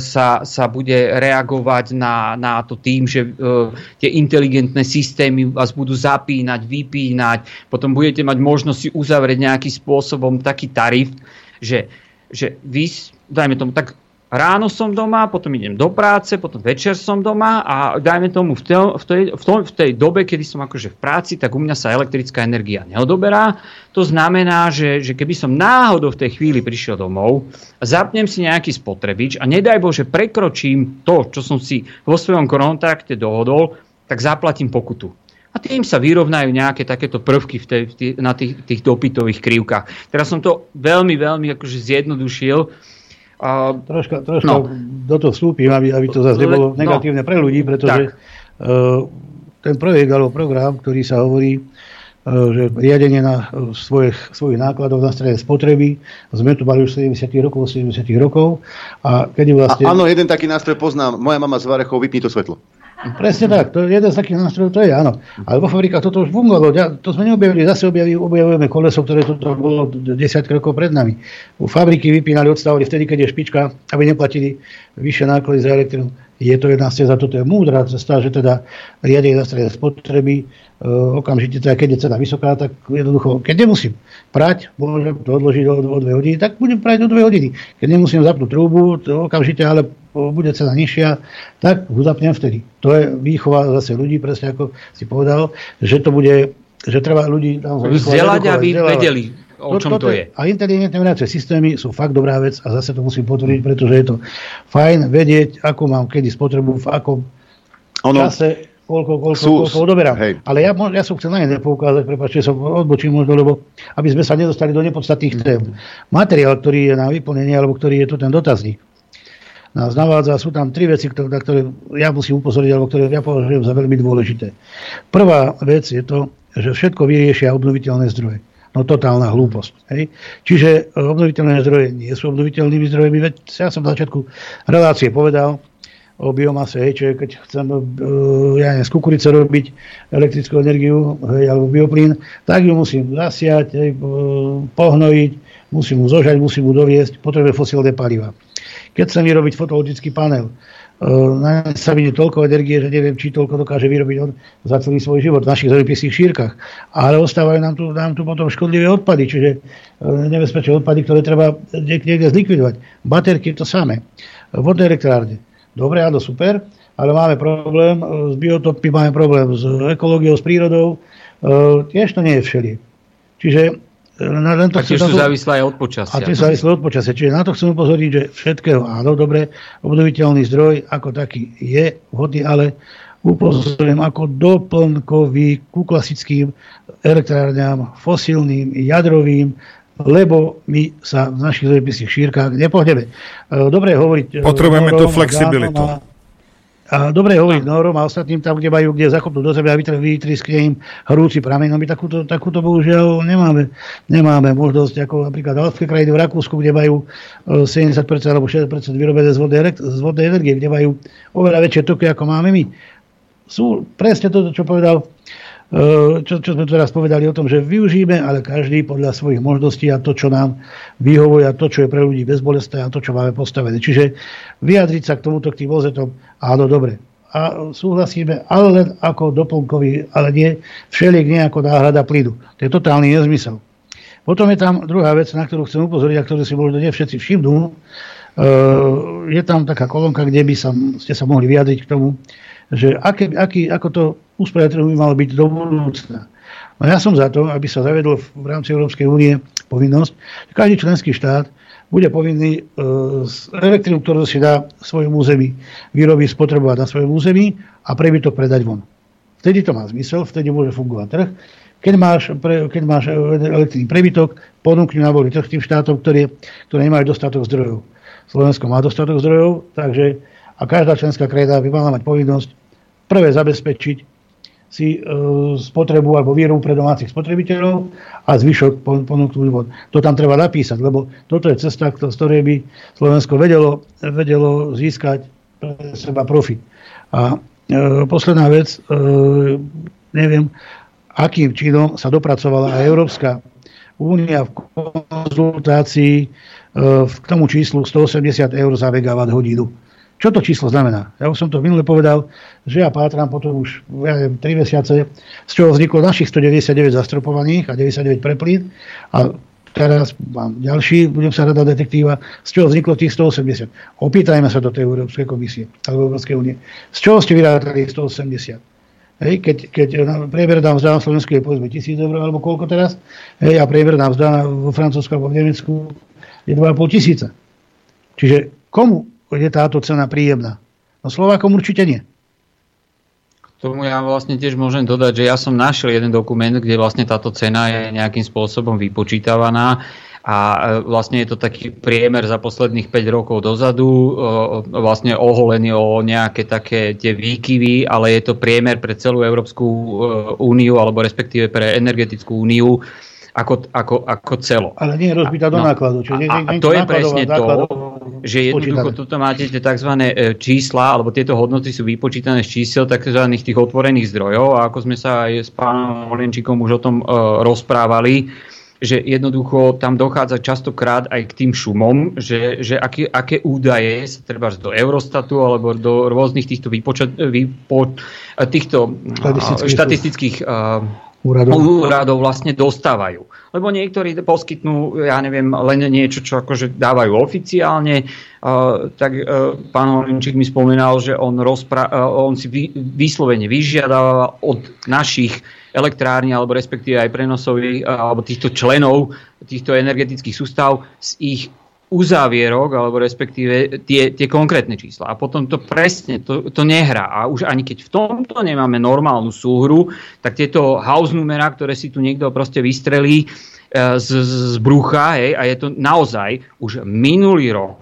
sa, sa bude reagovať na, na to tým, že uh, tie inteligentné systémy vás budú zapínať, vypínať, potom budete mať možnosť si uzavrieť nejakým spôsobom taký tarif, že, že vy, dajme tomu, tak ráno som doma, potom idem do práce, potom večer som doma a dajme tomu v, tej, v, tej, v, tom, v tej dobe, kedy som akože v práci, tak u mňa sa elektrická energia neodoberá. To znamená, že, že keby som náhodou v tej chvíli prišiel domov, zapnem si nejaký spotrebič a nedaj Bože prekročím to, čo som si vo svojom kontakte dohodol, tak zaplatím pokutu. A tým sa vyrovnajú nejaké takéto prvky v tej, v tých, na tých, tých dopytových krivkách. Teraz som to veľmi, veľmi akože zjednodušil, a, troška troška no. do toho vstúpim, aby, aby to zase nebolo no. negatívne pre ľudí, pretože uh, ten projekt alebo program, ktorý sa hovorí, uh, že riadenie na uh, svojich, svojich nákladov na strane spotreby, sme tu mali už 70 rokov, 70 rokov. A kedy vlastne... A, áno, jeden taký nástroj poznám. Moja mama z Varechov, vypni to svetlo. Presne tak, to je jeden z takých nástrojov, to je áno. Ale vo fabrikách toto už fungovalo, to sme neobjavili, zase objavili, objavujeme koleso, ktoré tu bolo 10 rokov pred nami. U fabriky vypínali, odstavili vtedy, keď je špička, aby neplatili vyššie náklady za elektrinu. Je to jedna cesta, toto je múdra cesta, že teda riadenie na strede spotreby, Eh, okamžite, teda keď je cena vysoká, tak jednoducho, keď nemusím prať, môžem to odložiť o, o dve hodiny, tak budem prať o dve hodiny. Keď nemusím zapnúť trúbu, to okamžite, ale bude cena nižšia, tak ho zapnem vtedy. To je výchova zase ľudí, presne ako si povedal, že to bude, že treba ľudí tam vzdelať, aby vedeli, o čom to, to je. A inteligentné meracie systémy sú fakt dobrá vec a zase to musím potvrdiť, pretože je to fajn vedieť, ako mám kedy spotrebu, v akom ono, čase koľko, koľko, sú, koľko odoberám. Hej. Ale ja, ja som chcel na jedné poukázať, prepáčte, som odbočím možno, lebo aby sme sa nedostali do nepodstatných tém. Materiál, ktorý je na vyplnenie, alebo ktorý je tu ten dotazník, nás navádza, sú tam tri veci, na ktoré ja musím upozorniť, alebo ktoré ja považujem za veľmi dôležité. Prvá vec je to, že všetko vyriešia obnoviteľné zdroje. No totálna hlúposť. Hej? Čiže obnoviteľné zdroje nie sú obnoviteľnými zdrojmi. Veď ja som v začiatku relácie povedal, o biomase, hej, čiže keď chcem uh, ja neviem, z kukurice robiť elektrickú energiu hej, alebo bioplín, tak ju musím zasiať, hej, pohnojiť, musím ju zožať, musím ju doviesť, potrebujem fosílne paliva. Keď chcem vyrobiť fotovoltický panel, uh, na sa vidie toľko energie, že neviem, či toľko dokáže vyrobiť on za celý svoj život v našich zemepisných šírkach. Ale ostávajú nám tu, nám tu potom škodlivé odpady, čiže uh, nebezpečné odpady, ktoré treba niekde zlikvidovať. Baterky to samé. Vodné elektrárne Dobre, áno, super, ale máme problém s biotopy, máme problém s ekológiou, s prírodou. Tiež to nie je všeli. Čiže na, len to a tiež sú to, závislé aj od počasia. A tiež závislé od počasia. Čiže na to chcem upozorniť, že všetkého áno, dobre, obnoviteľný zdroj ako taký je vhodný, ale upozorňujem ako doplnkový ku klasickým elektrárňam, fosílnym, jadrovým, lebo my sa v našich zemepisných šírkach nepohneme. E, dobre hovoriť... E, Potrebujeme tú flexibilitu. A, a dobre hovoriť norom a ostatným tam, kde majú, kde zakopnú do seba a vytriskne im hrúci prameň. No my takúto, takúto bohužiaľ nemáme. Nemáme možnosť, ako napríklad alpské krajiny v Rakúsku, kde majú 70% e, alebo 60% vyrobené z vodnej, z vodnej energie, kde majú oveľa väčšie toky, ako máme my. Sú presne to, čo povedal čo, čo sme teraz povedali o tom, že využijeme, ale každý podľa svojich možností a to, čo nám vyhovuje a to, čo je pre ľudí bezbolestné a to, čo máme postavené. Čiže vyjadriť sa k tomuto, k tým vozetom, áno, dobre. A súhlasíme, ale len ako doplnkový, ale nie všeliek nejako náhrada plynu. To je totálny nezmysel. Potom je tam druhá vec, na ktorú chcem upozoriť a ktorú si možno nie všetci všimnú. Je tam taká kolónka, kde by sa, ste sa mohli vyjadriť k tomu, že aké, aký, ako to usporiadanie by malo byť do budúcna. No ja som za to, aby sa zavedlo v rámci Európskej únie povinnosť, že každý členský štát bude povinný e, z elektrínu, ktorú si dá svojom území, vyrobiť, spotrebovať na svojom území a prebytok predať von. Vtedy to má zmysel, vtedy môže fungovať trh. Keď máš, pre, keď máš elektrný prebytok, ponúkni na voľný trh tým štátom, ktoré, ktoré nemajú dostatok zdrojov. Slovensko má dostatok zdrojov, takže a každá členská krajina by mala mať povinnosť prvé zabezpečiť si e, spotrebu alebo výrobu pre domácich spotrebiteľov a zvyšok ponúknuť von. To tam treba napísať, lebo toto je cesta, z ktorej by Slovensko vedelo, vedelo získať pre seba profit. A e, posledná vec, e, neviem, akým činom sa dopracovala aj Európska únia v konzultácii e, k tomu číslu 180 eur za megawatt hodinu čo to číslo znamená? Ja už som to minule povedal, že ja pátram potom už ja neviem, 3 mesiace, z čoho vzniklo našich 199 zastropovaných a 99 pre plyn. A teraz mám ďalší, budem sa hľadať detektíva, z čoho vzniklo tých 180. Opýtajme sa do tej Európskej komisie, alebo Európskej únie. Z čoho ste vyrátali 180? Hej, keď, keď priemerná mzda na Slovensku je povedzme 1000 eur alebo koľko teraz, hej, a priemerná mzda vo Francúzsku alebo v Nemecku je 2,5 tisíca. Čiže komu je táto cena príjemná. No Slovákom určite nie. K tomu ja vlastne tiež môžem dodať, že ja som našiel jeden dokument, kde vlastne táto cena je nejakým spôsobom vypočítavaná a e, vlastne je to taký priemer za posledných 5 rokov dozadu, e, vlastne oholený o nejaké také tie výkyvy, ale je to priemer pre celú Európsku e, úniu alebo respektíve pre energetickú úniu ako, ako, ako celo. Ale nie je rozbitá do no, nákladu. Čiže a, a to je presne to, že jednoducho toto máte tie tzv. E, čísla, alebo tieto hodnoty sú vypočítané z čísel tzv. tých otvorených zdrojov a ako sme sa aj s pánom Olenčíkom už o tom uh, rozprávali, že jednoducho tam dochádza častokrát aj k tým šumom, že, že aké, aké údaje sa treba do Eurostatu alebo do rôznych týchto, výpočet, výpo, týchto štatistických uh, úradov. úradov vlastne dostávajú. Lebo niektorí poskytnú, ja neviem, len niečo, čo akože dávajú oficiálne. Uh, tak uh, pán Horinčík mi spomínal, že on, rozpra- uh, on si vy- vyslovene vyžiadal od našich elektrární alebo respektíve aj prenosových alebo týchto členov týchto energetických sústav z ich uzávierok, alebo respektíve tie, tie konkrétne čísla. A potom to presne, to, to nehrá. A už ani keď v tomto nemáme normálnu súhru, tak tieto house numera, ktoré si tu niekto proste vystrelí e, z, z brucha, hej, a je to naozaj už minulý rok,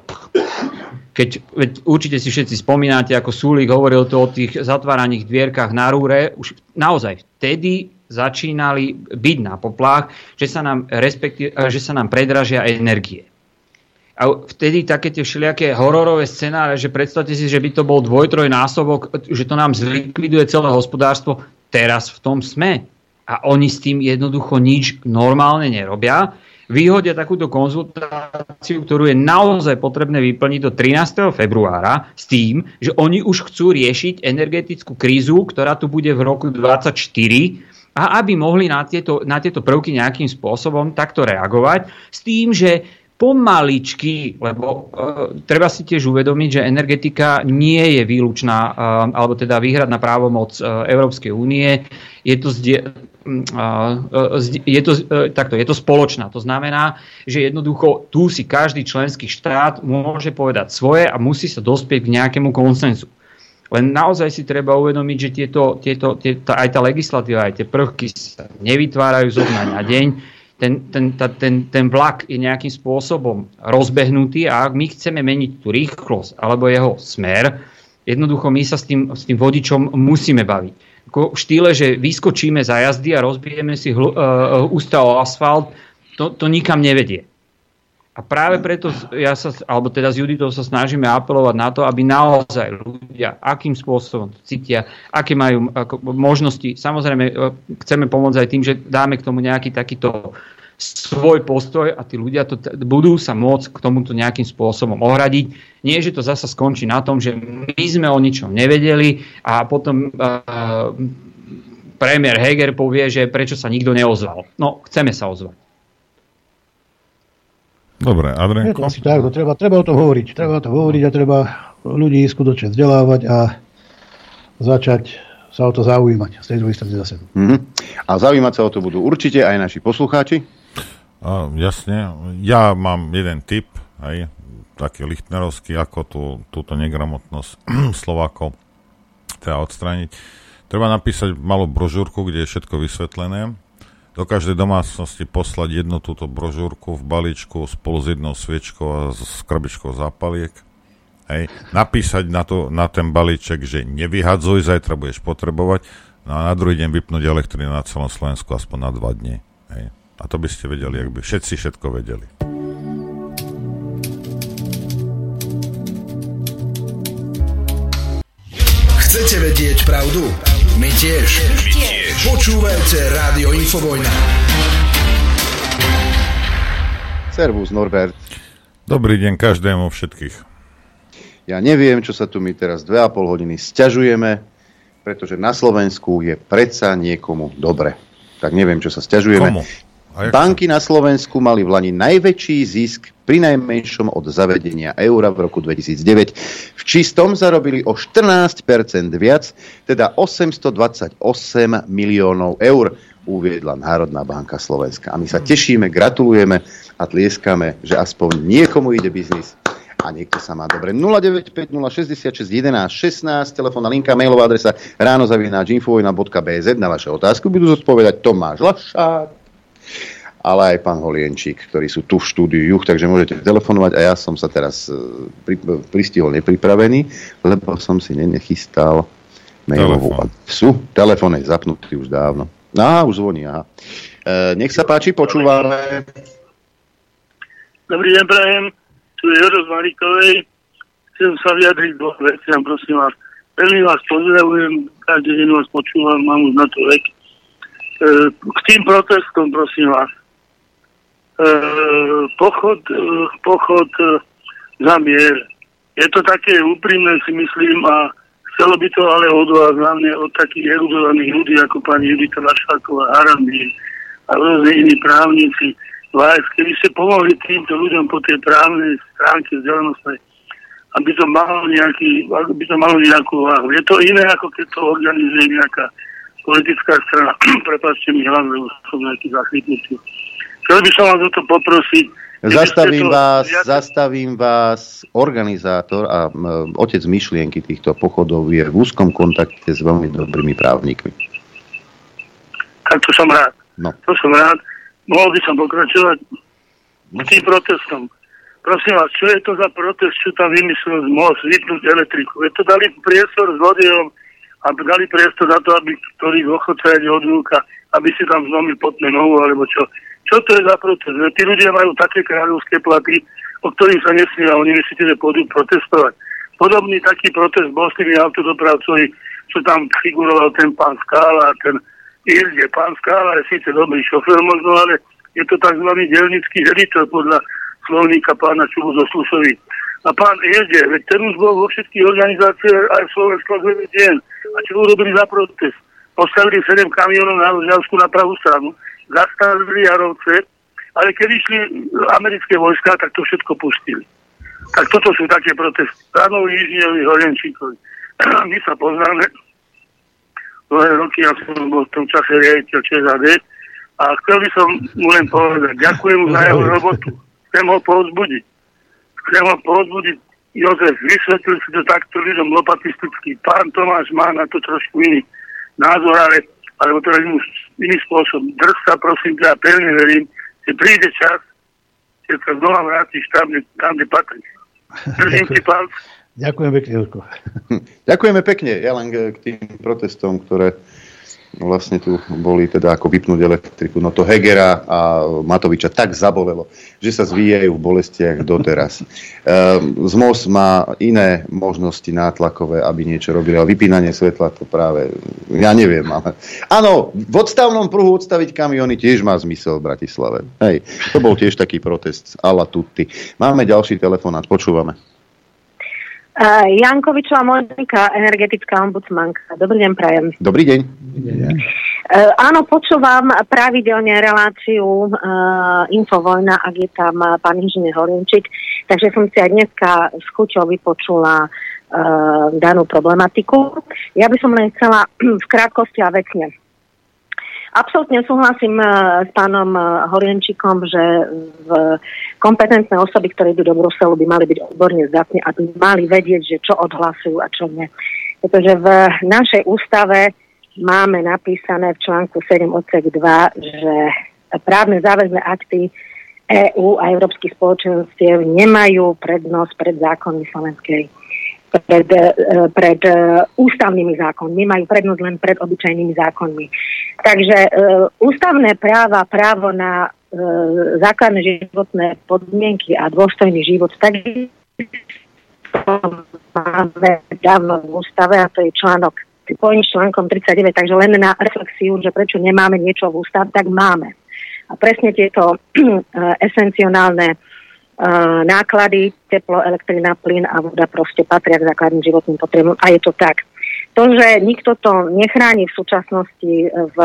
keď veď určite si všetci spomínate, ako Súlik hovoril to o tých zatváraných dvierkach na rúre, už naozaj vtedy začínali byť na poplách, že sa nám, že sa nám predražia energie. A vtedy také tie všelijaké hororové scenáre, že predstavte si, že by to bol dvoj, násobok, že to nám zlikviduje celé hospodárstvo, teraz v tom sme. A oni s tým jednoducho nič normálne nerobia. Vyhodia takúto konzultáciu, ktorú je naozaj potrebné vyplniť do 13. februára s tým, že oni už chcú riešiť energetickú krízu, ktorá tu bude v roku 2024 a aby mohli na tieto, na tieto prvky nejakým spôsobom takto reagovať s tým, že pomaličky, lebo uh, treba si tiež uvedomiť, že energetika nie je výlučná, uh, alebo teda výhradná právomoc uh, Európskej únie. Je to, zdie, uh, je, to, takto, je to spoločná. To znamená, že jednoducho tu si každý členský štát môže povedať svoje a musí sa dospieť k nejakému konsenzu. Len naozaj si treba uvedomiť, že tieto, tieto, tieto, aj tá legislatíva, aj tie prvky sa nevytvárajú zo dňa na deň ten, ten, ta, ten, ten vlak je nejakým spôsobom rozbehnutý a ak my chceme meniť tú rýchlosť alebo jeho smer, jednoducho my sa s tým, s tým vodičom musíme baviť. V štýle, že vyskočíme za jazdy a rozbijeme si hl, uh, ústa o asfalt, to, to nikam nevedie. A práve preto ja sa, alebo teda s Juditou sa snažíme apelovať na to, aby naozaj ľudia, akým spôsobom cítia, aké majú ako, možnosti. Samozrejme, e, chceme pomôcť aj tým, že dáme k tomu nejaký takýto svoj postoj a tí ľudia to, budú sa môcť k tomuto nejakým spôsobom ohradiť. Nie, že to zasa skončí na tom, že my sme o ničom nevedeli a potom uh, premiér Heger povie, že prečo sa nikto neozval. No, chceme sa ozvať. Dobre, to asi tak, to treba, treba o tom hovoriť. Treba o tom hovoriť a treba ľudí skutočne vzdelávať a začať sa o to zaujímať z tej druhej strany zase. Mm-hmm. A zaujímať sa o to budú určite aj naši poslucháči. A, jasne. Ja mám jeden tip, aj, taký lichtnerovský, ako tú, túto negramotnosť Slovákov teda odstrániť. Treba napísať malú brožúrku, kde je všetko vysvetlené do každej domácnosti poslať jednu túto brožúrku v balíčku spolu s jednou sviečkou a s krabičkou zápaliek. Hej. Napísať na, to, na ten balíček, že nevyhadzuj, zajtra budeš potrebovať, no a na druhý deň vypnúť elektrinu na celom Slovensku aspoň na dva dní. Hej. A to by ste vedeli, ak by všetci všetko vedeli. Chcete vedieť pravdu? My tiež. My tiež. Počúvajte Rádio Infovojna. Servus Norbert. Dobrý deň každému všetkých. Ja neviem, čo sa tu my teraz 2,5 hodiny stiažujeme, pretože na Slovensku je predsa niekomu dobre. Tak neviem, čo sa stiažujeme. Komu? Banky na Slovensku mali v Lani najväčší zisk pri najmenšom od zavedenia eura v roku 2009. V čistom zarobili o 14% viac, teda 828 miliónov eur, uviedla Národná banka Slovenska. A my sa tešíme, gratulujeme a tlieskame, že aspoň niekomu ide biznis a niekto sa má dobre. 095066 11 16, telefónna linka, mailová adresa ránozavináč.infovojna.bz na vaše otázky budú zodpovedať Tomáš Lašák, ale aj pán Holienčík, ktorí sú tu v štúdiu Juch, takže môžete telefonovať a ja som sa teraz e, pri, pristihol nepripravený, lebo som si nenechystal mailovú adresu. Telefón je zapnutý už dávno. Á, už zvoní, aha. E, nech sa páči, počúvame. Dobrý deň, prajem. Tu je Joro z Marikovej. Chcem sa vyjadriť dvoch veciam, prosím vás. Veľmi vás pozdravujem, každý deň vás počúvam, mám už na to vek. E, k tým protestom, prosím vás. E, pochod, e, pochod e, za mier. Je to také úprimné, si myslím, a chcelo by to ale od vás, hlavne od takých erudovaných ľudí, ako pani Judita Lašáková, Harambín a rôzne iní právnici, vás, keby ste pomohli týmto ľuďom po tej právnej stránke vzdelanostnej, aby to malo nejaký, aby to malo nejakú váhu. Je to iné, ako keď to organizuje nejaká politická strana. Prepačte mi hlavne, lebo som nejaký zachytnutý. Chcel by som vás o to poprosiť. Zastavím vás, viac... zastavím vás, organizátor a m, otec myšlienky týchto pochodov je v úzkom kontakte s veľmi dobrými právnikmi. Tak to som rád. No. To som rád. Mohol by som pokračovať k tým protestom. Prosím vás, čo je to za protest, čo tam vymyslel most, vypnúť elektriku? Je to dali priestor s vodejom a dali priestor na to, aby ktorých ochocajali od vnúka, aby si tam zlomil potné nohu, alebo čo. Čo to je za protest? Tí ľudia majú také kráľovské platy, o ktorých sa nesmie a oni myslíte, že pôjdu protestovať. Podobný taký protest bol s tými autodopravcovi, čo tam figuroval ten pán Skála, ten Irde. Pán Skála je síce dobrý šofer možno, ale je to tzv. delnický editor podľa slovníka pána Čubu zo. A pán Irde, veď ten už bol vo všetkých organizáciách aj v Slovenskom deň. A čo urobili za protest? Postavili 7 kamionov na Rozňavsku na pravú stranu zastavili Jarovce, ale keď išli americké vojska, tak to všetko pustili. Tak toto sú také protesty. Ránovi, Jižnievi, Horenčíkovi. My sa poznáme dlhé roky, ja som bol v tom čase riaditeľ ČSAD a chcel by som mu len povedať, ďakujem mu za jeho robotu. Chcem ho povzbudiť. Chcem ho povzbudiť. Jozef, vysvetlil si to takto ľuďom lopatisticky. Pán Tomáš má na to trošku iný názor, ale alebo teda iný, iný spôsob. Drž sa, prosím ťa, pevne verím, že príde čas, keď sa znova vrátiš tam, tam kde patríš. Držím ti palc. Ďakujem pekne, Jurko. Ďakujeme pekne. Ja len k tým protestom, ktoré vlastne tu boli teda ako vypnúť elektriku. No to Hegera a Matoviča tak zabolelo, že sa zvíjajú v bolestiach doteraz. Ehm, ZMOS má iné možnosti nátlakové, aby niečo robili, ale vypínanie svetla to práve, ja neviem, ale... Áno, v odstavnom pruhu odstaviť kamiony tiež má zmysel v Bratislave. Hej, to bol tiež taký protest ala tutti. Máme ďalší telefonát, počúvame. Uh, Jankovičová Monika, energetická ombudsmanka. Dobrý deň, prajem. Dobrý deň. Uh, áno, počúvam pravidelne reláciu uh, Infovojna, ak je tam uh, pán inžinier Horinčík, takže som si aj dneska s chuťou vypočula uh, danú problematiku. Ja by som len chcela v krátkosti a vecne Absolutne súhlasím eh, s pánom eh, Horienčikom, že v kompetentné osoby, ktoré idú do Bruselu, by mali byť odborne zdatní a by mali vedieť, že čo odhlasujú a čo nie. Pretože v našej ústave máme napísané v článku 7 odsek 2, že právne záväzné akty EÚ a Európskych spoločenstiev nemajú prednosť pred zákonmi Slovenskej pred, pred ústavnými zákonmi, majú prednosť len pred obyčajnými zákonmi. Takže e, ústavné práva, právo na základné životné podmienky a dôstojný život, tak máme dávno v ústave a to je článok spojení s článkom 39, takže len na reflexiu, že prečo nemáme niečo v ústave, tak máme. A presne tieto esencionálne náklady, teplo, elektrina, plyn a voda proste patria k základným životným potrebom a je to tak. To, že nikto to nechráni v súčasnosti v,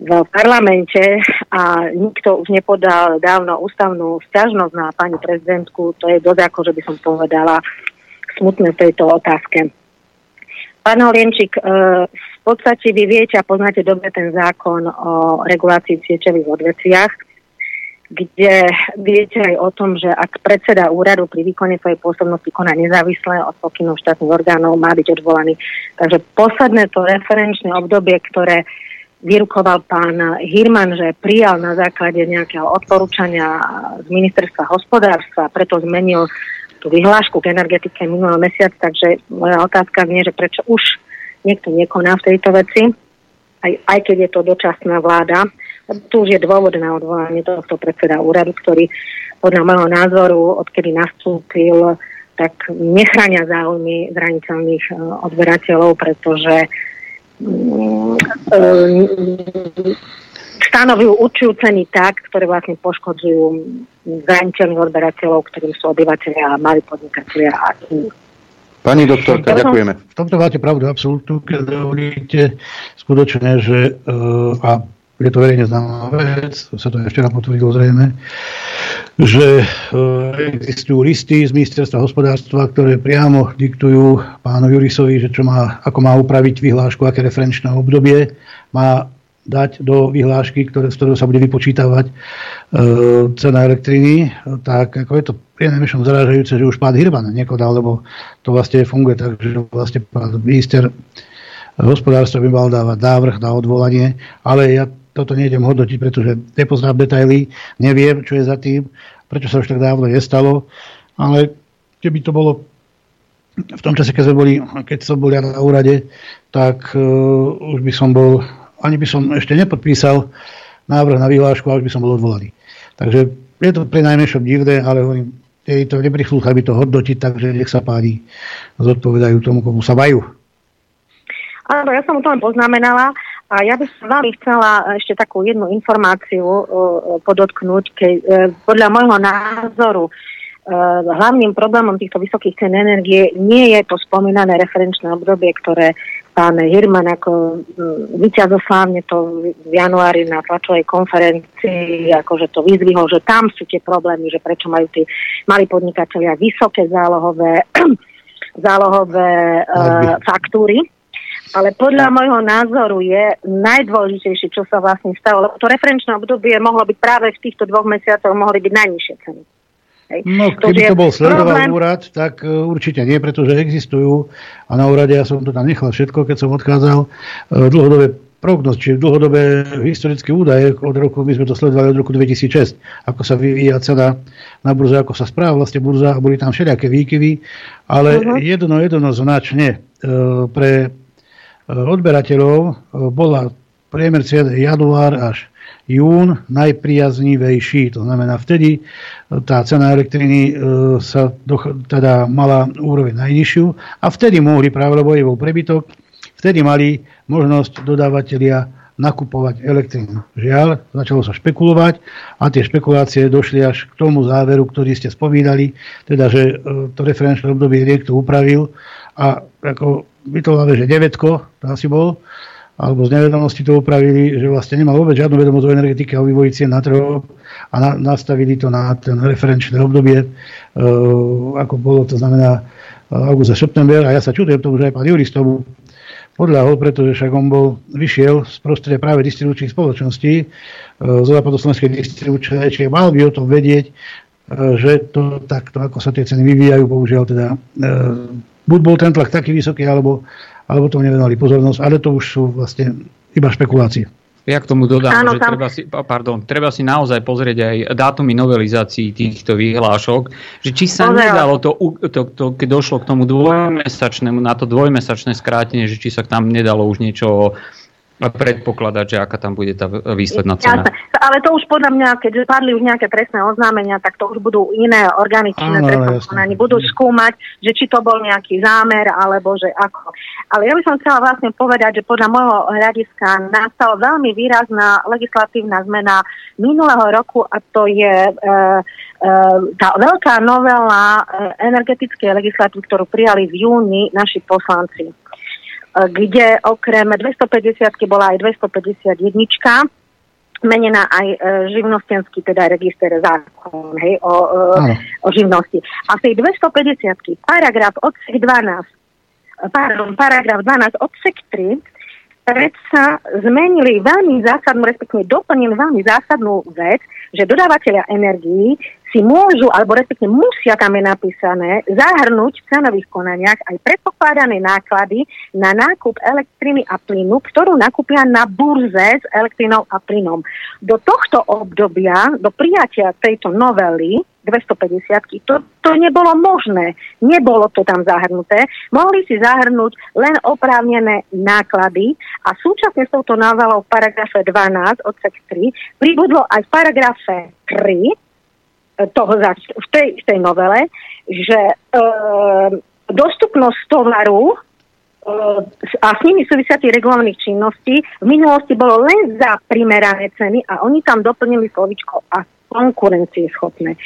v parlamente a nikto už nepodal dávno ústavnú stiažnosť na pani prezidentku, to je dosť ako, že by som povedala, smutné v tejto otázke. Pán Olienčík, e, v podstate vy viete a poznáte dobre ten zákon o regulácii v odvetviach kde viete aj o tom, že ak predseda úradu pri výkone svojej pôsobnosti koná nezávisle od pokynov štátnych orgánov, má byť odvolaný. Takže posledné to referenčné obdobie, ktoré vyrukoval pán Hirman, že prijal na základe nejakého odporúčania z ministerstva hospodárstva, preto zmenil tú vyhlášku k energetike minulý mesiac, takže moja otázka znie, že prečo už niekto nekoná v tejto veci, aj, aj keď je to dočasná vláda, tu už je dôvod na odvolanie tohto predseda úradu, ktorý podľa môjho názoru, odkedy nastúpil, tak nechránia záujmy zraniteľných e, odberateľov, pretože mm, e, stanovujú určujú ceny tak, ktoré vlastne poškodzujú zraniteľných odberateľov, ktorým sú obyvateľia a mali podnikatelia. Pani doktorka, ďakujeme. V tomto máte pravdu absolútnu, keď hovoríte skutočne, že uh, a je to verejne známa vec, sa to ešte potvrdilo zrejme, že e, existujú listy z ministerstva hospodárstva, ktoré priamo diktujú pánovi Jurisovi, že čo má, ako má upraviť vyhlášku, aké referenčné obdobie má dať do vyhlášky, ktoré, z ktorého sa bude vypočítavať e, cena elektriny, tak ako je to prienajmenšom zarážajúce, že už pán Hirman nekodal, lebo to vlastne funguje tak, že vlastne pán minister hospodárstva by mal dávať návrh na odvolanie, ale ja toto nejdem hodnotiť, pretože nepoznám detaily, neviem, čo je za tým, prečo sa už tak dávno nestalo, ale keby to bolo v tom čase, keď, sme boli, keď som bol ja na úrade, tak uh, už by som bol, ani by som ešte nepodpísal návrh na vyhlášku a už by som bol odvolaný. Takže je to pre najmenšom divné, ale hovorím, jej to neprislúcha by to hodnotiť, takže nech sa páni zodpovedajú tomu, komu sa majú. Áno, ja som to len poznamenala a ja by som veľmi chcela ešte takú jednu informáciu uh, podotknúť, keď uh, podľa môjho názoru uh, hlavným problémom týchto vysokých cen energie nie je to spomínané referenčné obdobie, ktoré pán Hirman ako vyťazoslávne to v januári na tlačovej konferencii akože to vyzvihol, že tam sú tie problémy, že prečo majú tí mali podnikatelia vysoké zálohové zálohové uh, faktúry ale podľa môjho názoru je najdôležitejšie, čo sa vlastne stalo, lebo to referenčné obdobie mohlo byť práve v týchto dvoch mesiacoch mohli byť najnižšie ceny. Hej. No, keby to bol sledovaný úrad, tak uh, určite nie, pretože existujú, a na úrade ja som to tam nechal všetko, keď som odchádzal, uh, dlhodobé prognoz, čiže dlhodobé historické údaje od roku, my sme to sledovali od roku 2006, ako sa vyvíja cena na burze, ako sa správa vlastne burza a boli tam všelijaké výkyvy, ale uh-huh. jedno, jednoznačne uh, pre odberateľov e, bola priemer január až jún najpriaznivejší. To znamená, vtedy tá cena elektriny sa teda mala úroveň najnižšiu a vtedy mohli práve, lebo je bol prebytok, vtedy mali možnosť dodávateľia nakupovať elektrínu. Žiaľ, začalo sa špekulovať a tie špekulácie došli až k tomu záveru, ktorý ste spomínali, teda, že e, to referenčné obdobie niekto upravil a ako by že 9 to asi bol, alebo z nevedomosti to upravili, že vlastne nemal vôbec žiadnu vedomosť o energetike a o vývoji cien na trhu a na, nastavili to na ten referenčné obdobie, e, ako bolo, to znamená e, august a september. A ja sa čudujem tomu, že aj pán Juris tomu podľahol, pretože však on bol, vyšiel z prostredia práve distribučných spoločností e, zo západoslovenskej distribučnej, čiže mal by o tom vedieť, e, že to takto, ako sa tie ceny vyvíjajú, bohužiaľ teda e, buď bol ten tlak taký vysoký, alebo, alebo to nevenovali pozornosť, ale to už sú vlastne iba špekulácie. Ja k tomu dodám, Áno, že tam... treba, si, pardon, treba si naozaj pozrieť aj dátumy novelizácií týchto vyhlášok, že či sa Pozerám. nedalo to, to, to, keď došlo k tomu dvojmesačnému, na to dvojmesačné skrátenie, že či sa tam nedalo už niečo predpokladať, že aká tam bude tá výsledná cena. Jasne. Ale to už podľa mňa, keď padli už nejaké trestné oznámenia, tak to už budú iné orgány činné trestné Budú skúmať, že či to bol nejaký zámer, alebo že ako. Ale ja by som chcela vlastne povedať, že podľa môjho hľadiska nastala veľmi výrazná legislatívna zmena minulého roku a to je e, e, tá veľká novela e, energetickej legislatívy, ktorú prijali v júni naši poslanci kde okrem 250 bola aj 251 menená aj e, živnostenský, teda register zákon hej, o, e, o živnosti. A v tej 250 paragraf odsek 12, pardon, paragraf 12 odsek 3 predsa zmenili veľmi zásadnú, respektíve doplnili veľmi zásadnú vec, že dodávateľia energií si môžu, alebo respektíve musia tam je napísané, zahrnúť v cenových konaniach aj predpokladané náklady na nákup elektriny a plynu, ktorú nakúpia na burze s elektrinou a plynom. Do tohto obdobia, do prijatia tejto novely, 250 to, to nebolo možné. Nebolo to tam zahrnuté. Mohli si zahrnúť len oprávnené náklady a súčasne s touto novelou v paragrafe 12 odsek 3 pribudlo aj v paragrafe 3 toho, v tej, v tej novele, že e, dostupnosť tovaru e, a s nimi súvisiacich regulovaných činností v minulosti bolo len za primerané ceny a oni tam doplnili slovičko a konkurencieschopné.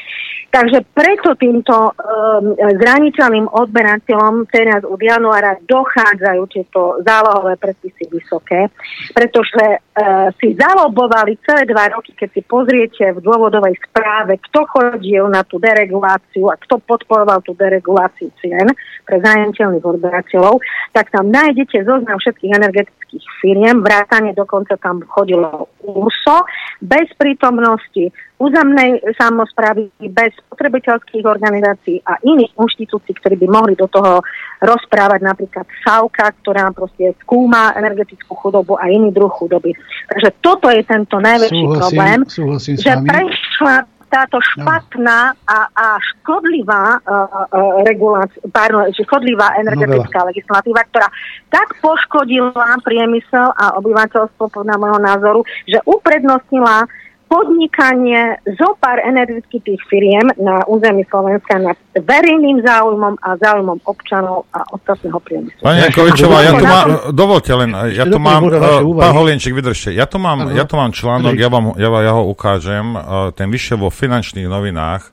Takže preto týmto um, zraniteľným odberateľom teraz od januára dochádzajú tieto zálohové predpisy vysoké, pretože uh, si zalobovali celé dva roky, keď si pozriete v dôvodovej správe, kto chodil na tú dereguláciu a kto podporoval tú dereguláciu cien pre zraniteľných odberateľov, tak tam nájdete zoznam všetkých energetických firiem, vrátane dokonca tam chodilo URSO, bez prítomnosti územnej samozprávy, bez spotrebiteľských organizácií a iných inštitúcií, ktorí by mohli do toho rozprávať, napríklad SAUKA, ktorá proste skúma energetickú chudobu a iný druh chudoby. Takže toto je tento najväčší súhlasím, problém, súhlasím že prešla táto no. špatná a, a škodlivá, uh, uh, regulácia, pardon, škodlivá energetická Novela. legislatíva, ktorá tak poškodila priemysel a obyvateľstvo podľa môjho názoru, že uprednostnila podnikanie zo pár energetických firiem na území Slovenska nad verejným záujmom a záujmom občanov a ostatného priemyslu. Pani Jankovičová, ja tu mám, dovolte len, ja tu mám, pán Holienčík, vydržte, ja tu mám, ja tu mám článok, ja, vám, ja, ja ho ukážem, ten vyšiel vo finančných novinách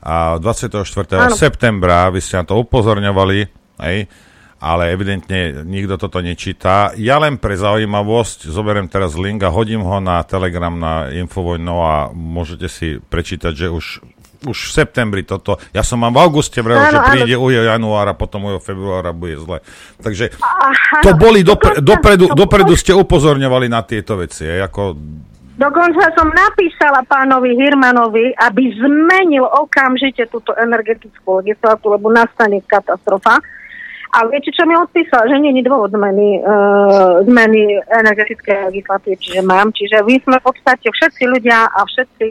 a 24. Áno. septembra, vy ste na to upozorňovali, hej, ale evidentne nikto toto nečíta. Ja len pre zaujímavosť zoberiem teraz link a hodím ho na Telegram na Infovojno a môžete si prečítať, že už už v septembri toto. Ja som mám v auguste vrel, že príde u januára, potom u februára bude zle. Takže to boli dopre, dopredu, dopredu ste upozorňovali na tieto veci. Ako... Dokonca som napísala pánovi Hirmanovi, aby zmenil okamžite túto energetickú legislatívu, lebo nastane katastrofa a viete, čo mi odpísal? Že nie je dôvod zmeny, uh, zmeny energetické legislatívy, čiže mám. Čiže my sme v podstate všetci ľudia a všetci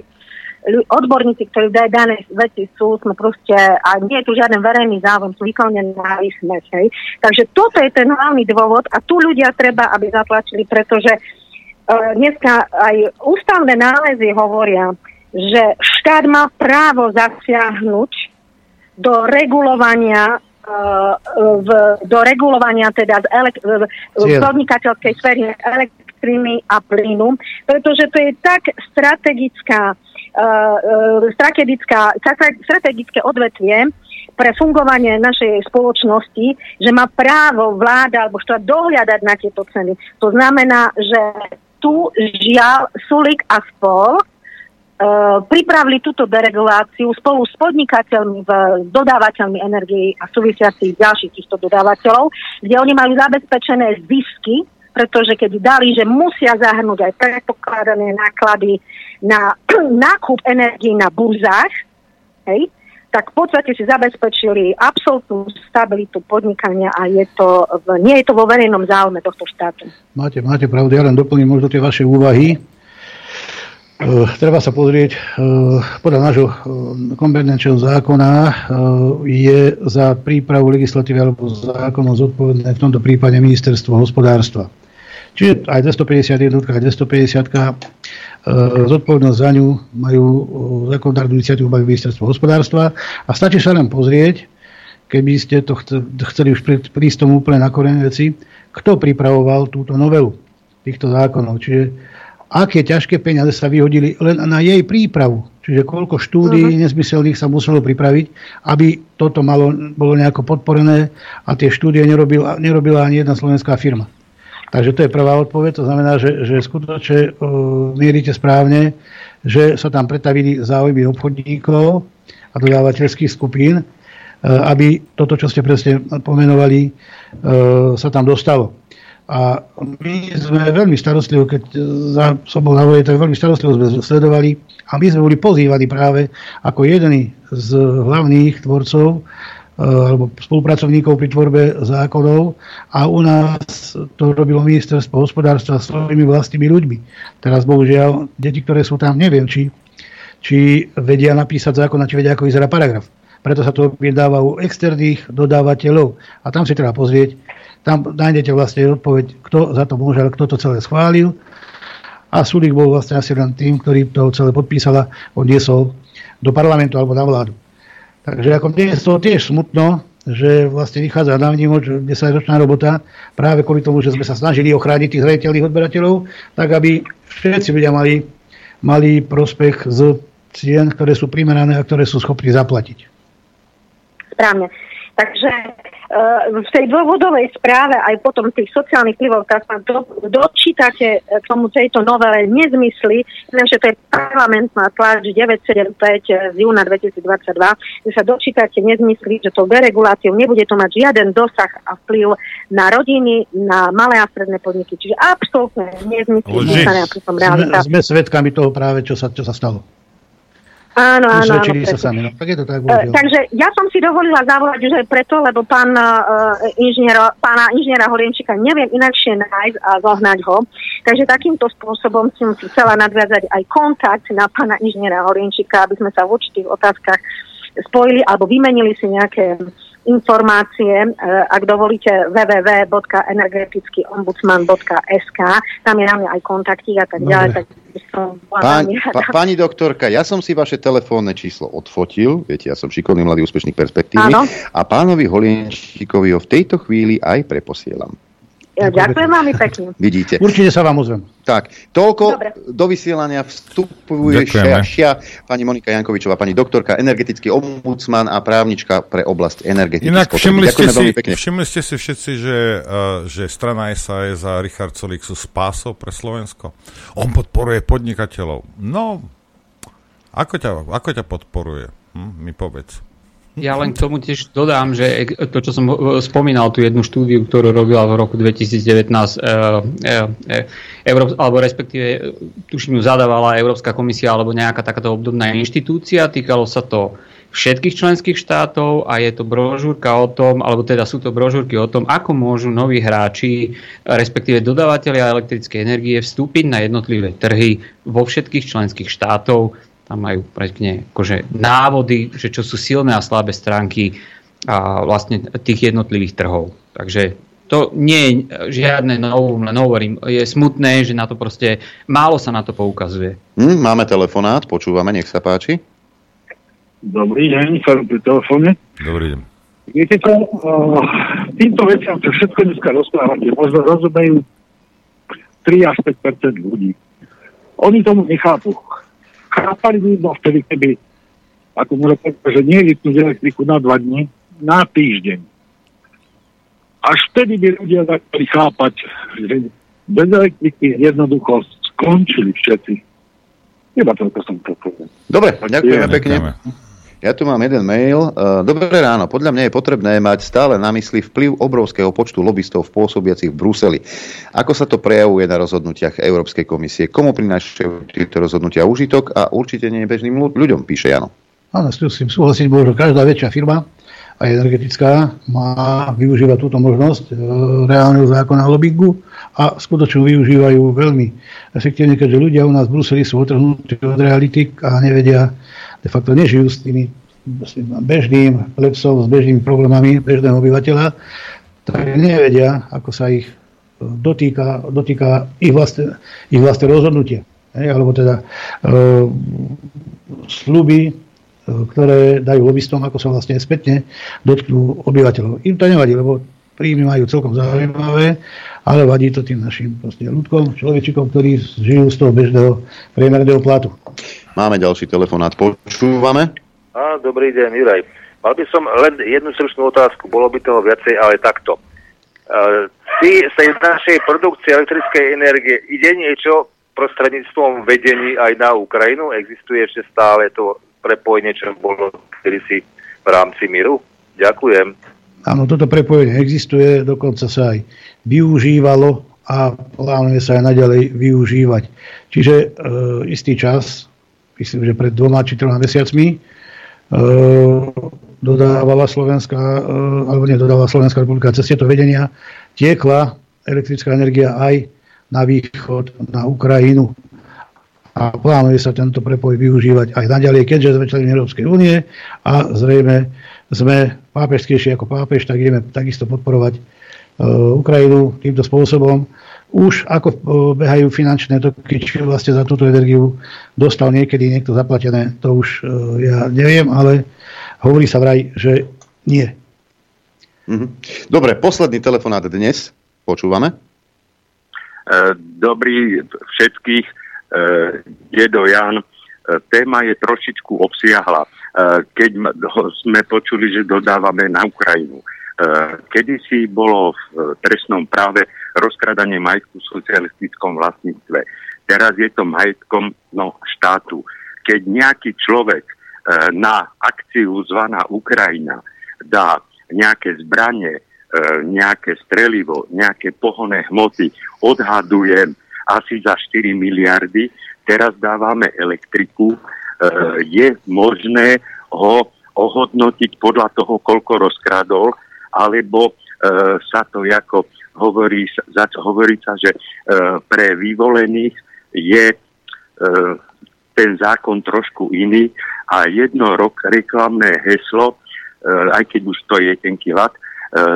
odborníci, ktorí v danej veci sú, sme proste, a nie je tu žiaden verejný záujem, sú vykonané na hej. Takže toto je ten hlavný dôvod a tu ľudia treba, aby zatlačili, pretože uh, dneska aj ústavné nálezy hovoria, že štát má právo zasiahnuť do regulovania v, do regulovania teda z elek- v, v podnikateľskej sféry elektriny a plynu, pretože to je tak strategická, uh, strategická, strategické odvetvie pre fungovanie našej spoločnosti, že má právo vláda alebo štát dohľadať na tieto ceny. To znamená, že tu žiaľ Sulik a spol pripravili túto dereguláciu spolu s podnikateľmi, dodávateľmi energii a súvisiacich ďalších týchto dodávateľov, kde oni majú zabezpečené zisky, pretože keď dali, že musia zahrnúť aj predpokladané náklady na nákup energii na burzách, hej, tak v podstate si zabezpečili absolútnu stabilitu podnikania a je to v, nie je to vo verejnom záujme tohto štátu. Máte, máte pravdu, ja len doplním možno tie vaše úvahy. Uh, treba sa pozrieť, uh, podľa nášho uh, zákona je za prípravu legislatívy alebo zákonov zodpovedné v tomto prípade ministerstvo hospodárstva. Čiže aj 251 aj 250 zodpovednosť za ňu majú zákonodárnu iniciatívu majú ministerstvo hospodárstva a stačí sa len pozrieť, keby ste to chceli už prísť tomu úplne na koreň veci, kto pripravoval túto novelu týchto zákonov. Čiže aké ťažké peniaze sa vyhodili len na jej prípravu. Čiže koľko štúdií uh-huh. nezmyselných sa muselo pripraviť, aby toto malo, bolo nejako podporené a tie štúdie nerobila, nerobila ani jedna slovenská firma. Takže to je prvá odpoveď, to znamená, že, že skutočne uh, mierite správne, že sa tam pretavili záujmy obchodníkov a dodávateľských skupín, uh, aby toto, čo ste presne pomenovali, uh, sa tam dostalo. A my sme veľmi starostlivo, keď za sobou na tak veľmi starostlivo sme sledovali a my sme boli pozývaní práve ako jedni z hlavných tvorcov eh, alebo spolupracovníkov pri tvorbe zákonov a u nás to robilo ministerstvo hospodárstva s svojimi vlastnými ľuďmi. Teraz bohužiaľ, deti, ktoré sú tam, neviem, či, či vedia napísať zákon a či vedia, ako vyzerá paragraf. Preto sa to vydáva u externých dodávateľov. A tam si treba pozrieť, tam nájdete vlastne odpoveď, kto za to môže, kto to celé schválil. A Sulik bol vlastne asi len tým, ktorý to celé podpísala, odniesol do parlamentu alebo na vládu. Takže ako mne je to tiež smutno, že vlastne vychádza na vnímoč 10-ročná robota práve kvôli tomu, že sme sa snažili ochrániť tých zraniteľných odberateľov, tak aby všetci ľudia mali, mali prospech z cien, ktoré sú primerané a ktoré sú schopní zaplatiť. Správne. Takže v tej dôvodovej správe aj potom tých sociálnych vplyvov, tak sa do, dočítate k tomu tejto novele nezmysly, že to je parlamentná tlač 975 z júna 2022, že sa dočítate nezmysly, že to dereguláciou nebude to mať žiaden dosah a vplyv na rodiny, na malé a stredné podniky. Čiže absolútne nezmysly. Sme, sme svedkami toho práve, čo sa, čo sa stalo. Áno, áno, áno. sa sami, no. Tak je to tak, uh, takže ja som si dovolila zavolať už aj preto, lebo pán, uh, inžinier, pána inžiniera Horienčika neviem inakšie nájsť a zohnať ho. Takže takýmto spôsobom som si chcela nadviazať aj kontakt na pána inžiniera Horienčika, aby sme sa v určitých otázkach spojili alebo vymenili si nejaké informácie, e, ak dovolíte www.energetickyombudsman.sk, tam je na mňa aj kontaktík a tak ďalej. Tak Pán, pa, pani doktorka, ja som si vaše telefónne číslo odfotil, viete, ja som šikovný mladý úspešný perspektívny a pánovi Holienčíkovi ho v tejto chvíli aj preposielam. Ďakujem veľmi pekne. Vidíte. Určite sa vám ozvem. Tak, toľko Dobre. do vysielania vstupuje šia, pani Monika Jankovičová, pani doktorka, energetický ombudsman a právnička pre oblasť energetiky. Inak všimli ste, si, všimli ste si všetci, že, uh, že strana SAS a Richard Solík sú spásov pre Slovensko. On podporuje podnikateľov. No, ako ťa, ako ťa podporuje? Hm, mi povedz. Ja len k tomu tiež dodám, že to, čo som spomínal, tú jednu štúdiu, ktorú robila v roku 2019, e, e, alebo respektíve, tuším ju zadávala Európska komisia alebo nejaká takáto obdobná inštitúcia, týkalo sa to všetkých členských štátov a je to brožúrka o tom, alebo teda sú to brožúrky o tom, ako môžu noví hráči, respektíve dodávateľia elektrickej energie vstúpiť na jednotlivé trhy vo všetkých členských štátov tam majú pekne akože návody, že čo sú silné a slabé stránky a vlastne tých jednotlivých trhov. Takže to nie je žiadne novum, len hovorím, je smutné, že na to proste málo sa na to poukazuje. Hm, máme telefonát, počúvame, nech sa páči. Dobrý deň, som pri telefóne. Dobrý deň. Viete čo, uh, týmto veciam, čo všetko dneska rozprávate, možno rozumejú 3 až 5 ľudí. Oni tomu nechápu. Chápali by no vtedy, keby, ako môžem povedať, že nie vypnúť elektriku na 2 dní, na týždeň až vtedy by ľudia začali chápať, že bez elektriky jednoducho skončili všetci. Iba to, som to povedal. Dobre, ďakujeme pekne. Ja tu mám jeden mail. E, dobré ráno. Podľa mňa je potrebné mať stále na mysli vplyv obrovského počtu lobbystov pôsobiacich v Bruseli. Ako sa to prejavuje na rozhodnutiach Európskej komisie? Komu prinášajú tieto rozhodnutia užitok a určite nie bežným ľuďom, píše Jano. Áno, s tým súhlasím, že každá väčšia firma aj energetická má využívať túto možnosť e, reálneho zákona o a skutočne využívajú veľmi efektívne, keďže ľudia u nás v Bruseli sú otrhnutí od reality a nevedia, de facto nežijú s tými bežným lepsom, s bežnými problémami bežného obyvateľa, tak nevedia, ako sa ich dotýka, dotýka ich vlastné, ich vlastné rozhodnutie. Hej, alebo teda e, sluby ktoré dajú lobbystom, ako sa vlastne spätne dotknú obyvateľov. Im to nevadí, lebo príjmy majú celkom zaujímavé, ale vadí to tým našim proste ľudkom, človečikom, ktorí žijú z toho bežného priemerného platu. Máme ďalší telefonát, počúvame. Á, dobrý deň, Juraj. Mal by som len jednu stručnú otázku, bolo by toho viacej, ale takto. Uh, z tej našej produkcie elektrickej energie ide niečo prostredníctvom vedení aj na Ukrajinu? Existuje ešte stále to prepojenie, čo bolo si v rámci miru? Ďakujem. Áno, toto prepojenie existuje, dokonca sa aj využívalo a plánuje sa aj naďalej využívať. Čiže e, istý čas, myslím, že pred dvoma či troma mesiacmi, e, dodávala Slovenská, e, alebo nedodávala Slovenská republika cez tieto vedenia, tiekla elektrická energia aj na východ, na Ukrajinu a plánuje sa tento prepoj využívať aj naďalej, keďže sme členom Európskej únie a zrejme sme pápežskejšie ako pápež, tak ideme takisto podporovať Ukrajinu týmto spôsobom. Už ako uh, behajú finančné toky, či vlastne za túto energiu dostal niekedy niekto zaplatené, to už uh, ja neviem, ale hovorí sa vraj, že nie. Mhm. Dobre, posledný telefonát dnes. Počúvame. Dobrý všetkých Dedo Jan, téma je trošičku obsiahla. Keď sme počuli, že dodávame na Ukrajinu. Kedy si bolo v trestnom práve rozkradanie majetku v socialistickom vlastníctve. Teraz je to majetkom no, štátu. Keď nejaký človek na akciu zvaná Ukrajina dá nejaké zbranie, nejaké strelivo, nejaké pohonné hmoty, odhadujem asi za 4 miliardy, teraz dávame elektriku, e, je možné ho ohodnotiť podľa toho, koľko rozkradol, alebo e, sa to ako hovorí, za, hovorí sa, že e, pre vyvolených je ten zákon trošku iný a jedno rok reklamné heslo, aj keď už to je tenký lat,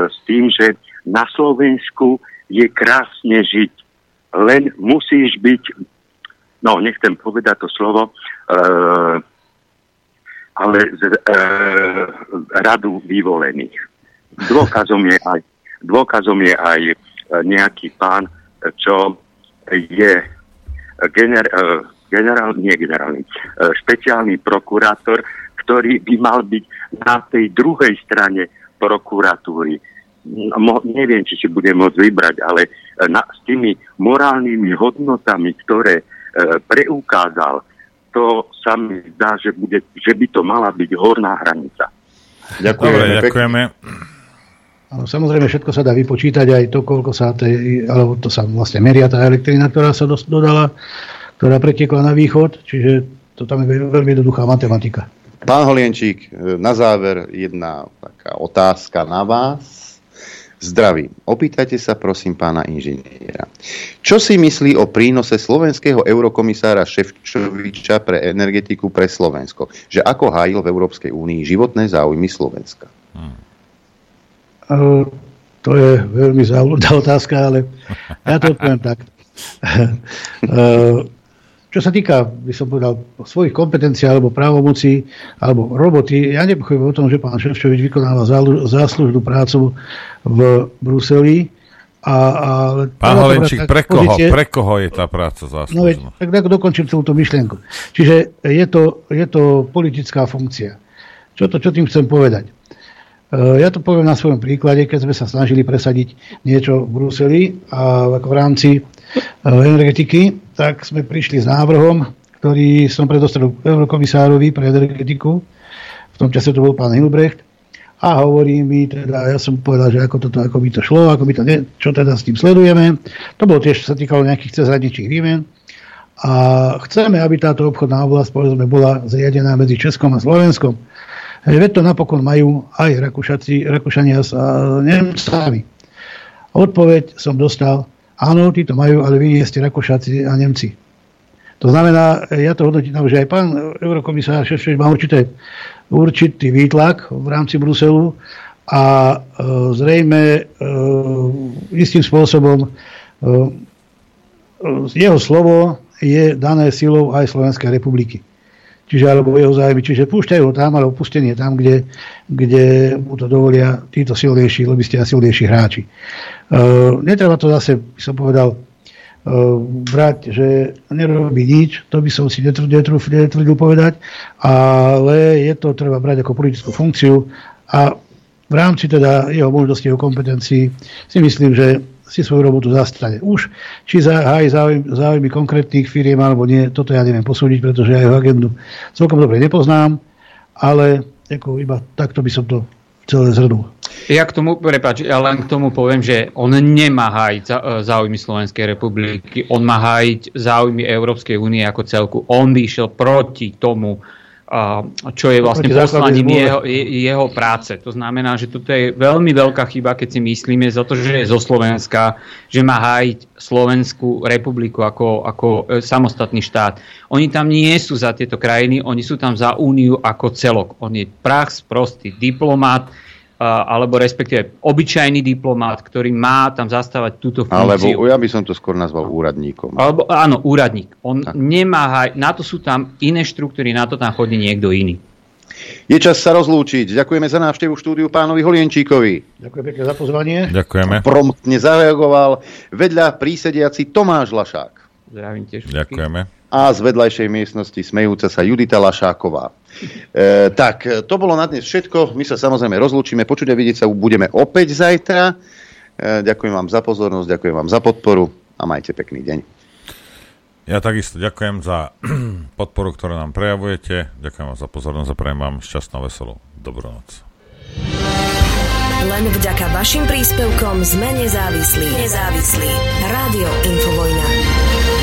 s tým, že na Slovensku je krásne žiť len musíš byť, no nechcem povedať to slovo, uh, ale z uh, radu vyvolených. Dôkazom je aj, dôkazom je aj nejaký pán, čo je gener, uh, generál, nie generálny, uh, špeciálny prokurátor, ktorý by mal byť na tej druhej strane prokuratúry mo, neviem, či si bude môcť vybrať, ale e, na, s tými morálnymi hodnotami, ktoré e, preukázal, to sa mi zdá, že, bude, že by to mala byť horná hranica. Ďakujeme. Dobre, ďakujeme. Áno, samozrejme, všetko sa dá vypočítať, aj to, koľko sa tej, alebo to sa vlastne meria tá elektrina, ktorá sa dodala, ktorá pretiekla na východ, čiže to tam je veľmi jednoduchá matematika. Pán Holienčík, na záver jedna taká otázka na vás Zdravím. Opýtajte sa prosím pána inžiniera. Čo si myslí o prínose slovenského eurokomisára Ševčoviča pre energetiku pre Slovensko? Že ako hájil v Európskej únii životné záujmy Slovenska? Hmm. To je veľmi zaujímavá otázka, ale ja to odpoviem tak. uh, čo sa týka, by som povedal, svojich kompetencií alebo právomocí alebo roboty, ja nepochybujem o tom, že pán Ševčovič vykonáva záslužnú prácu v Bruseli. A, a pán Holenčík, pre koho, pozície, pre koho je tá práca záslužná? No veď, tak, tak dokončím celú tú myšlienku. Čiže je to, je to politická funkcia. Čo, to, čo tým chcem povedať? E, ja to poviem na svojom príklade, keď sme sa snažili presadiť niečo v Bruseli a v rámci e, energetiky, tak sme prišli s návrhom, ktorý som predostrel eurokomisárovi pre energetiku. V tom čase to bol pán Hilbrecht. A hovorí mi, teda, ja som povedal, že ako, toto, ako by to šlo, ako by to čo teda s tým sledujeme. To bolo tiež, sa týkalo nejakých cezhraničných výmen. A chceme, aby táto obchodná oblasť povedzme, bola zriadená medzi Českom a Slovenskom. Veď to napokon majú aj Rakúšaci, Rakúšania s Nemcami. Odpoveď som dostal, Áno, tí to majú, ale vy nie ste Rakúšaci a Nemci. To znamená, ja to hodnotím, že aj pán eurokomisár Šešovič má určité, určitý výtlak v rámci Bruselu a e, zrejme e, istým spôsobom e, jeho slovo je dané silou aj Slovenskej republiky čiže alebo jeho zájmy, čiže púšťajú ho tam, ale opustenie tam, kde, kde mu to dovolia títo silnejší lobisti a silnejší hráči. Uh, netreba to zase, by som povedal, uh, brať, že nerobí nič, to by som si netvrdil povedať, ale je to treba brať ako politickú funkciu a v rámci teda jeho možnosti, jeho kompetencií si myslím, že si svoju robotu zastane. Už, či hájí záujmy, záujmy konkrétnych firiem alebo nie, toto ja neviem posúdiť, pretože ja jeho agendu celkom dobre nepoznám, ale ako iba takto by som to celé zhrnul. Ja k tomu, prepáč, ja len k tomu poviem, že on nemá hájiť e, záujmy Slovenskej republiky, on má hájiť záujmy Európskej únie ako celku. On išiel proti tomu, čo je vlastne poslaním jeho, jeho práce. To znamená, že toto je veľmi veľká chyba, keď si myslíme za to, že je zo Slovenska, že má hájiť Slovenskú republiku ako, ako e, samostatný štát. Oni tam nie sú za tieto krajiny, oni sú tam za úniu ako celok. On je prax, prostý diplomat, alebo respektíve obyčajný diplomát, ktorý má tam zastávať túto funkciu. Alebo ja by som to skôr nazval úradníkom. Alebo, áno, úradník. On tak. nemá, na to sú tam iné štruktúry, na to tam chodí niekto iný. Je čas sa rozlúčiť. Ďakujeme za návštevu štúdiu pánovi Holienčíkovi. Ďakujem pekne za pozvanie. Ďakujeme. Promptne zareagoval vedľa prísediaci Tomáš Lašák. Zdravím tiež. Ďakujeme. A z vedľajšej miestnosti smejúca sa Judita Lašáková. E, tak, to bolo na dnes všetko. My sa samozrejme rozlúčime. Počuť a vidieť sa budeme opäť zajtra. E, ďakujem vám za pozornosť, ďakujem vám za podporu a majte pekný deň. Ja takisto ďakujem za podporu, ktorú nám prejavujete. Ďakujem vám za pozornosť a prajem vám šťastnú, veselú dobrú noc. Len vďaka vašim príspevkom sme nezávislí. Nezávislí. Rádio Infovojna.